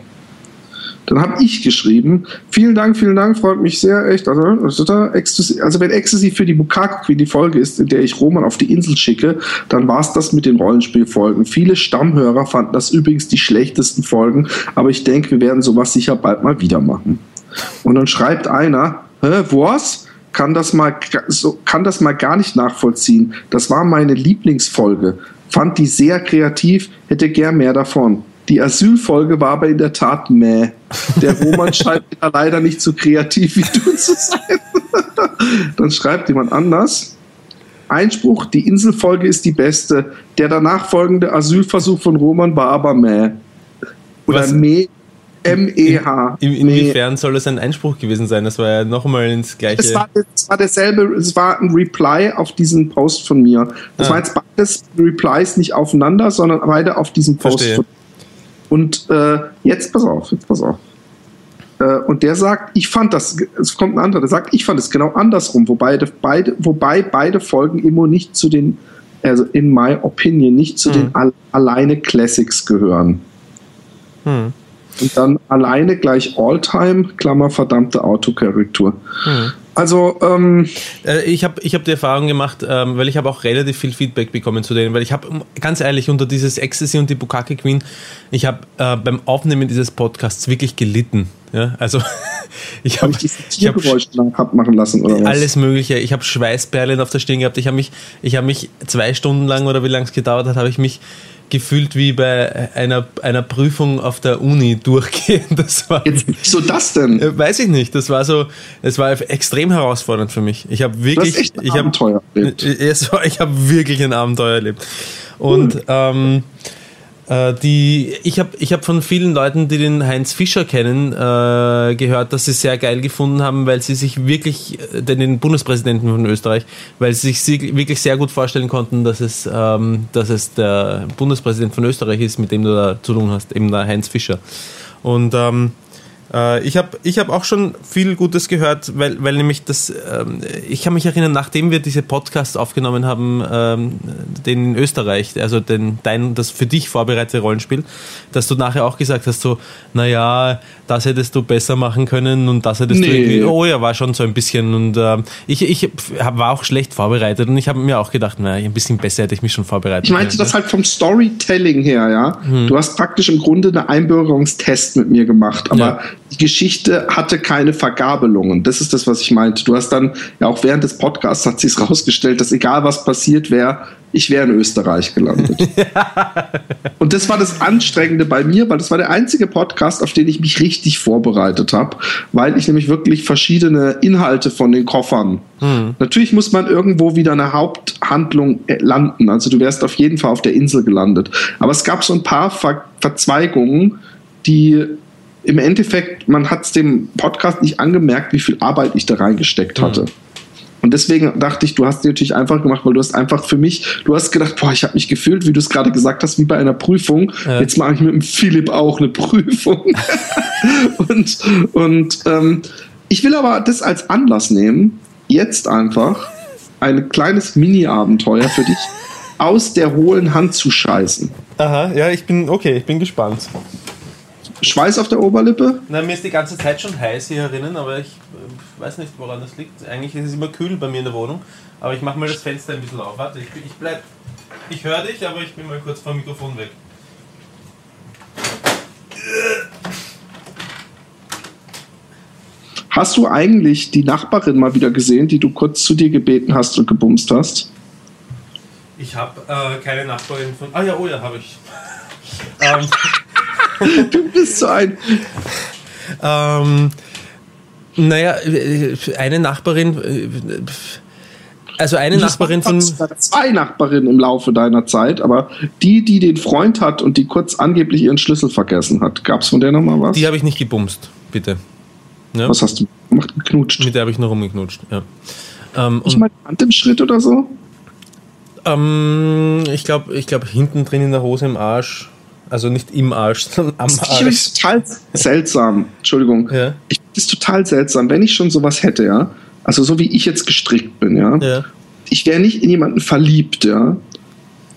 Dann habe ich geschrieben, vielen Dank, vielen Dank, freut mich sehr, echt. Also, also wenn Ecstasy für die Bukake Queen die Folge ist, in der ich Roman auf die Insel schicke, dann war es das mit den Rollenspielfolgen. Viele Stammhörer fanden das übrigens die schlechtesten Folgen, aber ich denke, wir werden sowas sicher bald mal wieder machen. Und dann schreibt einer, hä, was? Kann das mal, kann das mal gar nicht nachvollziehen. Das war meine Lieblingsfolge. Fand die sehr kreativ, hätte gern mehr davon. Die Asylfolge war aber in der Tat mäh. Der Roman scheint ja leider nicht so kreativ wie du zu sein. Dann schreibt jemand anders. Einspruch, die Inselfolge ist die beste. Der danach folgende Asylversuch von Roman war aber mäh. Oder mäh. M-E-H. In, in, inwiefern soll das ein Einspruch gewesen sein? Das war ja nochmal ins gleiche. Es war, es war derselbe, es war ein Reply auf diesen Post von mir. Das ah. war jetzt beides Replies nicht aufeinander, sondern beide auf diesen Post Verstehe. von und äh, jetzt pass auf, jetzt pass auf. Äh, und der sagt, ich fand das, es kommt ein anderer, der sagt, ich fand es genau andersrum, wobei beide, wobei beide Folgen immer nicht zu den, also in my opinion, nicht zu hm. den alleine Classics gehören. Hm. Und dann alleine gleich Alltime, Klammer verdammte Autokorrektur. Hm. Also, ähm, Äh, Ich habe ich hab die Erfahrung gemacht, ähm, weil ich habe auch relativ viel Feedback bekommen zu denen, weil ich habe, ganz ehrlich, unter dieses Ecstasy und die Bukake Queen, ich habe äh, beim Aufnehmen dieses Podcasts wirklich gelitten. Ja? Also ich habe habe ich diese ich hab Tiergeräusche hab machen lassen oder was? alles Mögliche. Ich habe Schweißperlen auf der Stirn gehabt. Ich habe mich, ich habe mich zwei Stunden lang oder wie lange es gedauert hat, habe ich mich gefühlt wie bei einer, einer Prüfung auf der Uni durchgehen. Das war Jetzt, wieso das denn? Weiß ich nicht. Das war so, es war extrem herausfordernd für mich. Ich habe wirklich, echt ein ich habe, ich habe wirklich ein Abenteuer erlebt. Und ähm, äh, die, ich habe, ich habe von vielen Leuten, die den Heinz Fischer kennen, äh, gehört, dass sie sehr geil gefunden haben, weil sie sich wirklich, äh, den, den Bundespräsidenten von Österreich, weil sie sich wirklich sehr gut vorstellen konnten, dass es, ähm, dass es der Bundespräsident von Österreich ist, mit dem du da zu tun hast, eben der Heinz Fischer. Und ähm, äh, ich habe ich hab auch schon viel Gutes gehört, weil, weil nämlich das, ähm, ich kann mich erinnern, nachdem wir diese Podcasts aufgenommen haben, ähm, den in Österreich, also den, dein, das für dich vorbereitete Rollenspiel, dass du nachher auch gesagt hast, so, naja, das hättest du besser machen können und das hättest du Nee. irgendwie, oh ja, war schon so ein bisschen und ähm, ich, ich hab, war auch schlecht vorbereitet und ich habe mir auch gedacht, naja, ein bisschen besser hätte ich mich schon vorbereitet. Ich meinte das halt vom Storytelling her, ja. Hm. Du hast praktisch im Grunde eine Einbürgerungstest mit mir gemacht, aber Ja. Die Geschichte hatte keine Vergabelungen. Das ist das, was ich meinte. Du hast dann, ja auch während des Podcasts hat sich rausgestellt, dass egal was passiert wäre, ich wäre in Österreich gelandet. Und das war das Anstrengende bei mir, weil das war der einzige Podcast, auf den ich mich richtig vorbereitet habe, weil ich nämlich wirklich verschiedene Inhalte von den Koffern. Natürlich muss man irgendwo wieder eine Haupthandlung äh, landen. Also du wärst auf jeden Fall auf der Insel gelandet. Aber es gab so ein paar Ver Verzweigungen, die im Endeffekt, man hat es dem Podcast nicht angemerkt, wie viel Arbeit ich da reingesteckt hatte. Und deswegen dachte ich, du hast dir natürlich einfach gemacht, weil du hast einfach für mich, du hast gedacht, boah, ich habe mich gefühlt, wie du es gerade gesagt hast, wie bei einer Prüfung. Ja. Jetzt mache ich mit dem Philipp auch eine Prüfung. und und ähm, ich will aber das als Anlass nehmen, jetzt einfach ein kleines Mini-Abenteuer für dich aus der hohlen Hand zu scheißen. Aha, ja, ich bin, okay, ich bin gespannt. Schweiß auf der Oberlippe? Na, mir ist die ganze Zeit schon heiß hier drinnen, aber ich äh, weiß nicht, woran das liegt. Eigentlich ist es immer kühl bei mir in der Wohnung, aber ich mache mal das Fenster ein bisschen auf. Warte, ich, ich bleib. Ich höre dich, aber ich bin mal kurz vom Mikrofon weg. Hast du eigentlich die Nachbarin mal wieder gesehen, die du kurz zu dir gebeten hast und gebumst hast? Ich habe äh, keine Nachbarin von. Ah ja, oh ja, habe ich. ähm, Du bist so ein. ähm, naja, äh, eine Nachbarin. äh, Also eine Nachbarin von. Du hast zwei Nachbarinnen im Laufe deiner Zeit, aber die, die den Freund hat und die kurz angeblich ihren Schlüssel vergessen hat, gab es von der nochmal was? Die habe ich nicht gebumst, bitte. Ja? was hast du gemacht? Geknutscht? Mit der habe ich nur rumgeknutscht. Ja. Ähm, Ich mal Hand im Schritt oder so? ähm, ich glaube, ich glaub, hinten drin in der Hose im Arsch. Also nicht im Arsch, sondern am Ich finde Arsch. es total seltsam. Entschuldigung. Ja. Ich finde es total seltsam, wenn ich schon sowas hätte, ja. Also so wie ich jetzt gestrickt bin, ja. Ja. Ich wäre nicht in jemanden verliebt, ja.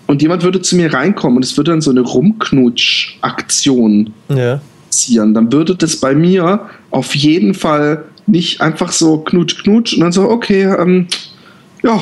Und jemand würde zu mir reinkommen und es würde dann so eine Rumknutsch-Aktion Ja. passieren, dann würde das bei mir auf jeden Fall nicht einfach so knutsch, knutsch und dann so, okay, ähm, ja,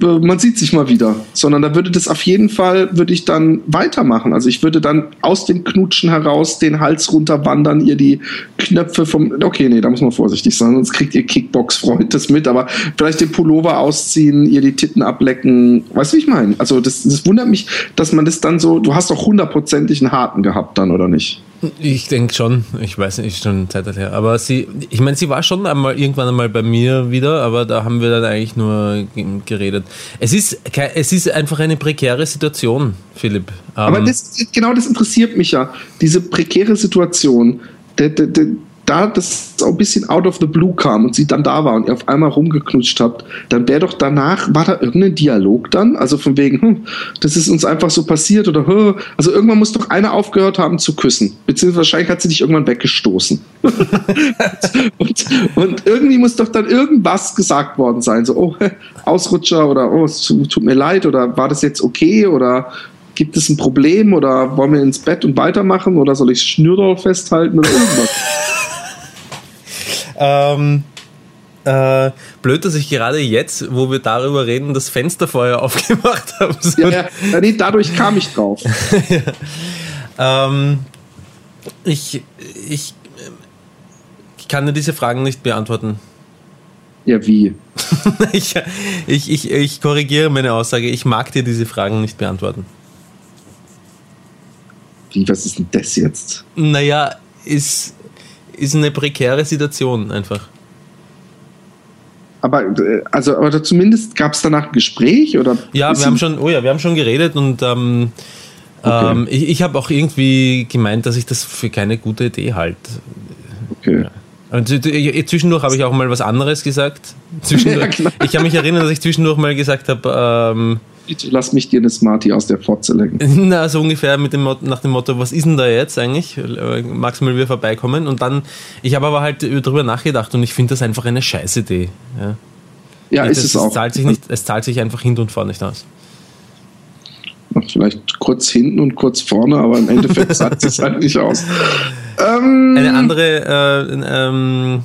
man sieht sich mal wieder, sondern da würde das auf jeden Fall, würde ich dann weitermachen. Also ich würde dann aus dem Knutschen heraus den Hals runterwandern, ihr die Knöpfe vom, okay, nee, da muss man vorsichtig sein, sonst kriegt ihr Kickbox-Freund das mit, aber vielleicht den Pullover ausziehen, ihr die Titten ablecken, weißt du, wie ich meine? Also das, das wundert mich, dass man das dann so, du hast doch hundertprozentig einen harten gehabt dann, oder nicht? Ich denke schon, ich weiß nicht, ist schon Zeit her. Aber sie, ich meine, sie war schon einmal irgendwann einmal bei mir wieder, aber da haben wir dann eigentlich nur ge- geredet. Es ist, es ist einfach eine prekäre Situation, Philipp. Aber Ähm, das, genau das interessiert mich ja. Diese prekäre Situation, der, der, der, da das auch ein bisschen out of the blue kam und sie dann da war und ihr auf einmal rumgeknutscht habt, dann wäre doch danach, war da irgendein Dialog dann? Also von wegen, hm, das ist uns einfach so passiert oder, hm, also irgendwann muss doch einer aufgehört haben zu küssen. Beziehungsweise wahrscheinlich hat sie dich irgendwann weggestoßen. und, und irgendwie muss doch dann irgendwas gesagt worden sein. So, oh, Ausrutscher oder, oh, es tut mir leid oder war das jetzt okay oder gibt es ein Problem oder wollen wir ins Bett und weitermachen oder soll ich Schnürderl festhalten oder irgendwas? ähm, Äh, blöd, dass ich gerade jetzt, wo wir darüber reden, das Fensterfeuer aufgemacht habe. So. Ja, ja, nee, dadurch kam ich drauf. ja. ähm, ich, ich, ich kann dir diese Fragen nicht beantworten. Ja, wie? ich, ich, ich, ich korrigiere meine Aussage. Ich mag dir diese Fragen nicht beantworten. Wie, was ist denn das jetzt? Naja, ist, ist eine prekäre Situation einfach. Aber, äh, also, aber zumindest gab es danach ein Gespräch oder? Ja, wir haben schon, oh ja, wir haben schon geredet und ähm, okay. ähm, ich, ich habe auch irgendwie gemeint, dass ich das für keine gute Idee halte. Okay. Ja. Und zwischendurch habe ich auch mal was anderes gesagt. Zwischendurch, ja, ich kann mich erinnern, dass ich zwischendurch mal gesagt habe, ähm, Bitte lass mich dir eine Smarty aus der Fotze lecken. Na, so ungefähr mit dem, nach dem Motto, was ist denn da jetzt eigentlich? Magst du mal wieder vorbeikommen? Und dann, ich habe aber halt darüber nachgedacht und ich finde das einfach eine Scheißidee. Ja, ja ist das, es auch. Zahlt sich nicht, es zahlt sich einfach hinten und vorne nicht aus. Vielleicht kurz hinten und kurz vorne, aber im Endeffekt zahlt es halt nicht aus. Ähm, eine andere äh, ähm,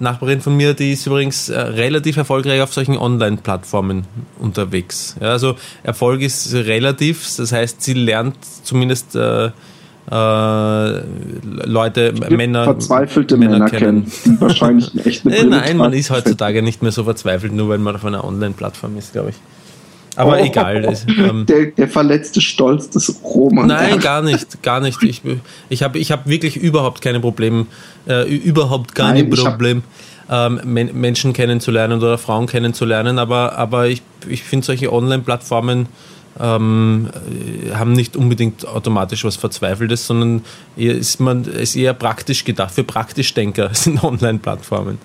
Nachbarin von mir, die ist übrigens äh, relativ erfolgreich auf solchen Online-Plattformen unterwegs. Ja, also Erfolg ist relativ, das heißt, sie lernt zumindest äh, äh, Leute, Männer, verzweifelte Männer, Männer kennen, die wahrscheinlich echt eine Nein, man ist heutzutage nicht mehr so verzweifelt, nur weil man auf einer Online-Plattform ist, glaube ich. Aber oh, egal. Ähm, der, der, verletzte Stolz des Roman. Nein, gar nicht, gar nicht. Ich, ich habe ich hab wirklich überhaupt keine Probleme, äh, überhaupt gar kein Problem, ähm, Men Menschen kennenzulernen oder Frauen kennenzulernen, aber, aber ich, ich finde solche Online-Plattformen ähm, haben nicht unbedingt automatisch was Verzweifeltes, sondern ist man ist eher praktisch gedacht. Für Praktischdenker sind Online-Plattformen.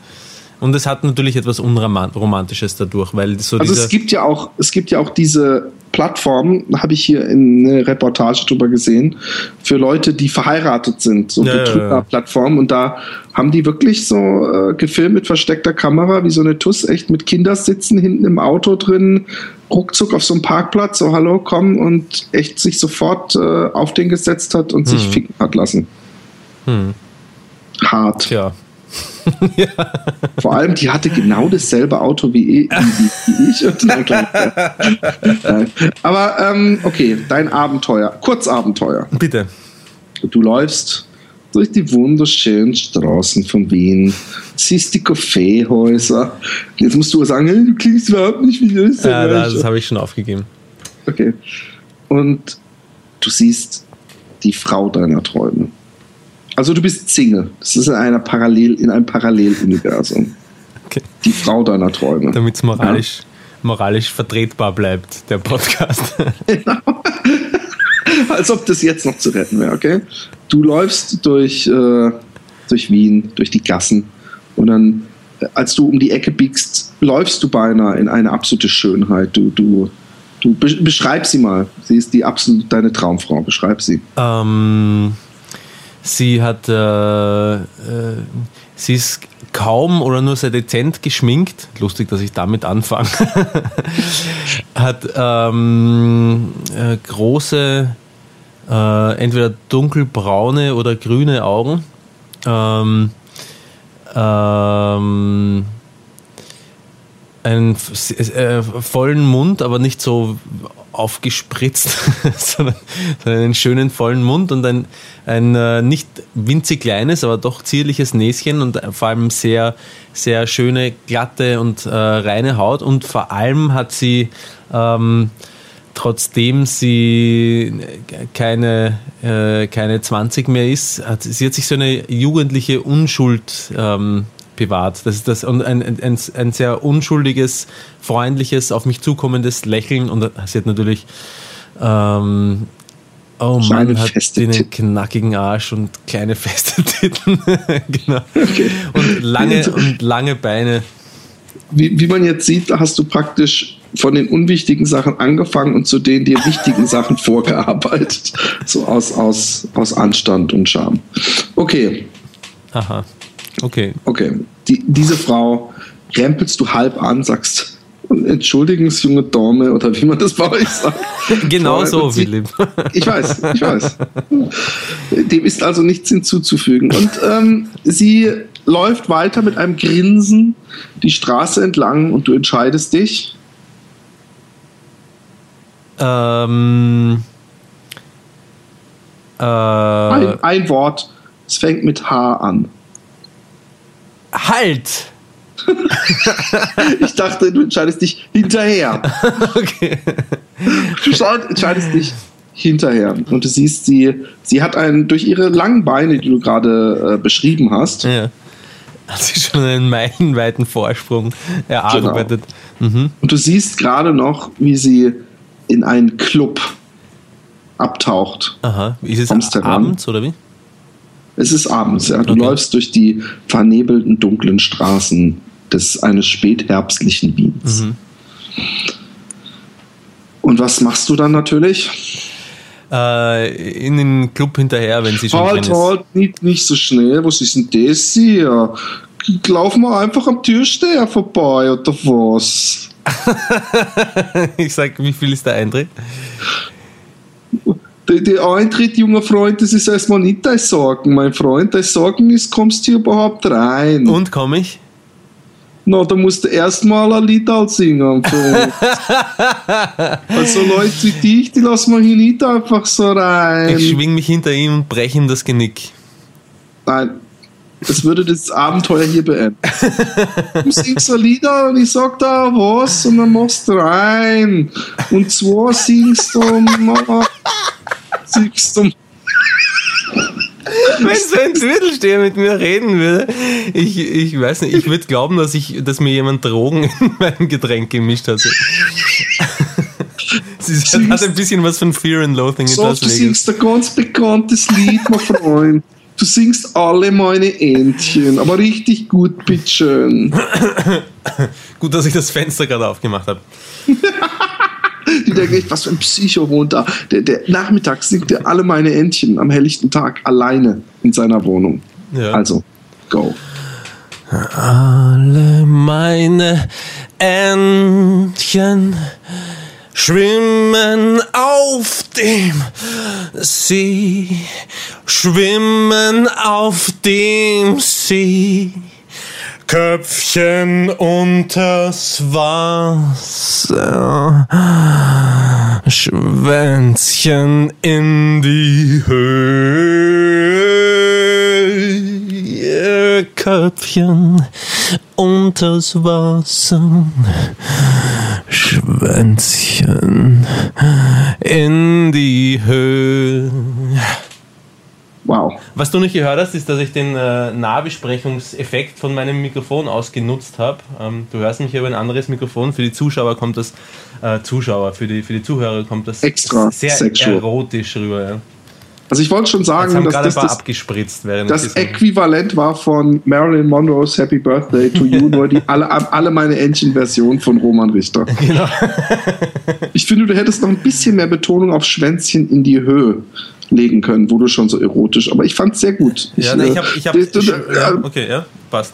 Und es hat natürlich etwas Unromantisches dadurch, weil so Also es gibt ja auch, es gibt ja auch diese Plattform, habe ich hier in einer Reportage drüber gesehen, für Leute, die verheiratet sind, so ja, Betrüger-Plattform. Ja, ja. Und da haben die wirklich so äh, gefilmt mit versteckter Kamera, wie so eine Tuss, echt mit Kindersitzen hinten im Auto drin, ruckzuck auf so einem Parkplatz, so hallo, komm und echt sich sofort äh, auf den gesetzt hat und hm. sich ficken hat lassen. Hm. Hart. Ja, ja. Vor allem, die hatte genau dasselbe Auto wie, ich. Aber ähm, okay, dein Abenteuer, Kurzabenteuer. Bitte. Du läufst durch die wunderschönen Straßen von Wien, siehst die Kaffeehäuser. Jetzt musst du sagen, hey, du klingst überhaupt nicht wie das. Ja, das habe ich schon aufgegeben. Okay. Und du siehst die Frau deiner Träume. Also du bist Single. Das ist in, einer Parallel, in einem Paralleluniversum. Okay. Die Frau deiner Träume. Damit es moralisch, ja. moralisch vertretbar bleibt, der Podcast. Genau. Als ob das jetzt noch zu retten wäre, okay? Du läufst durch, äh, durch Wien, durch die Gassen und dann, äh, als du um die Ecke biegst, läufst du beinahe in eine absolute Schönheit. Du, du, du beschreib sie mal. Sie ist die absolut deine Traumfrau. Beschreib sie. Ähm Sie hat, äh, äh, sie ist kaum oder nur sehr dezent geschminkt. Lustig, dass ich damit anfange. hat ähm, äh, große, äh, entweder dunkelbraune oder grüne Augen. Ähm, ähm, einen äh, vollen Mund, aber nicht so aufgespritzt, sondern, sondern einen schönen vollen Mund und ein, ein äh, nicht winzig kleines, aber doch zierliches Näschen und vor allem sehr, sehr schöne, glatte und äh, reine Haut. Und vor allem hat sie ähm, trotzdem sie keine, äh, keine 20 mehr ist, hat, sie hat sich so eine jugendliche Unschuld ähm, bewahrt. Das ist das und ein, ein, ein sehr unschuldiges, freundliches, auf mich zukommendes Lächeln und sie hat natürlich ähm, Oh Mann, hat einen knackigen Arsch und kleine feste Titten. genau. Okay. Und lange und lange Beine. Wie, wie man jetzt sieht, hast du praktisch von den unwichtigen Sachen angefangen und zu den dir wichtigen Sachen vorgearbeitet. So aus, aus, aus Anstand und Charme. Okay. Aha. Okay. Okay. Die, diese Frau rempelst du halb an, sagst, entschuldigen Sie, junge Dame, oder wie man das bei euch sagt. genau so, Philipp. Ich weiß, ich weiß. Dem ist also nichts hinzuzufügen. Und ähm, sie läuft weiter mit einem Grinsen die Straße entlang und du entscheidest dich. Ähm, äh, Ein, ein Wort. Es fängt mit H an. Halt! Ich dachte, du entscheidest dich hinterher. Okay. Du entscheidest dich hinterher. Und du siehst, sie, sie hat einen, durch ihre langen Beine, die du gerade äh, beschrieben hast, Ja. Hat sie schon einen meilenweiten Vorsprung erarbeitet. Mhm. und du siehst gerade noch, wie sie in einen Club abtaucht. Aha. Ist es heran? abends oder wie? Es ist abends, ja. Du Okay. läufst durch die vernebelten, dunklen Straßen des eines spätherbstlichen Wiens. Mhm. Und was machst du dann natürlich? Äh, in den Club hinterher, wenn sie schon Halt, drin halt, nicht, nicht so schnell. Was ist denn das hier? Laufen wir einfach am Türsteher vorbei oder was? Ich sag, wie viel ist der Eintritt? Der, der Eintritt, junger Freund, das ist erstmal nicht dein Sorgen, mein Freund. Dein Sorgen ist, kommst du hier überhaupt rein? Und komme ich? Na, da musst du erstmal ein Lied singen. also Leute wie dich, die lassen wir hier nicht einfach so rein. Ich schwing mich hinter ihm und breche ihm das Genick. Nein, das würde das Abenteuer hier beenden. Du singst ein Lieder und ich sag da was und dann machst du rein. Und zwar singst du, du Wenn so ein mit mir reden würde, ich, ich weiß nicht, ich würde glauben, dass, ich, dass mir jemand Drogen in mein Getränk gemischt hat. Sie hat ein bisschen was von Fear and Loathing in So, Las du Vegas. singst ein ganz bekanntes Lied, mein Freund. Du singst alle meine Entchen, aber richtig gut, bitteschön. Gut, dass ich das Fenster gerade aufgemacht habe. Die denken echt, was für ein Psycho wohnt da. Der, der nachmittags singt er alle meine Entchen am helllichten Tag alleine in seiner Wohnung. Ja. Also, go. Alle meine Entchen schwimmen auf dem See, schwimmen auf dem See. Köpfchen unters Wasser, Schwänzchen in die Höhe, Köpfchen unters Wasser, Schwänzchen in die Höhe. Wow. Was du nicht gehört hast, ist, dass ich den äh, Nahbesprechungseffekt von meinem Mikrofon aus genutzt habe. Ähm, du hörst mich über ein anderes Mikrofon. Für die Zuschauer kommt das, äh, Zuschauer, für die, für die Zuhörer kommt das Extra sehr sexual. erotisch rüber. Ja. Also ich wollte schon sagen, dass das das, abgespritzt, das Äquivalent war von Marilyn Monroe's Happy Birthday to You, nur die alle, alle meine Entchen-Version von Roman Richter. Genau. Ich finde, du hättest noch ein bisschen mehr Betonung auf Schwänzchen in die Höhe legen können, wo du schon so erotisch, aber ich fand es sehr gut. Ja, ne, ich habe. Ich hab, ich, ja, okay, ja, passt.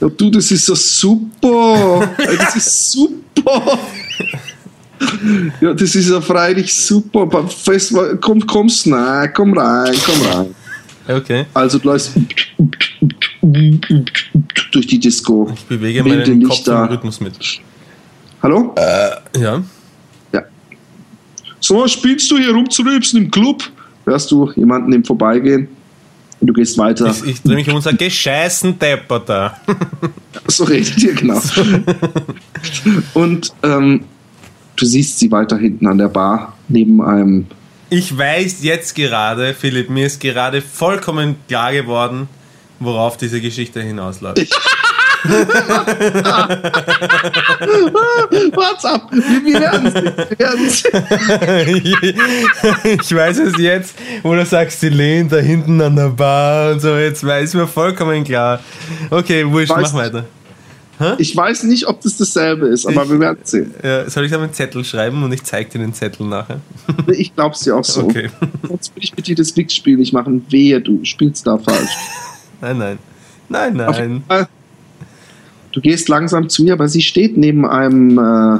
Ja, du, das ist so super. Das ist super. Ja, das ist ja freilich super. Festival, komm, kommst nein, komm rein, komm rein. Okay. Also du läufst durch die Disco. Ich bewege meinen Kopf im Rhythmus mit. Hallo? Ja. Ja. So, was spielst du hier rumzurübsen im Club? Hörst du jemanden im Vorbeigehen? Und du gehst weiter. Ich, ich drehe mich um und sage, gescheißen Depper da. So redet ihr, genau. Und ähm, du siehst sie weiter hinten an der Bar, neben einem. Ich weiß jetzt gerade, Philipp, mir ist gerade vollkommen klar geworden, worauf diese Geschichte hinausläuft. What's up? Wir, werden sehen. ich weiß es jetzt, wo du sagst, sie lehnt da hinten an der Bar und so, jetzt weiß mir vollkommen klar. Okay, wurscht, Weißt mach weiter. Ich weiß nicht, ob das dasselbe ist, aber Ich- wir werden sehen. Ja, soll ich da einen Zettel schreiben und ich zeig dir den Zettel nachher? Ich glaub's dir auch so. Okay. Sonst will ich mit dir das Wichsspiel nicht machen. Wehe, du spielst da falsch. Nein, nein. Nein, nein. Du gehst langsam zu ihr, aber sie steht neben einem äh,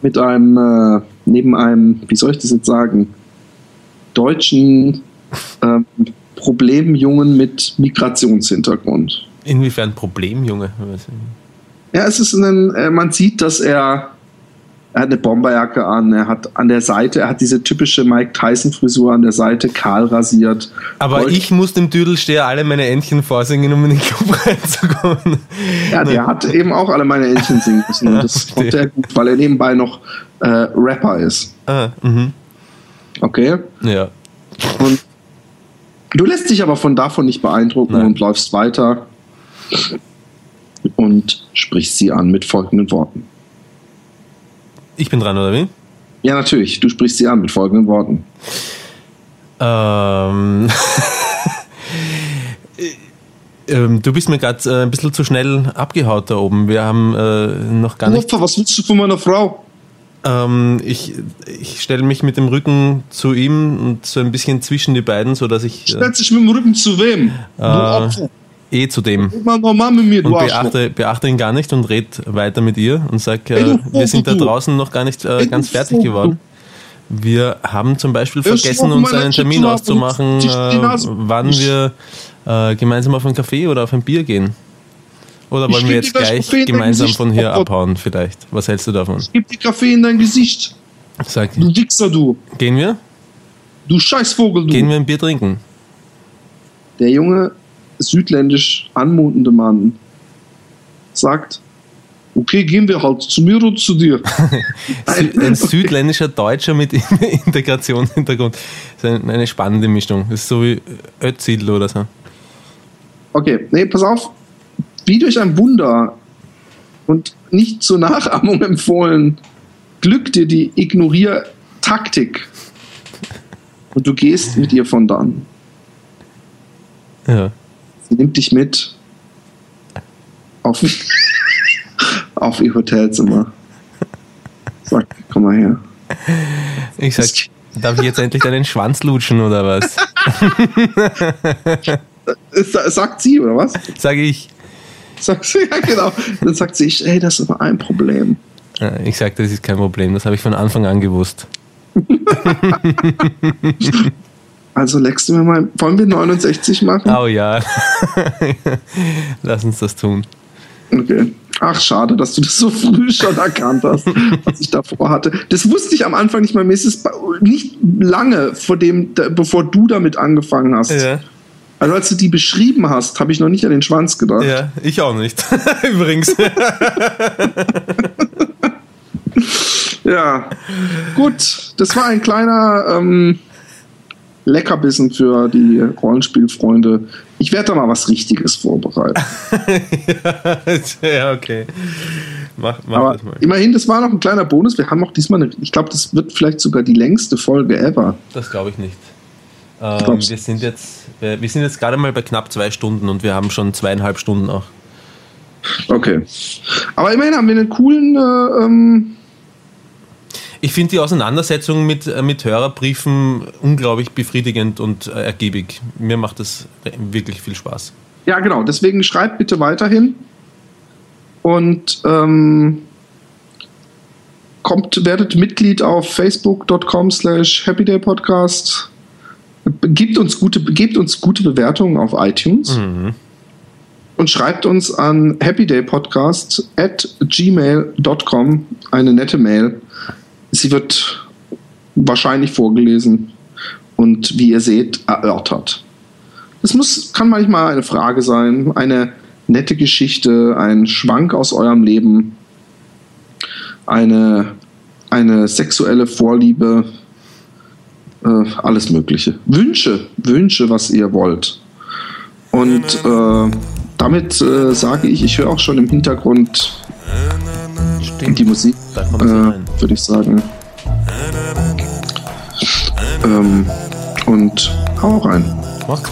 mit einem äh, neben einem, wie soll ich das jetzt sagen, deutschen ähm, Problemjungen mit Migrationshintergrund. Inwiefern Problem, Junge? Ja, es ist ein, äh, man sieht, dass er, er hat eine Bomberjacke an, er hat an der Seite, er hat diese typische Mike Tyson Frisur an der Seite kahl rasiert. Aber Gold- ich muss dem Düdelsteher alle meine Entchen vorsingen, um in den Club reinzukommen. Ja, der hat eben auch alle meine Entchen singen müssen. Und das konnte er gut, weil er nebenbei noch äh, Rapper ist. Ah, mhm. Okay? Ja. Und du lässt dich aber von davon nicht beeindrucken Nein. und läufst weiter und sprichst sie an mit folgenden Worten. Ich bin dran, oder wie? Ja, natürlich, du sprichst sie an mit folgenden Worten. Ähm, ähm, du bist mir gerade äh, ein bisschen zu schnell abgehaut da oben. Wir haben äh, noch gar nicht. Was willst du von meiner Frau? Ähm, ich ich stelle mich mit dem Rücken zu ihm und so ein bisschen zwischen die beiden, so dass ich äh, Stellst dich mit dem Rücken zu wem? Du Äh, Opfer. Eh zu dem mir, du und beachte, beachte ihn gar nicht und red weiter mit ihr und sag, äh, wir sind da draußen noch gar nicht äh, ganz fertig geworden. Wir haben zum Beispiel vergessen, uns einen Termin auszumachen, äh, wann wir äh, gemeinsam auf einen Kaffee oder auf ein Bier gehen. Oder Ich wollen wir jetzt gleich gemeinsam von hier oh abhauen, vielleicht? Was hältst du davon? Gib dir Kaffee in dein Gesicht. Sag, Du Wichser, du. gehen wir? Du Scheißvogel, du. Gehen wir ein Bier trinken? Der junge, südländisch anmutende Mann sagt, okay, gehen wir halt zu mir oder zu dir. Ein südländischer Deutscher mit Integrationshintergrund. Das ist eine, spannende Mischung. Das ist so wie Ötzidl oder so. Okay, nee, pass auf. Wie durch ein Wunder und nicht zur Nachahmung empfohlen, glückt dir die Ignorier-Taktik. Und du gehst mit ihr von dann. Ja. Sie nimmt dich mit auf, auf ihr Hotelzimmer. Sagt, komm mal her. Ich sag, darf ich jetzt endlich deinen Schwanz lutschen oder was? Sa- Sagt sie, oder was? Sag ich. Sagt sie, ja genau. Dann sagt sie, hey, das ist aber ein Problem. Ich sag, das ist kein Problem. Das habe ich von Anfang an gewusst. Also leckst du mir mal, wollen wir 69 machen? Oh ja. Lass uns das tun. Okay. Ach, schade, dass du das so früh schon erkannt hast, was ich davor hatte. Das wusste ich am Anfang nicht mal. Mir ist es nicht lange vor dem, bevor du damit angefangen hast. Ja, Also als du die beschrieben hast, habe ich noch nicht an den Schwanz gedacht. ja ich auch nicht. Übrigens. Ja, gut. Das war ein kleiner ähm, Leckerbissen für die Rollenspielfreunde. Ich werde da mal was Richtiges vorbereiten. ja, okay. Mach, mach Aber das mal. immerhin, das war noch ein kleiner Bonus. Wir haben auch diesmal eine, ich glaube, das wird vielleicht sogar die längste Folge ever. Das glaube ich nicht. Ähm, wir sind jetzt, wir wir sind jetzt gerade mal bei knapp zwei Stunden und wir haben schon zweieinhalb Stunden auch. Okay. Aber immerhin haben wir einen coolen, äh, ähm, Ich finde die Auseinandersetzung mit, äh, mit Hörerbriefen unglaublich befriedigend und äh, ergiebig. Mir macht das wirklich viel Spaß. ja genau, deswegen schreibt bitte weiterhin. Und ähm, kommt, werdet Mitglied auf facebook.com slash happydaypodcast. Gebt uns gute, gebt uns gute Bewertungen auf iTunes. Und schreibt uns an happydaypodcast at gmail.com eine nette Mail. Sie wird wahrscheinlich vorgelesen und wie ihr seht, erörtert. Es muss, kann manchmal eine Frage sein, eine nette Geschichte, ein Schwank aus eurem Leben, eine, eine sexuelle Vorliebe, äh, alles Mögliche. Wünsche, Wünsche, was ihr wollt. Und äh, damit äh, sage ich, ich höre auch schon im Hintergrund die Musik, äh, würde ich sagen. Ähm, und hau rein.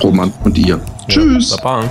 Roman und ihr. Tschüss. Ja, Baba.